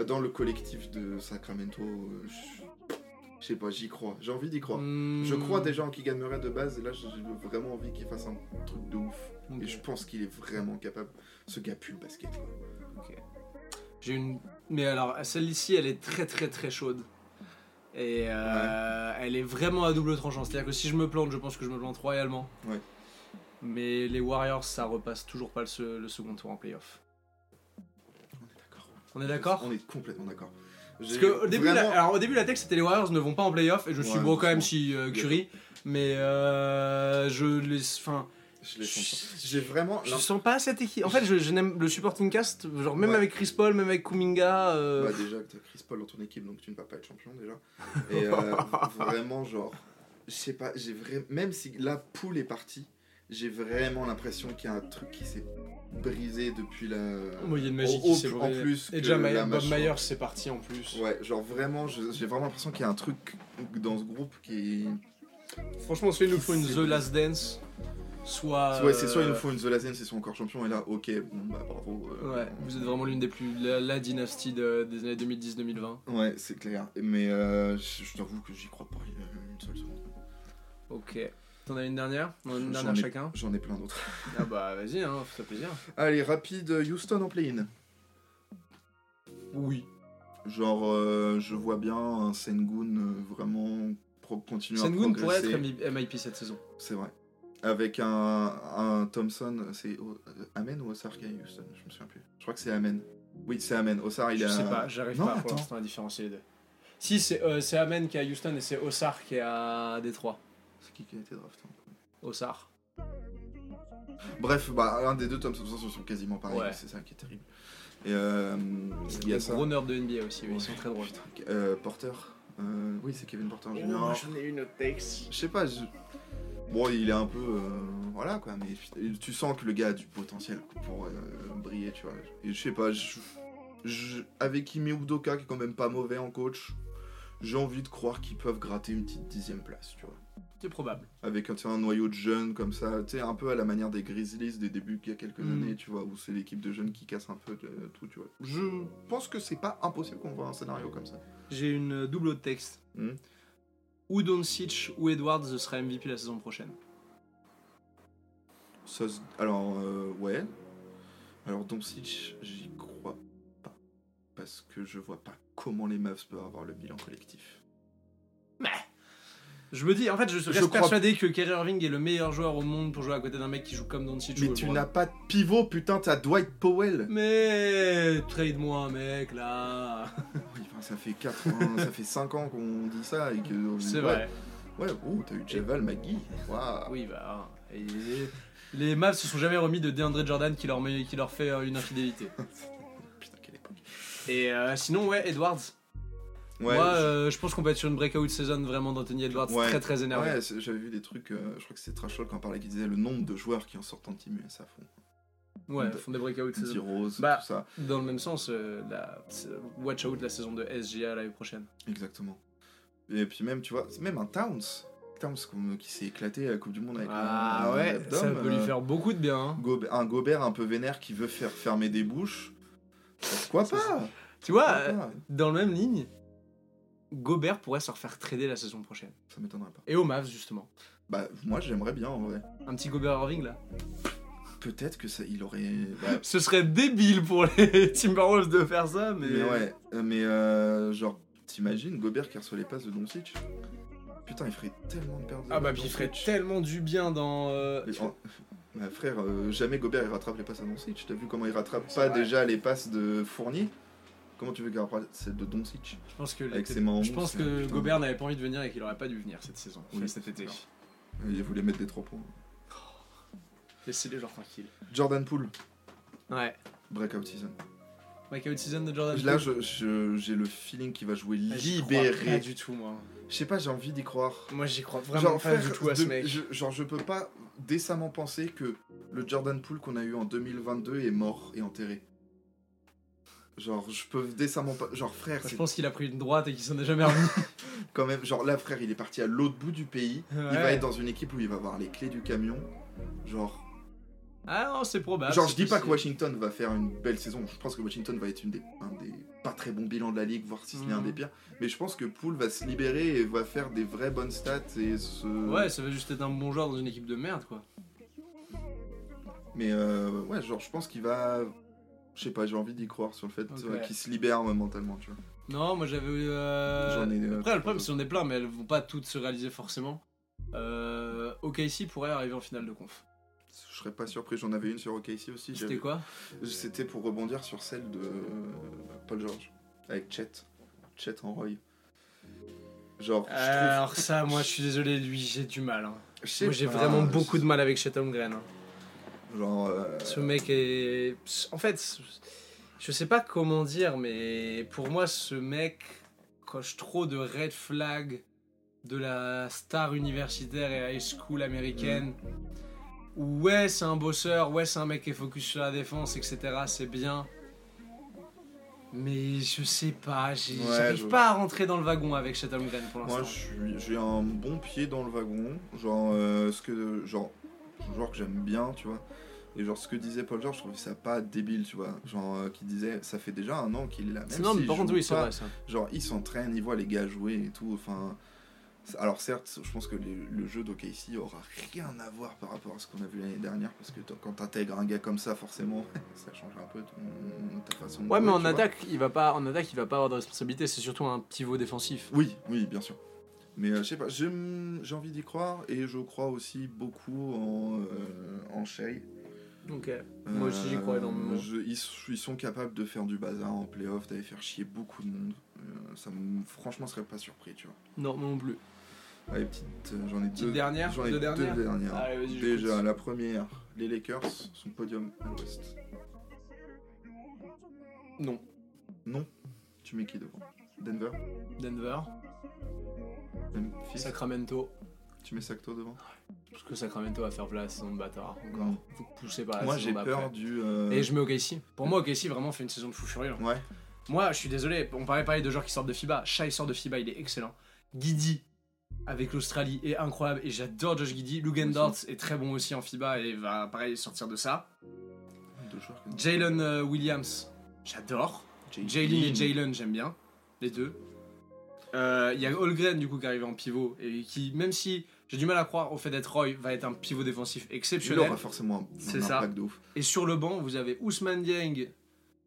Dans le collectif de Sacramento, euh, je, je sais pas, j'y crois, j'ai envie d'y croire. Hmm. Je crois déjà en Keegan Murray de base, et là j'ai vraiment envie qu'il fasse un truc de ouf. Et je pense qu'il est vraiment capable. Ce gars pue le basket. J'ai une. Mais alors, celle-ci, elle est très très très chaude. Et euh, elle est vraiment à double tranchant. C'est-à-dire que si je me plante, je pense que je me plante royalement. Ouais. Mais les Warriors, ça repasse toujours pas le, le second tour en playoff. On est d'accord. On est d'accord? On est complètement d'accord. Parce que au début, vraiment- la, alors, au début, la tech c'était les Warriors ne vont pas en playoff et je suis Ouais, bon quand même si euh, Curry, mais euh, je les, enfin, je les sens pas. J'ai vraiment. je sens pas cette équipe. En fait, je, je n'aime le supporting cast, genre même Ouais. avec Chris Paul, même avec Kuminga. euh, Bah, déjà t'as Chris Paul dans ton équipe, donc tu ne vas pas être champion déjà. Et euh, vraiment, genre, je sais pas, j'ai vraiment. Même si la poule est partie, j'ai vraiment l'impression qu'il y a un truc qui s'est brisé depuis la. Moi, il y a une magie qui en plus Et déjà, la Bob. Myers c'est parti en plus. Ouais, genre vraiment, j'ai vraiment l'impression qu'il y a un truc dans ce groupe qui. Franchement, soit il nous faut une The Last Dance, soit. Ouais, c'est soit il nous faut une The Last Dance, ils sont encore champions, et là, ok, bon, bah bravo. euh, Ouais, vous êtes vraiment l'une des plus. La, la dynastie de- des années 2010-2020. Ouais, c'est clair. Mais euh, je je t'avoue que j'y crois pas une seule seconde. Ok. T'en as une dernière On en a une J'en dernière ai- chacun J'en ai plein d'autres. Ah bah vas-y, hein, fais-toi plaisir. Allez, rapide, Houston en play-in. Oui. Genre, euh, je vois bien un Sengun euh, vraiment pro- continuer à Sengun pourrait progresser. être MIP cette saison. C'est vrai. Avec un, un Thompson, c'est euh, Amen ou Osar qui est à Houston Je me souviens plus. Je crois que c'est Amen. Oui, c'est Amen. Osar, il Je est sais à- pas, j'arrive pas pour l'instant à différencier les deux. Si, c'est euh, c'est Amen qui est à Houston et c'est Osar qui est à Détroit. Qui qui a été drafté Osar. Bref, bah, un des deux toute façon, sont quasiment pareils. Ouais. C'est ça qui est terrible. Et euh, il y a ça. gros nerds de NBA aussi, oui, ils sont très drôles. putain, euh, Porter. Euh, oui, c'est Kevin Porter Jr. Oh, j'en ai une autre texte. Je sais pas, je- bon, il est un peu. euh, voilà quoi, mais tu sens que le gars a du potentiel pour euh, briller, tu vois. Et je sais pas, je, je- avec Ime Udoka, qui est quand même pas mauvais en coach, j'ai envie de croire qu'ils peuvent gratter une petite dixième place, tu vois. C'est probable. Avec un, noyau de jeunes comme ça, tu sais, un peu à la manière des Grizzlies des débuts qu'il y a quelques Mm. années, tu vois, où c'est l'équipe de jeunes qui casse un peu de- tout, tu vois. Je pense que c'est pas impossible qu'on voit un scénario comme ça. J'ai une double autre texte. Hmm. Ou Doncic ou Edwards sera MVP la saison prochaine? Ça Alors, euh, ouais. Alors, Doncic, j'y crois pas. Parce que je vois pas comment les Mavs peuvent avoir le bilan collectif. Je me dis, en fait, je reste crois- persuadé que Kyrie Irving est le meilleur joueur au monde pour jouer à côté d'un mec qui joue comme Doncic. Mais tu n'as pas de pivot, putain, t'as Dwight Powell Mais trade-moi un mec là. Oui, enfin, ça fait 4 ans, ça fait 5 ans qu'on dit ça et que... C'est vrai. Ouais, oh, t'as eu Javal McGee. Waouh. Oui, bah. et les Mavs se sont jamais remis de DeAndre Jordan qui leur, met- qui leur fait euh, une infidélité. Putain, quelle époque. Et euh, sinon, ouais, Edwards. Ouais, Moi, je- euh, je pense qu'on peut être sur une breakout saison vraiment d'Anthony Edwards Ouais. très très énervé. Ouais, j'avais vu des trucs, euh, je crois que c'est Trash qui en parlait, qui disait le nombre de joueurs qui en sortent en team US à fond. Ouais, font des breakout D saison. Rose, Bah. tout ça. Dans le même sens, euh, la, watch out la saison de SGA l'année prochaine. Exactement. Et puis même, tu vois, même un Towns. Towns qui s'est éclaté à la Coupe du Monde avec Ah un, ouais, ça peut lui faire beaucoup de bien. hein. Un Gobert un peu vénère qui veut faire fermer des bouches. Pourquoi pas? Tu vois, dans la même ligne, Gobert pourrait se refaire trader la saison prochaine. Ça m'étonnerait pas. Et au Mavs, justement. Bah, moi j'aimerais bien en vrai. Un petit Gobert Irving là. Peut-être que ça, il aurait. bah, Ce serait débile pour les Timberwolves de faire ça, mais. mais ouais, euh, mais euh, genre, t'imagines Gobert qui reçoit les passes de Doncic? Putain, il ferait tellement de pertes Ah bah, puis il ferait tellement du bien dans. euh, Bah, frère, euh, jamais Gobert il rattrape les passes à Doncic. T'as vu comment il rattrape pas vrai. déjà les passes de Fournier? Comment tu veux qu'il rattrape celle de Doncic Je pense que, Avec ses mains en je pense là, que putain. Gobert n'avait pas envie de venir et qu'il aurait pas dû venir cette saison. Oui, Enfin, cet été. Il voulait mettre des 3 points. Laissez les joueurs tranquilles. Jordan Poole, Ouais. breakout season. Breakout season de Jordan. Là, Poole. je- je- j'ai le feeling qu'il va jouer Ah, crois Pas libéré. du tout, moi. Je sais pas, j'ai envie d'y croire. Moi, j'y crois vraiment Genre, pas frère, du tout à ce de- mec. je, genre, je peux pas décemment penser que le Jordan Poole qu'on a eu en 2022 est mort et enterré. Genre, je peux décemment pas. Genre, frère, je pense qu'il a pris une droite et qu'il s'en est jamais remis. quand même. Genre, là, frère, il est parti à l'autre bout du pays. Il va être dans une équipe où il va avoir les clés du camion. Genre, Ah non, c'est probable. genre je dis pas que. Washington va faire une belle saison. Je pense que Washington va être une des, un des pas très bons bilans de la ligue, voire si ce n'est un Mhm. des pires. Mais je pense que Poole va se libérer et va faire des vraies bonnes stats et se. Ouais, ça va juste être un bon joueur dans une équipe de merde, quoi. Mais euh, ouais, genre je pense qu'il va. Je sais pas, j'ai envie d'y croire sur le fait Ok. euh, qu'il se libère euh, mentalement, tu vois. Non, moi j'avais. euh, ai, euh, Après, le problème, c'est qu'on est plein, mais elles vont pas toutes se réaliser forcément. Euh... OKC pourrait arriver en finale de conf. je serais pas surpris. J'en avais une sur OKC aussi. C'était quoi C'était pour rebondir sur celle de Paul George avec Chet. Chet en Roy. Genre, trouve. Alors ça, moi je suis désolé, lui j'ai du mal. hein. Moi j'ai vraiment beaucoup de mal avec Chet Holmgren. hein. Genre. euh, Ce mec est. En fait, je sais pas comment dire, mais pour moi, ce mec coche trop de red flag de la star universitaire et high school américaine. Où, ouais, c'est un bosseur, ouais, c'est un mec qui est focus sur la défense, etc. C'est bien. Mais je sais pas, Ouais, j'arrive pas à rentrer dans le wagon avec Holmgren pour Moi, l'instant. suis- j'ai un bon pied dans le wagon. Genre, euh, ce que. Genre, joueur que j'aime bien, tu vois. Et genre, ce que disait Paul George, je trouvais ça pas débile, tu vois. Genre, euh, qui disait, ça fait déjà un an qu'il est là. Même non, mais par contre, oui, c'est vrai ça. Genre, il s'entraîne, il voit les gars jouer et tout. Enfin. Alors, certes, je pense que les- le jeu d'OKC aura rien à voir par rapport à ce qu'on a vu l'année dernière. Parce que quand t'intègres un gars comme ça, forcément, ça change un peu ton, ta façon de Ouais, mais jouer, en vois. attaque, il va pas, en attaque, il va pas avoir de responsabilité. C'est surtout un pivot défensif. Oui, oui, bien sûr. Mais euh, je sais pas, j'ai envie d'y croire et je crois aussi beaucoup en, euh, en Shea. Donc, Moi aussi, j'y crois énormément. Euh, je- ils, ils sont capables de faire du bazar en playoff, d'aller faire chier beaucoup de monde. Euh, ça me, franchement, serait pas surpris, tu vois. non, moi non plus. Allez, petite, euh, j'en ai Petite deux. dernière J'en ai Deux deux dernières dernières. Allez, vas-y, Déjà, la première, les Lakers, son podium à l'ouest. Non. Non Tu mets qui devant? Denver? Denver, Memphis? Sacramento. Tu mets Sacto devant? Parce que Sacramento va faire place, saison de bâtard. Encore. Vous poussez pas la Moi, saison j'ai peur du. euh, Et je mets OKC. Pour moi, OKC vraiment fait une saison de fou furieux. Ouais. Moi, je suis désolé, on parlait parler de joueurs qui sortent de FIBA. Shai sort de FIBA, il est excellent. Guidi avec l'Australie est incroyable et j'adore Josh Guidi. Lugendorts est très bon aussi en FIBA et va pareil sortir de ça. Jalen euh, Williams, j'adore. Jalen et Jalen, j'aime bien. Les deux. Euh, Il y a Holgren du coup qui arrive en pivot et qui, même si j'ai du mal à croire au fait d'être Roy, va être un pivot défensif Il exceptionnel. aura forcément un, C'est un ça. impact de ouf. Et sur le banc, vous avez Ousmane Dieng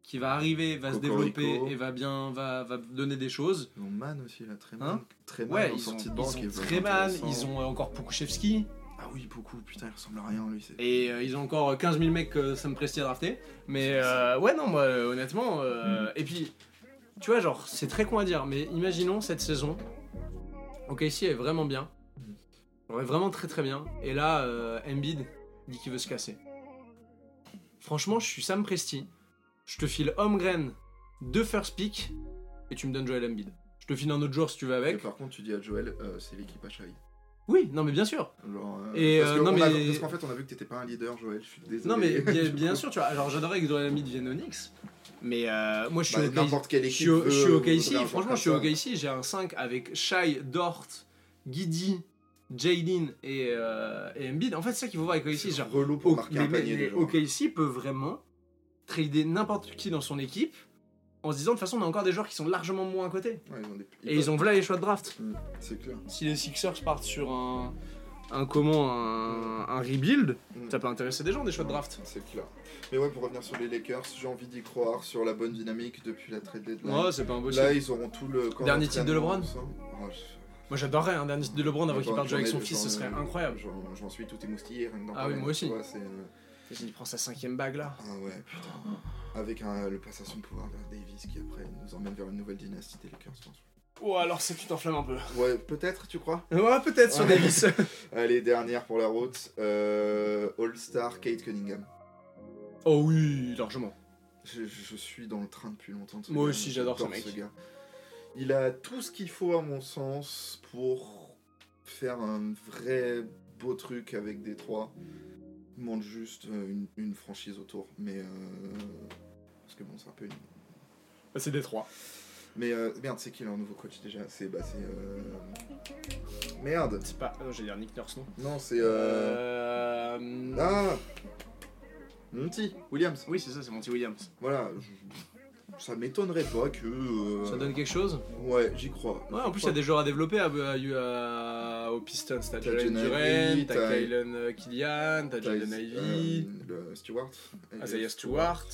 qui va arriver, va se développer et va bien, va, va donner des choses. Ils ont Man aussi, là, très Hein mal. Très mal Ouais, ils ont, sortie de ils ont ils encore Pukushevski Ah oui, beaucoup, putain, il ressemble à rien, lui. c'est- et euh, ils ont encore 15 000 mecs que ça me prestige à drafter. Mais euh, ouais, non, moi euh, honnêtement. euh, Mm. Et puis, tu vois, genre, c'est très con à dire, mais imaginons cette saison. OKC est vraiment bien. Ouais, vraiment très très bien. Et là, euh, Embiid dit qu'il veut se casser. Franchement, je suis Sam Presti. Je te file Holmgren, deux first pick, et tu me donnes Joel Embiid. Je te file un autre joueur si tu veux Et avec. par contre, tu dis à Joel, euh, c'est l'équipe à. Oui, non mais bien sûr. Genre, euh, Et, parce euh, mais- Parce qu'en fait, on a vu que t'étais pas un leader, Joel. Je suis désolé. Non mais bien, sûr, tu vois. Alors j'adorerais que Joel Embiid vienne au Knicks, mais euh, moi je suis bah, au quelle Je équipe. suis au, je suis au joueur franchement je suis au. KC, j'ai un 5 avec Shai, Dort, Guidi, Jalen et, euh, et Embiid. En fait c'est ça qu'il faut voir avec OKC, genre relou pour marquer les un mecs- panier. les déjà. OKC peut vraiment trader n'importe qui dans son équipe en se disant de toute façon on a encore des joueurs qui sont largement moins à côté. Ouais, ils ont des- Et ils ont voilà les choix de draft. Mm, C'est clair. Si les Sixers partent sur un, un comment, un, un rebuild, Mm. ça peut intéresser des gens des choix de draft. C'est clair. Mais ouais, pour revenir sur les Lakers, j'ai envie d'y croire sur la bonne dynamique depuis la trade deadline. Ouais, c'est pas impossible. Là, ils auront tout le. Dernier titre de LeBron. Oh, je- Moi j'adorerais un dernier titre de LeBron avant qu'il parte jouer avec son fils, ce serait incroyable. J'en suis tout émoustillé rien que Ah oui, moi aussi. euh, Il prend sa cinquième bague là. Ah ouais, putain. Avec un, le passation de pouvoir vers Davis qui après nous emmène vers une nouvelle dynastie des Lakers, je pense. Oh alors c'est que tu t'enflammes un peu. Ouais, peut-être, tu crois? Ouais peut-être sur. Davis. Allez, dernière pour la route. Euh, All-Star Kate Cunningham. oh oui, largement. Je, je suis dans le train depuis longtemps. Moi gars. aussi, j'adore ce mec. gars. Il a tout ce qu'il faut, à mon sens, pour faire un vrai beau truc avec des trois. Il manque juste euh, une, une franchise autour. Mais. euh, Parce que bon, c'est un peu une. Bah, c'est des trois. Mais euh, merde, c'est qui leur nouveau coach déjà? C'est. Bah, c'est. euh, Merde C'est pas. Non, j'allais dire Nick Nurse non? Non, c'est. Euh... Euh... Ah Monty Williams. Oui c'est ça, c'est Monty Williams. Voilà. je- Ça m'étonnerait pas que. euh, Ça donne quelque chose Ouais, j'y crois. Ouais, en plus il y a des joueurs à développer à, à- à- aux Pistons. T'as T'as Jalen Ivey, t'as t'as- euh, Killian, t'as Jalen Ivy, euh, le Stewart. Isaiah Stewart.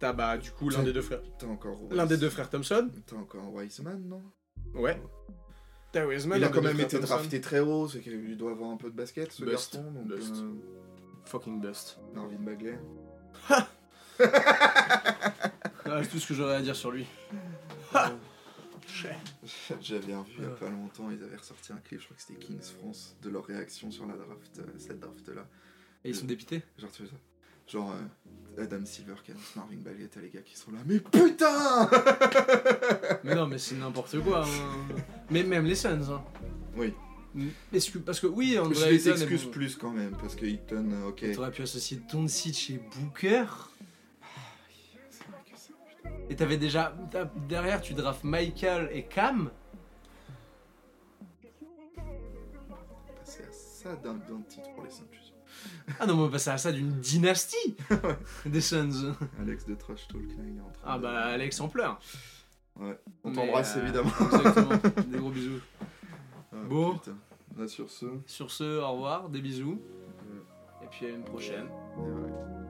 T'as bah du coup l'un des deux frères. T'as encore. L'un des deux frères Thompson. T'as encore Wiseman, non? Ouais. T'as Wiseman. Il a quand deux même frères été Thompson. drafté très haut, c'est qu'il doit avoir un peu de basket, ce Bust, garçon. Donc, bust. euh, fucking bust. Marvin Bagley. Ah, c'est tout ce que j'aurais à dire sur lui. J'avais revu il y a pas longtemps, ils avaient ressorti un clip, je crois que c'était Kings France, de leur réaction sur la draft, euh, cette draft-là. Et ils sont dépités J'ai retrouvé ça. Genre euh, Adam Silver qui annonce Marvin Bagley, t'as les gars qui sont là, mais putain Mais non, mais c'est n'importe quoi. hein. Mais même les Suns. Hein. Oui, Est-ce que- parce que oui, André je les excuse plus quand même, parce que Eaton, euh, ok. T'aurais pu associer Doncic et Booker. Et t'avais déjà. Derrière, tu drafts Michael et Cam. Passer à ça d'un titre pour les Suns, je suis sûr. Ah non, mais on va passer à ça d'une dynastie des Suns. Alex de Trash Talk, là, il est en train Ah de- bah, Alex en pleure. Ouais, on Mais, t'embrasse euh, évidemment. Exactement. Des gros bisous. Ah, Bon. putain. Là, sur ce, Sur ce, au revoir, des bisous. Et puis à une prochaine. et.